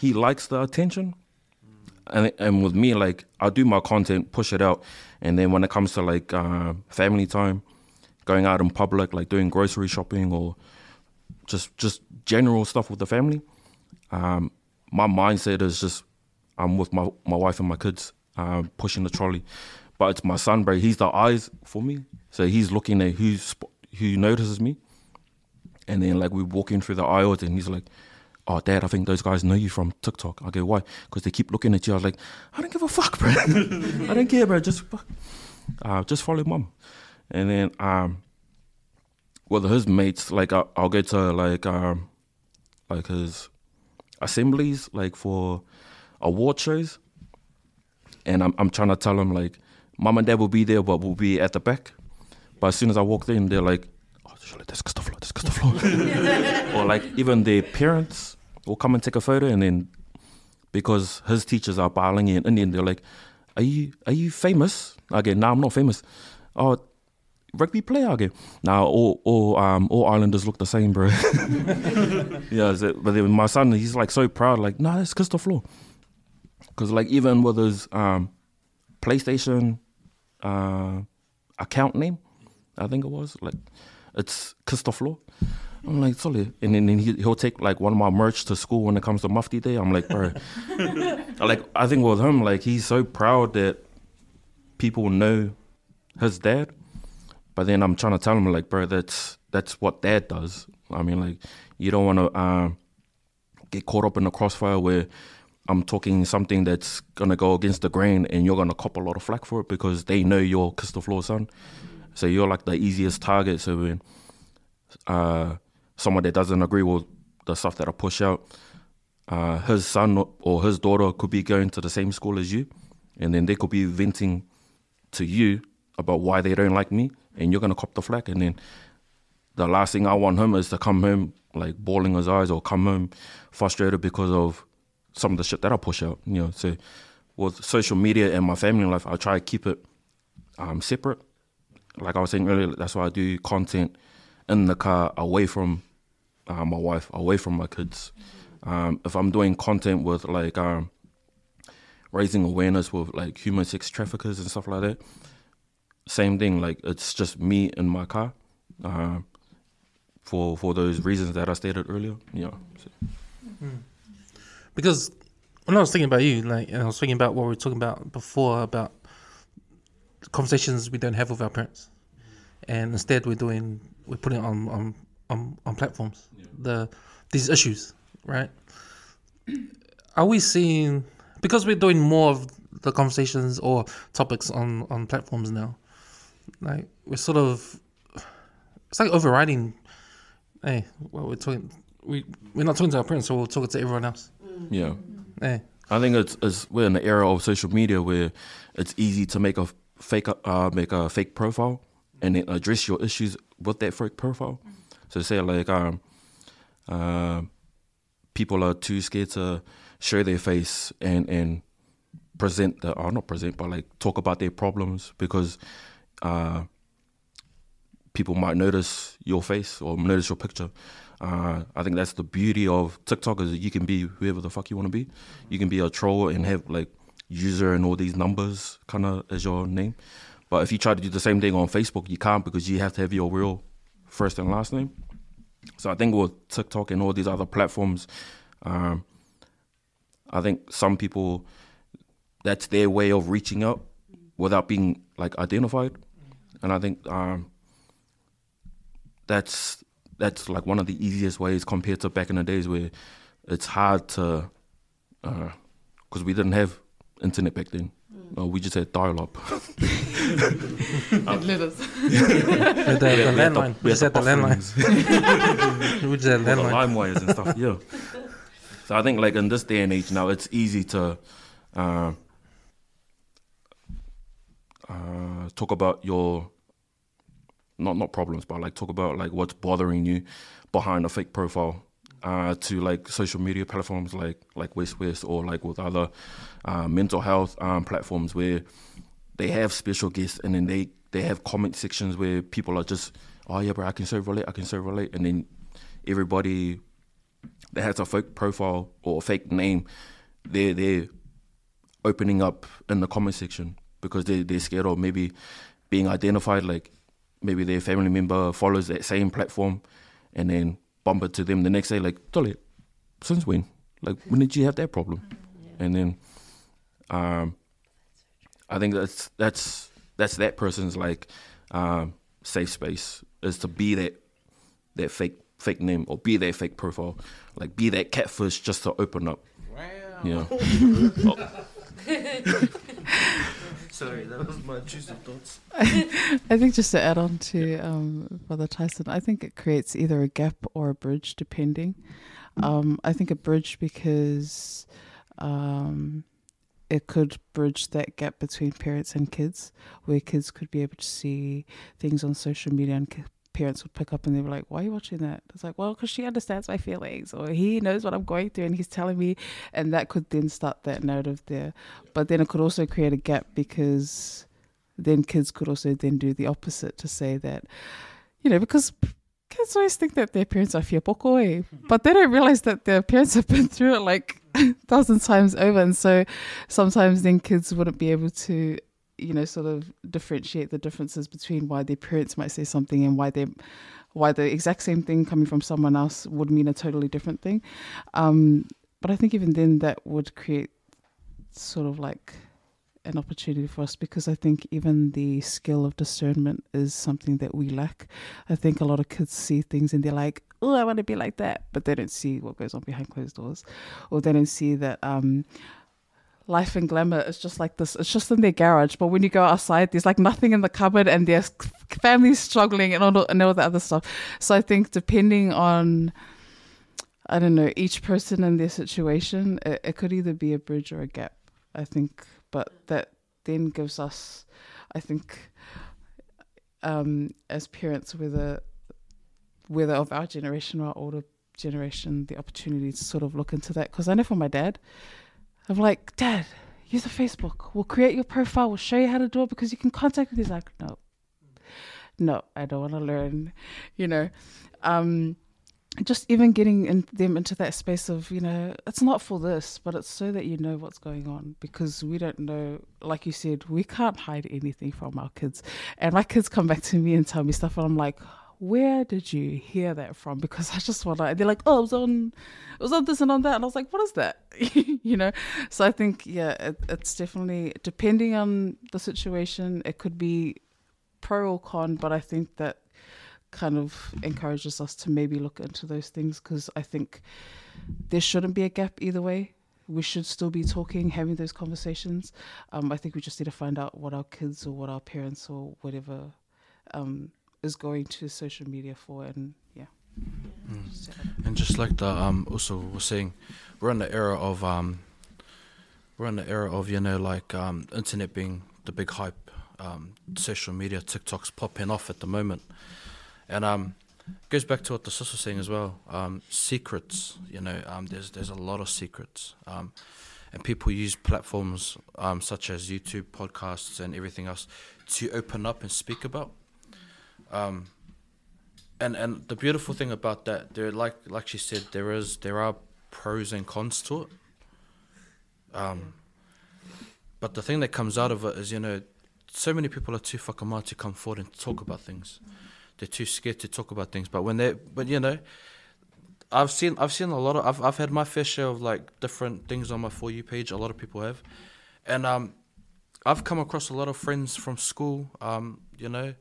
S5: he likes the attention, and and with me, like I do my content, push it out, and then when it comes to like uh, family time, going out in public, like doing grocery shopping or just just general stuff with the family, um, my mindset is just I'm with my my wife and my kids, uh, pushing the trolley. But it's my son, bro. He's the eyes for me. So he's looking at who's who notices me. And then like we're walking through the aisles, and he's like, "Oh, Dad, I think those guys know you from TikTok." I go, "Why?" Because they keep looking at you. I was like, "I don't give a fuck, bro. I don't care, bro. Just fuck. Uh, just follow mom." And then um, his mates, like I, I'll go to like um, like his assemblies, like for award shows, and I'm I'm trying to tell him like, mom and dad will be there, but we'll be at the back. But as soon as I walked in, they're like, oh, surely that's Christopher, that's Christopher. or like even their parents will come and take a photo, and then because his teachers are palangi and Indian, they're like, are you are you famous? Again, no, I'm not famous. Oh, rugby player again. Now all all um all Islanders look the same, bro. yeah, it- but then my son, he's like so proud, like, nah, that's Christopher Law. Cause like even with his um PlayStation uh account name, I think it was like it's Christopher Law. I'm like, solid. And then, then he, he'll take like one of my merch to school when it comes to Mufti Day. I'm like, bro. like, I think with him, like, he's so proud that people know his dad. But then I'm trying to tell him, like, bro, that's that's what dad does. I mean, like, you don't want to uh, get caught up in the crossfire where I'm talking something that's gonna go against the grain, and you're gonna cop a lot of flack for it because they know you're Christopher Law's son. So you're like the easiest target. So when uh, someone that doesn't agree with the stuff that I push out, uh, his son or his daughter could be going to the same school as you, and then they could be venting to you about why they don't like me, and you're gonna cop the flack, and then the last thing I want him is to come home like bawling his eyes or come home frustrated because of some of the shit that I push out. You know, so with social media and my family life, I try to keep it um, separate. Like I was saying earlier, that's why I do content in the car, away from uh, my wife, away from my kids. Um, if I'm doing content with like um, raising awareness with like human sex traffickers and stuff like that, same thing. Like it's just me in my car. Um, for for those reasons that I stated earlier, yeah. So,
S2: Because when I was thinking about you, like, and I was thinking about what we were talking about before about conversations we don't have with our parents, and instead we're doing we're putting on on on, on platforms the these issues, right? Are we seeing because we're doing more of the conversations or topics on on platforms now? Like we're sort of it's like overriding. Hey, well, we're talking. We we're not talking to our parents, so we're talking to everyone else.
S5: yeah.
S2: Hey,
S5: I think it's, it's we're in the era of social media where it's easy to make a fake uh, make a fake profile and then address your issues with that fake profile. So say like um, uh, people are too scared to show their face and and present the or not present but like talk about their problems because uh, people might notice your face or notice your picture. Uh, I think that's the beauty of TikTok is you can be whoever the fuck you want to be. You can be a troll and have like user and all these numbers kind of as your name. But if you try to do the same thing on Facebook, you can't because you have to have your real first and last name. So I think with TikTok and all these other platforms, um, I think some people that's their way of reaching out without being like identified, and I think um, that's that's like one of the easiest ways compared to back in the days where it's hard to because we didn't have internet back then. Uh, we just had dial up.
S4: Letters.
S2: The, the, the
S5: we had
S2: landline.
S5: the-
S2: We just had the landline. we just had
S5: all the
S2: landline.
S5: lime wires and stuff. Yeah. So I think like in this day and age now, it's easy to uh, uh, talk about your not not problems, but like talk about like what's bothering you behind a fake profile. Uh, to like social media platforms like like West West or like with other uh, mental health um, platforms where they have special guests and then they they have comment sections where people are just oh yeah bro I can so relate I can so relate and then everybody that has a fake profile or a fake name they're they're opening up in the comment section because they they're scared of maybe being identified like maybe their family member follows that same platform and then bump it to them the next day like Dolly since when? Like when did you have that problem? And then um I think that's that's that's that person's like um, safe space is to be that that fake fake name or be that fake profile, like be that catfish just to open up. You know,
S9: Sorry, that was my intrusive thoughts.
S4: I think just to add on to um, Brother Tyson, I think it creates either a gap or a bridge, depending. Um, I think a bridge because um, it could bridge that gap between parents and kids, where kids could be able to see things on social media and parents would pick up and they were like, "Why are you watching that?" It's like, "Well, because she understands my feelings, or he knows what I'm going through, and he's telling me," and that could then start that narrative there. But then it could also create a gap because then kids could also then do the opposite to say that, you know, because kids always think that their parents are fiapoko, eh? but they don't realize that their parents have been through it like a thousand times over, and so sometimes then kids wouldn't be able to, you know, sort of differentiate the differences between why their parents might say something and why they, why the exact same thing coming from someone else would mean a totally different thing. Um, but I think even then that would create sort of like an opportunity for us because I think even the skill of discernment is something that we lack. I think a lot of kids see things and they're like, "Oh, I want to be like that," but they don't see what goes on behind closed doors, or they don't see that um, life and glamour is just like this. It's just in their garage, but when you go outside, there's like nothing in the cupboard, and there's families struggling and all and all the other stuff. So I think depending on I don't know each person and their situation, it, it could either be a bridge or a gap. I think, but that then gives us, I think, um, as parents, whether whether of our generation or our older generation, the opportunity to sort of look into that. Because I know for my dad, I'm like, Dad, use a Facebook. We'll create your profile. We'll show you how to do it because you can contact me. He's like, No, no, I don't want to learn. You know, um, just even getting in, them into that space of you know it's not for this but it's so that you know what's going on because we don't know like you said we can't hide anything from our kids and my kids come back to me and tell me stuff and i'm like where did you hear that from because i just want to they're like oh it was on it was on this and on that and i was like what is that you know so i think yeah it, it's definitely depending on the situation it could be pro or con but i think that kind of encourages us to maybe look into those things because I think there shouldn't be a gap either way. We should still be talking, having those conversations. Um, I think we just need to find out what our kids or what our parents or whatever um, is going to social media for, and yeah. Say.
S9: And just like the um also was saying, we're in the era of um we're in the era of, you know, like um internet being the big hype, um social media, TikTok's popping off at the moment. And um goes back to what the sis was saying as well. Um secrets, you know, um there's there's a lot of secrets. Um and people use platforms um such as YouTube, podcasts and everything else to open up and speak about. Um and and the beautiful thing about that, there like like she said, there is there are pros and cons to it. Um, but the thing that comes out of it is, you know, so many people are too whakamā to come forward and talk about things. They're too scared to talk about things. But when they, but you know, I've seen I've seen a lot of I've I've had my fair share of like different things on my for you page. A lot of people have, and um, I've come across a lot of friends from school. Um, you know,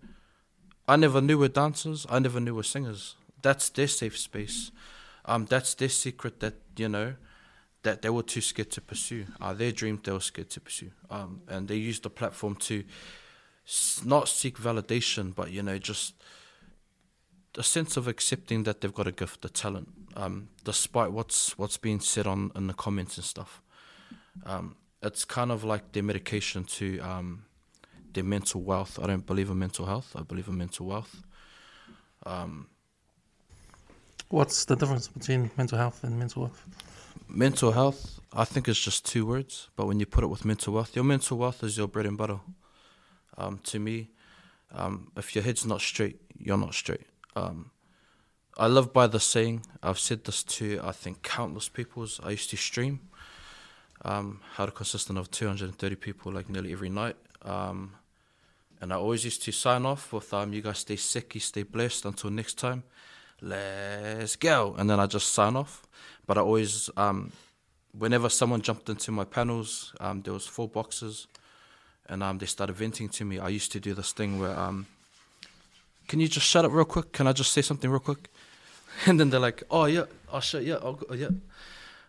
S9: I never knew were dancers. I never knew were singers. That's their safe space. Um, that's their secret. That you know, that they were too scared to pursue. Uh, their dreams they were scared to pursue, um, and they used the platform to s- not seek validation, but you know just a sense of accepting that they've got a gift, a talent, um, despite what's what's being said on in the comments and stuff. Um, it's kind of like their medication to um, their mental wealth. I don't believe in mental health. I believe in mental wealth. Um,
S2: What's the difference between mental health and mental wealth?
S9: mental health, I think is just two words, but when you put it with mental wealth, your mental wealth is your bread and butter. Um, to me, um, if your head's not straight, you're not straight. Um, I live by the saying. I've said this to I think countless peoples. I used to stream. Um, had a consistent of 230 people like nearly every night. Um, and I always used to sign off with um, you guys stay sick, you stay blessed until next time. Let's go. And then I just sign off. But I always, um, whenever someone jumped into my panels, um, there was four boxes, and um, they started venting to me. I used to do this thing where, um, can you just shut up real quick? Can I just say something real quick? And then they're like, oh yeah, oh shit, yeah, I'll go, oh, yeah.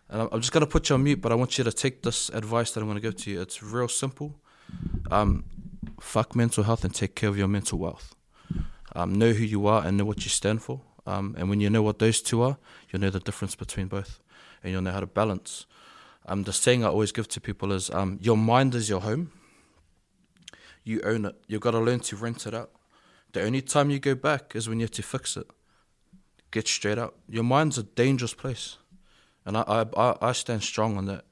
S9: And I'm, just gonna put you on mute, but I want you to take this advice that I'm gonna give to you. It's real simple. Um, fuck mental health and take care of your mental wealth. Um, know who you are and know what you stand for. Um, and when you know what those two are, you'll know the difference between both, and you'll know how to balance. Um, the saying I always give to people is, um, "Your mind is your home. You own it. You've got to learn to rent it out. The only time you go back is when you have to fix it. Get straight out. Your mind's a dangerous place, and I I, I, I stand strong on that.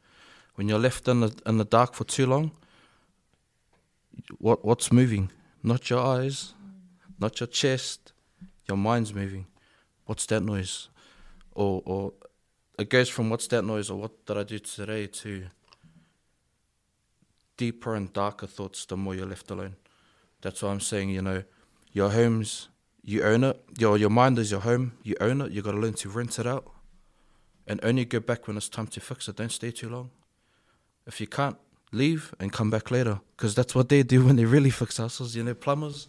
S9: When you're left in the in the dark for too long, what what's moving? Not your eyes, not your chest. Your mind's moving. What's that noise? Or or it goes from what's that noise or what did I do today to deeper and darker thoughts the more you're left alone. That's why I'm saying, you know, your home's you own it. Your your mind is your home. You own it. You got to learn to rent it out, and only go back when it's time to fix it. Don't stay too long. If you can't, leave and come back later, because that's what they do when they really fix houses. You know, plumbers.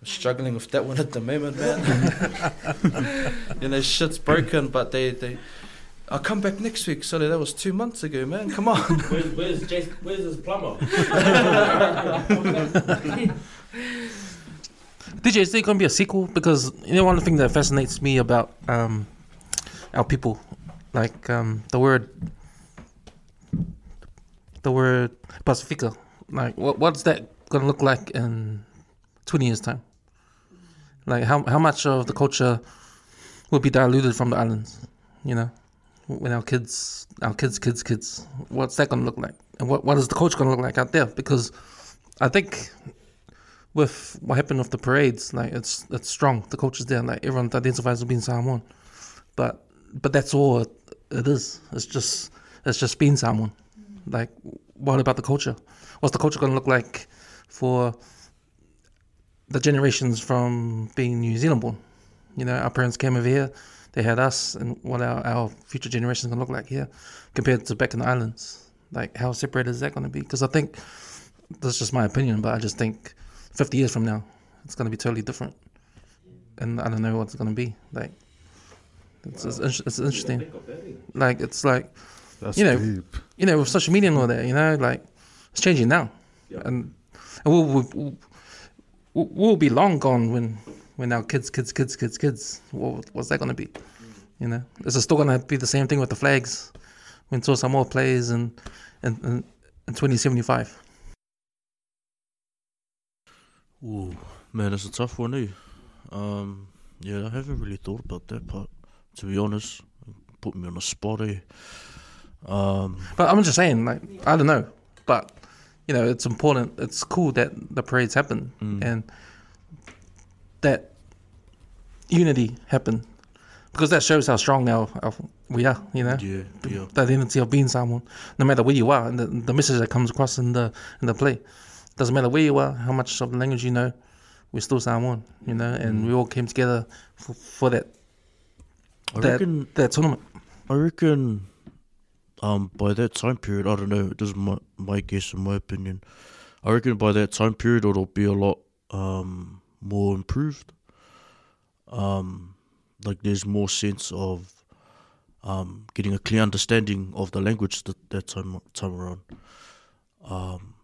S9: I'm struggling with that one at the moment, man. you know, shit's broken, but they they. I'll come back next week. Sorry, that was two months ago, man. Come on.
S10: Where's where's Jason, where's his plumber?
S2: DJ, is there going to be a sequel? Because you know one of the things that fascinates me about um, our people, like um, the word, the word Pacifica. Like, what what's that going to look like in twenty years' time? Like, how how much of the culture will be diluted from the islands? You know, when our kids, our kids, kids, kids, what's that going to look like? And what what is the culture going to look like out there? Because I think with what happened with the parades, like it's it's strong. The culture's there. Like everyone identifies as being Samoan, but but that's all it, it is. It's just it's just being Samoan. Like what about the culture? What's the culture going to look like for the generations from being New Zealand born? You know, our parents came over here. They had us, and what our, our future generations going to look like here compared to back in the islands. Like how separated is that going to be? Because I think that's just my opinion, but I just think 50 years from now, it's going to be totally different. And I don't know what it's going to be. Like, it's, it's, it's, it's interesting. Like, it's like,
S1: That's
S2: You know,
S1: deep.
S2: you know, with social media and all that, you know, like, it's changing now. And, and we'll, we'll, we'll, we'll be long gone when, when our kids, kids, kids, kids, kids, what, what's that going to be? You know, is it still going to be the same thing with the flags when Toa Samoa plays in, in, in, in 2075?
S3: Ooh, man, it's a tough one, eh? Um, yeah, I haven't really thought about that part. To be honest, put me on the spot, eh? Um,
S2: But I'm just saying, like, I don't know. But, you know, it's important. It's cool that the parades happen
S3: Mm.
S2: and that unity happen because that shows how strong our, our we are, you know?
S3: yeah, yeah,
S2: The identity of being someone, no matter where you are, and the, the message that comes across in the in the play. Doesn't matter where you are, how much of the language you know, we're still Samoan, you know, and
S3: Mm.
S2: we all came together for, for that
S3: I
S2: that
S3: reckon.
S2: that tournament.
S3: I reckon. Um, by that time period, I don't know. This is my my guess and my opinion. I reckon by that time period, it'll be a lot um more improved. Um, like there's more sense of um, getting a clear understanding of the language that, that time time around. Um,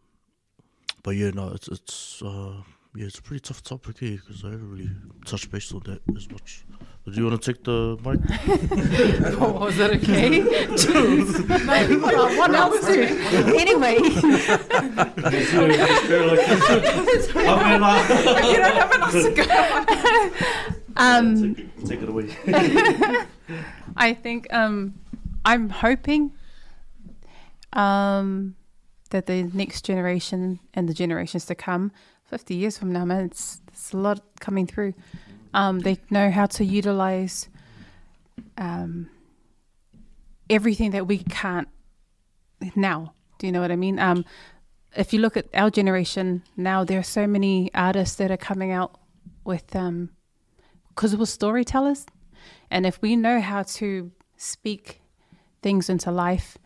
S3: but yeah, no, it's it's uh, yeah, it's a pretty tough topic here because I haven't really touched base on that as much. But do you want to take the mic?
S6: Oh, was that okay? Maybe what I want else to. Anyway. you don't have enough to go. um,
S3: take, take it away.
S6: I think um, I'm hoping um, that the next generation and the generations to come, 50 years from now, man, it's, it's a lot coming through. Um, they know how to utilize um, everything that we can't now. Do you know what I mean? Um, if you look at our generation now, there are so many artists that are coming out with um, because we're storytellers, and if we know how to speak things into life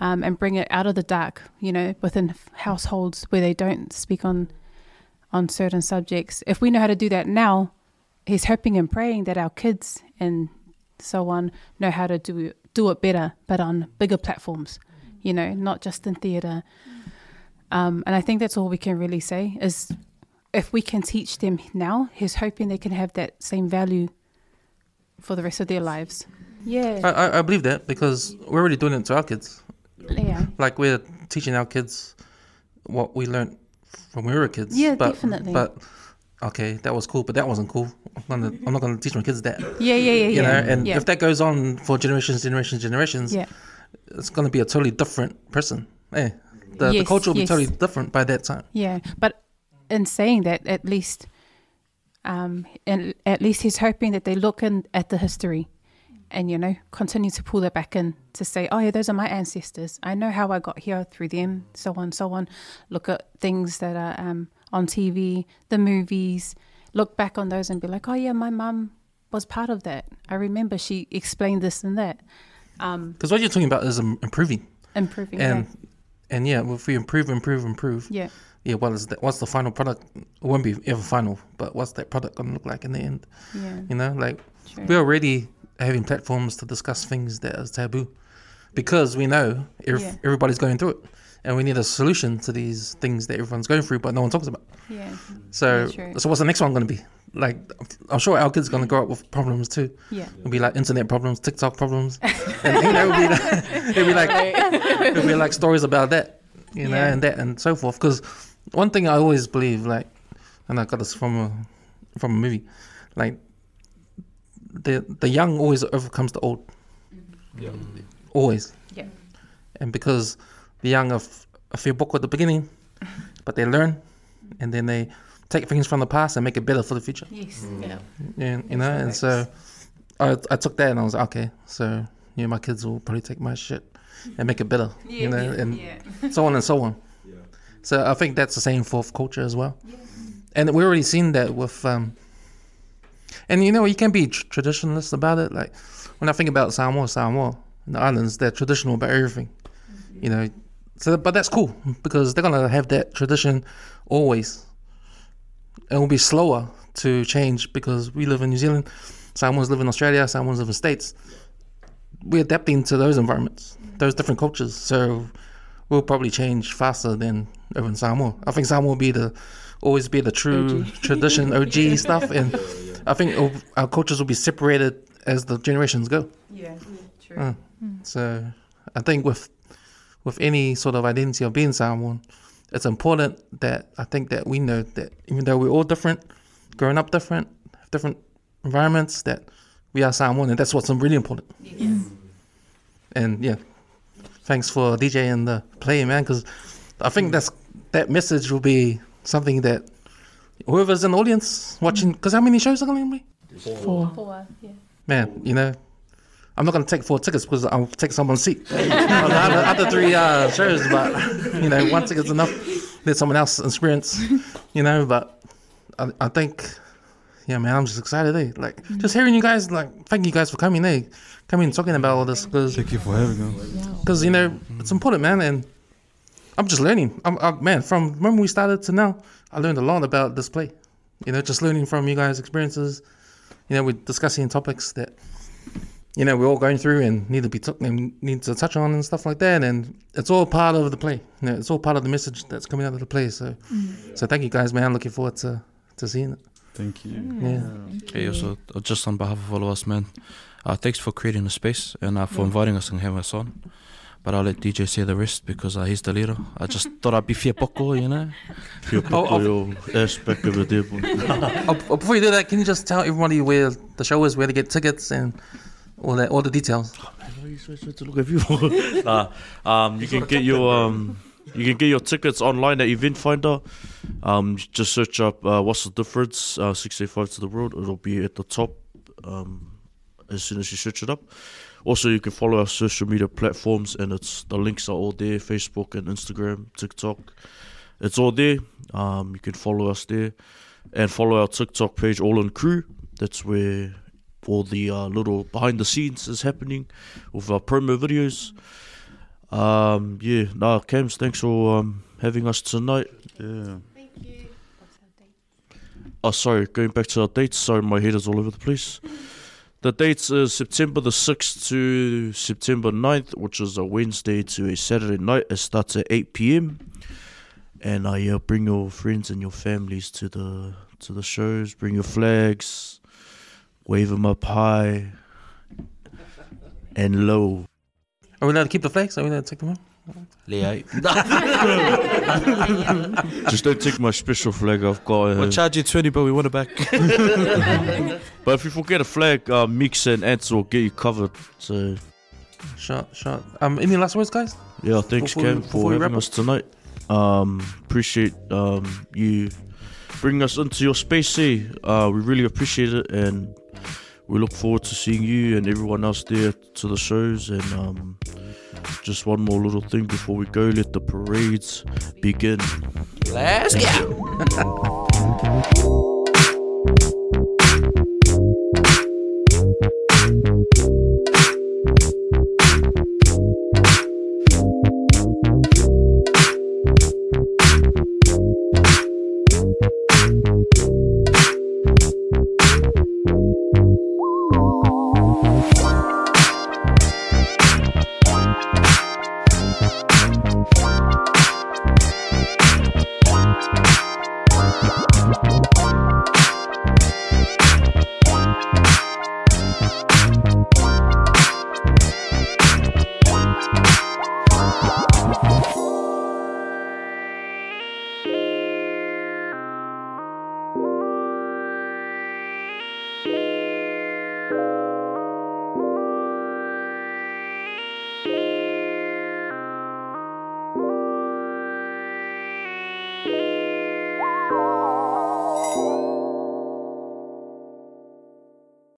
S6: um, and bring it out of the dark, you know, within households where they don't speak on on certain subjects, if we know how to do that now, he's hoping and praying that our kids and so on know how to do do it better, but on bigger platforms, you know, not just in theatre. Um, and I think that's all we can really say is if we can teach them now, he's hoping they can have that same value for the rest of their lives. Yeah.
S2: I, I, I believe that because we're already doing it to our kids.
S6: Yeah.
S2: Like we're teaching our kids what we learned from when we were kids.
S6: Yeah,
S2: but,
S6: definitely.
S2: But okay, that was cool, but that wasn't cool. I'm gonna I'm not gonna teach my kids that.
S6: Yeah, yeah, yeah,
S2: You
S6: yeah.
S2: know, and
S6: yeah.
S2: if that goes on for generations, generations, generations,
S6: yeah.
S2: it's gonna be a totally different person. Eh. The, the culture will
S6: yes.
S2: be totally different by that time.
S6: Yeah, but in saying that, at least, um, and at least he's hoping that they look in at the history, and you know, continue to pull that back in to say, oh yeah, those are my ancestors. I know how I got here through them, so on, so on. Look at things that are um, on TV, the movies. Look back on those and be like, oh yeah, my mum was part of that. I remember she explained this and that. Um,
S2: Because what you're talking about is um, improving,
S6: improving.
S2: and and yeah, if we improve, improve, improve,
S6: yeah,
S2: yeah, what is that? What's the final product? It won't be ever final, but what's that product gonna look like in the end?
S6: yeah, yeah.
S2: You know, like
S6: True.
S2: we're already having platforms to discuss things that are taboo because we know ev-
S6: Yeah.
S2: everybody's going through it, and we need a solution to these things that everyone's going through, but no one talks about.
S6: yeah,
S2: So, so what's the next one going to be? Like, I'm sure our kids going to grow up with problems too.
S6: yeah.
S2: It'll be like internet problems, TikTok problems, and you know, it'll be like, it'll be like it'll be like stories about that, you know,
S6: Yeah.
S2: and that and so forth. Because one thing I always believe, like, and I got this from a from a movie, like the the young always overcomes the old,
S10: Yeah.
S2: always.
S6: Yeah.
S2: And because the young are, a few feel book at the beginning, but they learn, and then they take things from the past and make it better for the future.
S6: Yes.
S7: Yeah.
S2: Yeah, you know, and so I I took that and I was like, okay, so yeah, my kids will probably take my shit and make it better, yeah, you know, and so on and so on. So I think that's the same for culture as well, and we already seen that with, um, and you know, you can be tr- traditionalist about it. Like when I think about Samoa, Samoa, the islands, they're traditional about everything, you know. So, but that's cool because they're gonna have that tradition always. It will be slower to change because we live in New Zealand, Samoans live in Australia, Samoans live in States. We're adapting to those environments, those different cultures. So we'll probably change faster than over in Samoa. I think Samoa will be the always be the true tradition OG stuff, and I think our cultures will be separated as the generations go.
S6: Yeah. True.
S2: Uh, So I think with with any sort of identity of being someone, it's important that I think that we know that even though we're all different, growing up different, different environments, that we are someone, and that's what's really important. Yes. And yeah, thanks for DJ and the play, man, because I think that's that message will be something that whoever's in the audience watching, because how many shows are going to be?
S4: Four.
S6: Four. Yeah.
S2: Man, you know, I'm not going to take four tickets because I'll take someone's seat on the other, other three uh, shows, but you know, one ticket's enough. Let someone else experience, you know. But I, I think, yeah, man, I'm just excited. Eh? Like just hearing you guys, like, thank you guys for coming. Eh? Coming and talking about all this because
S1: Thank you for having us.
S2: because you know it's important, man, and I'm just learning. I'm, i man, from when we started to now, I learned a lot about this play. You know, just learning from you guys' experiences. You know, we're discussing topics that you know we're all going through and need to be t- need to touch on and stuff like that. And it's all part of the play. You know, it's all part of the message that's coming out of the play. So, so thank you guys, man. Looking forward to to seeing it.
S1: Thank you.
S2: Yeah.
S9: Hey, also, uh, just on behalf of all of us, man, uh, thanks for creating the space and uh, for inviting us and having us on. But I'll let DJ say the rest because uh, he's the leader. I just thought I'd be fiapoko, you know.
S3: Kia
S2: Oh,
S3: pako
S2: oh.
S3: your aspect of it there, boy.
S2: Oh, oh, before you do that, can you just tell everybody where the show is, where to get tickets, and all that, all the details?
S3: Why are you to look at people? nah, um, you can get your um, you can get your tickets online at Eventfinda. Um, just search up uh, what's the difference uh, six eight five to the world. It'll be at the top um, as soon as you search it up. Also, you can follow our social media platforms, and it's the links are all there: Facebook and Instagram, TikTok. It's all there. Um, you can follow us there, and follow our TikTok page, All in Crew. That's where all the uh, little behind the scenes is happening with our promo videos. Um, yeah, nah, Cams, thanks for um, having us tonight.
S1: Yeah. Thank you.
S3: Oh, sorry, going back to our dates. Sorry, my head is all over the place. The dates is September the 6th to September 9th, which is a Wednesday to a Saturday night. It starts at 8 p.m. And uh, yeah, bring your friends and your families to the to the shows. Bring your flags, wave them up high and low.
S2: Are we allowed to keep the flags? Are we allowed to take them out?
S3: Just don't take my special flag I've got. Uh,
S9: We'll charge you 20, but we want it back.
S3: but if you forget a flag, uh, Mix and Ants will get you covered. So
S2: Shot, shot. Um, any last words, guys?
S3: yeah, thanks
S2: Before
S3: Cam for having us tonight. Um, appreciate um you bringing us into your space. Here. Uh, we really appreciate it, and we look forward to seeing you and everyone else there to the shows. And um, just one more little thing before we go let the parades begin.
S9: Let's go.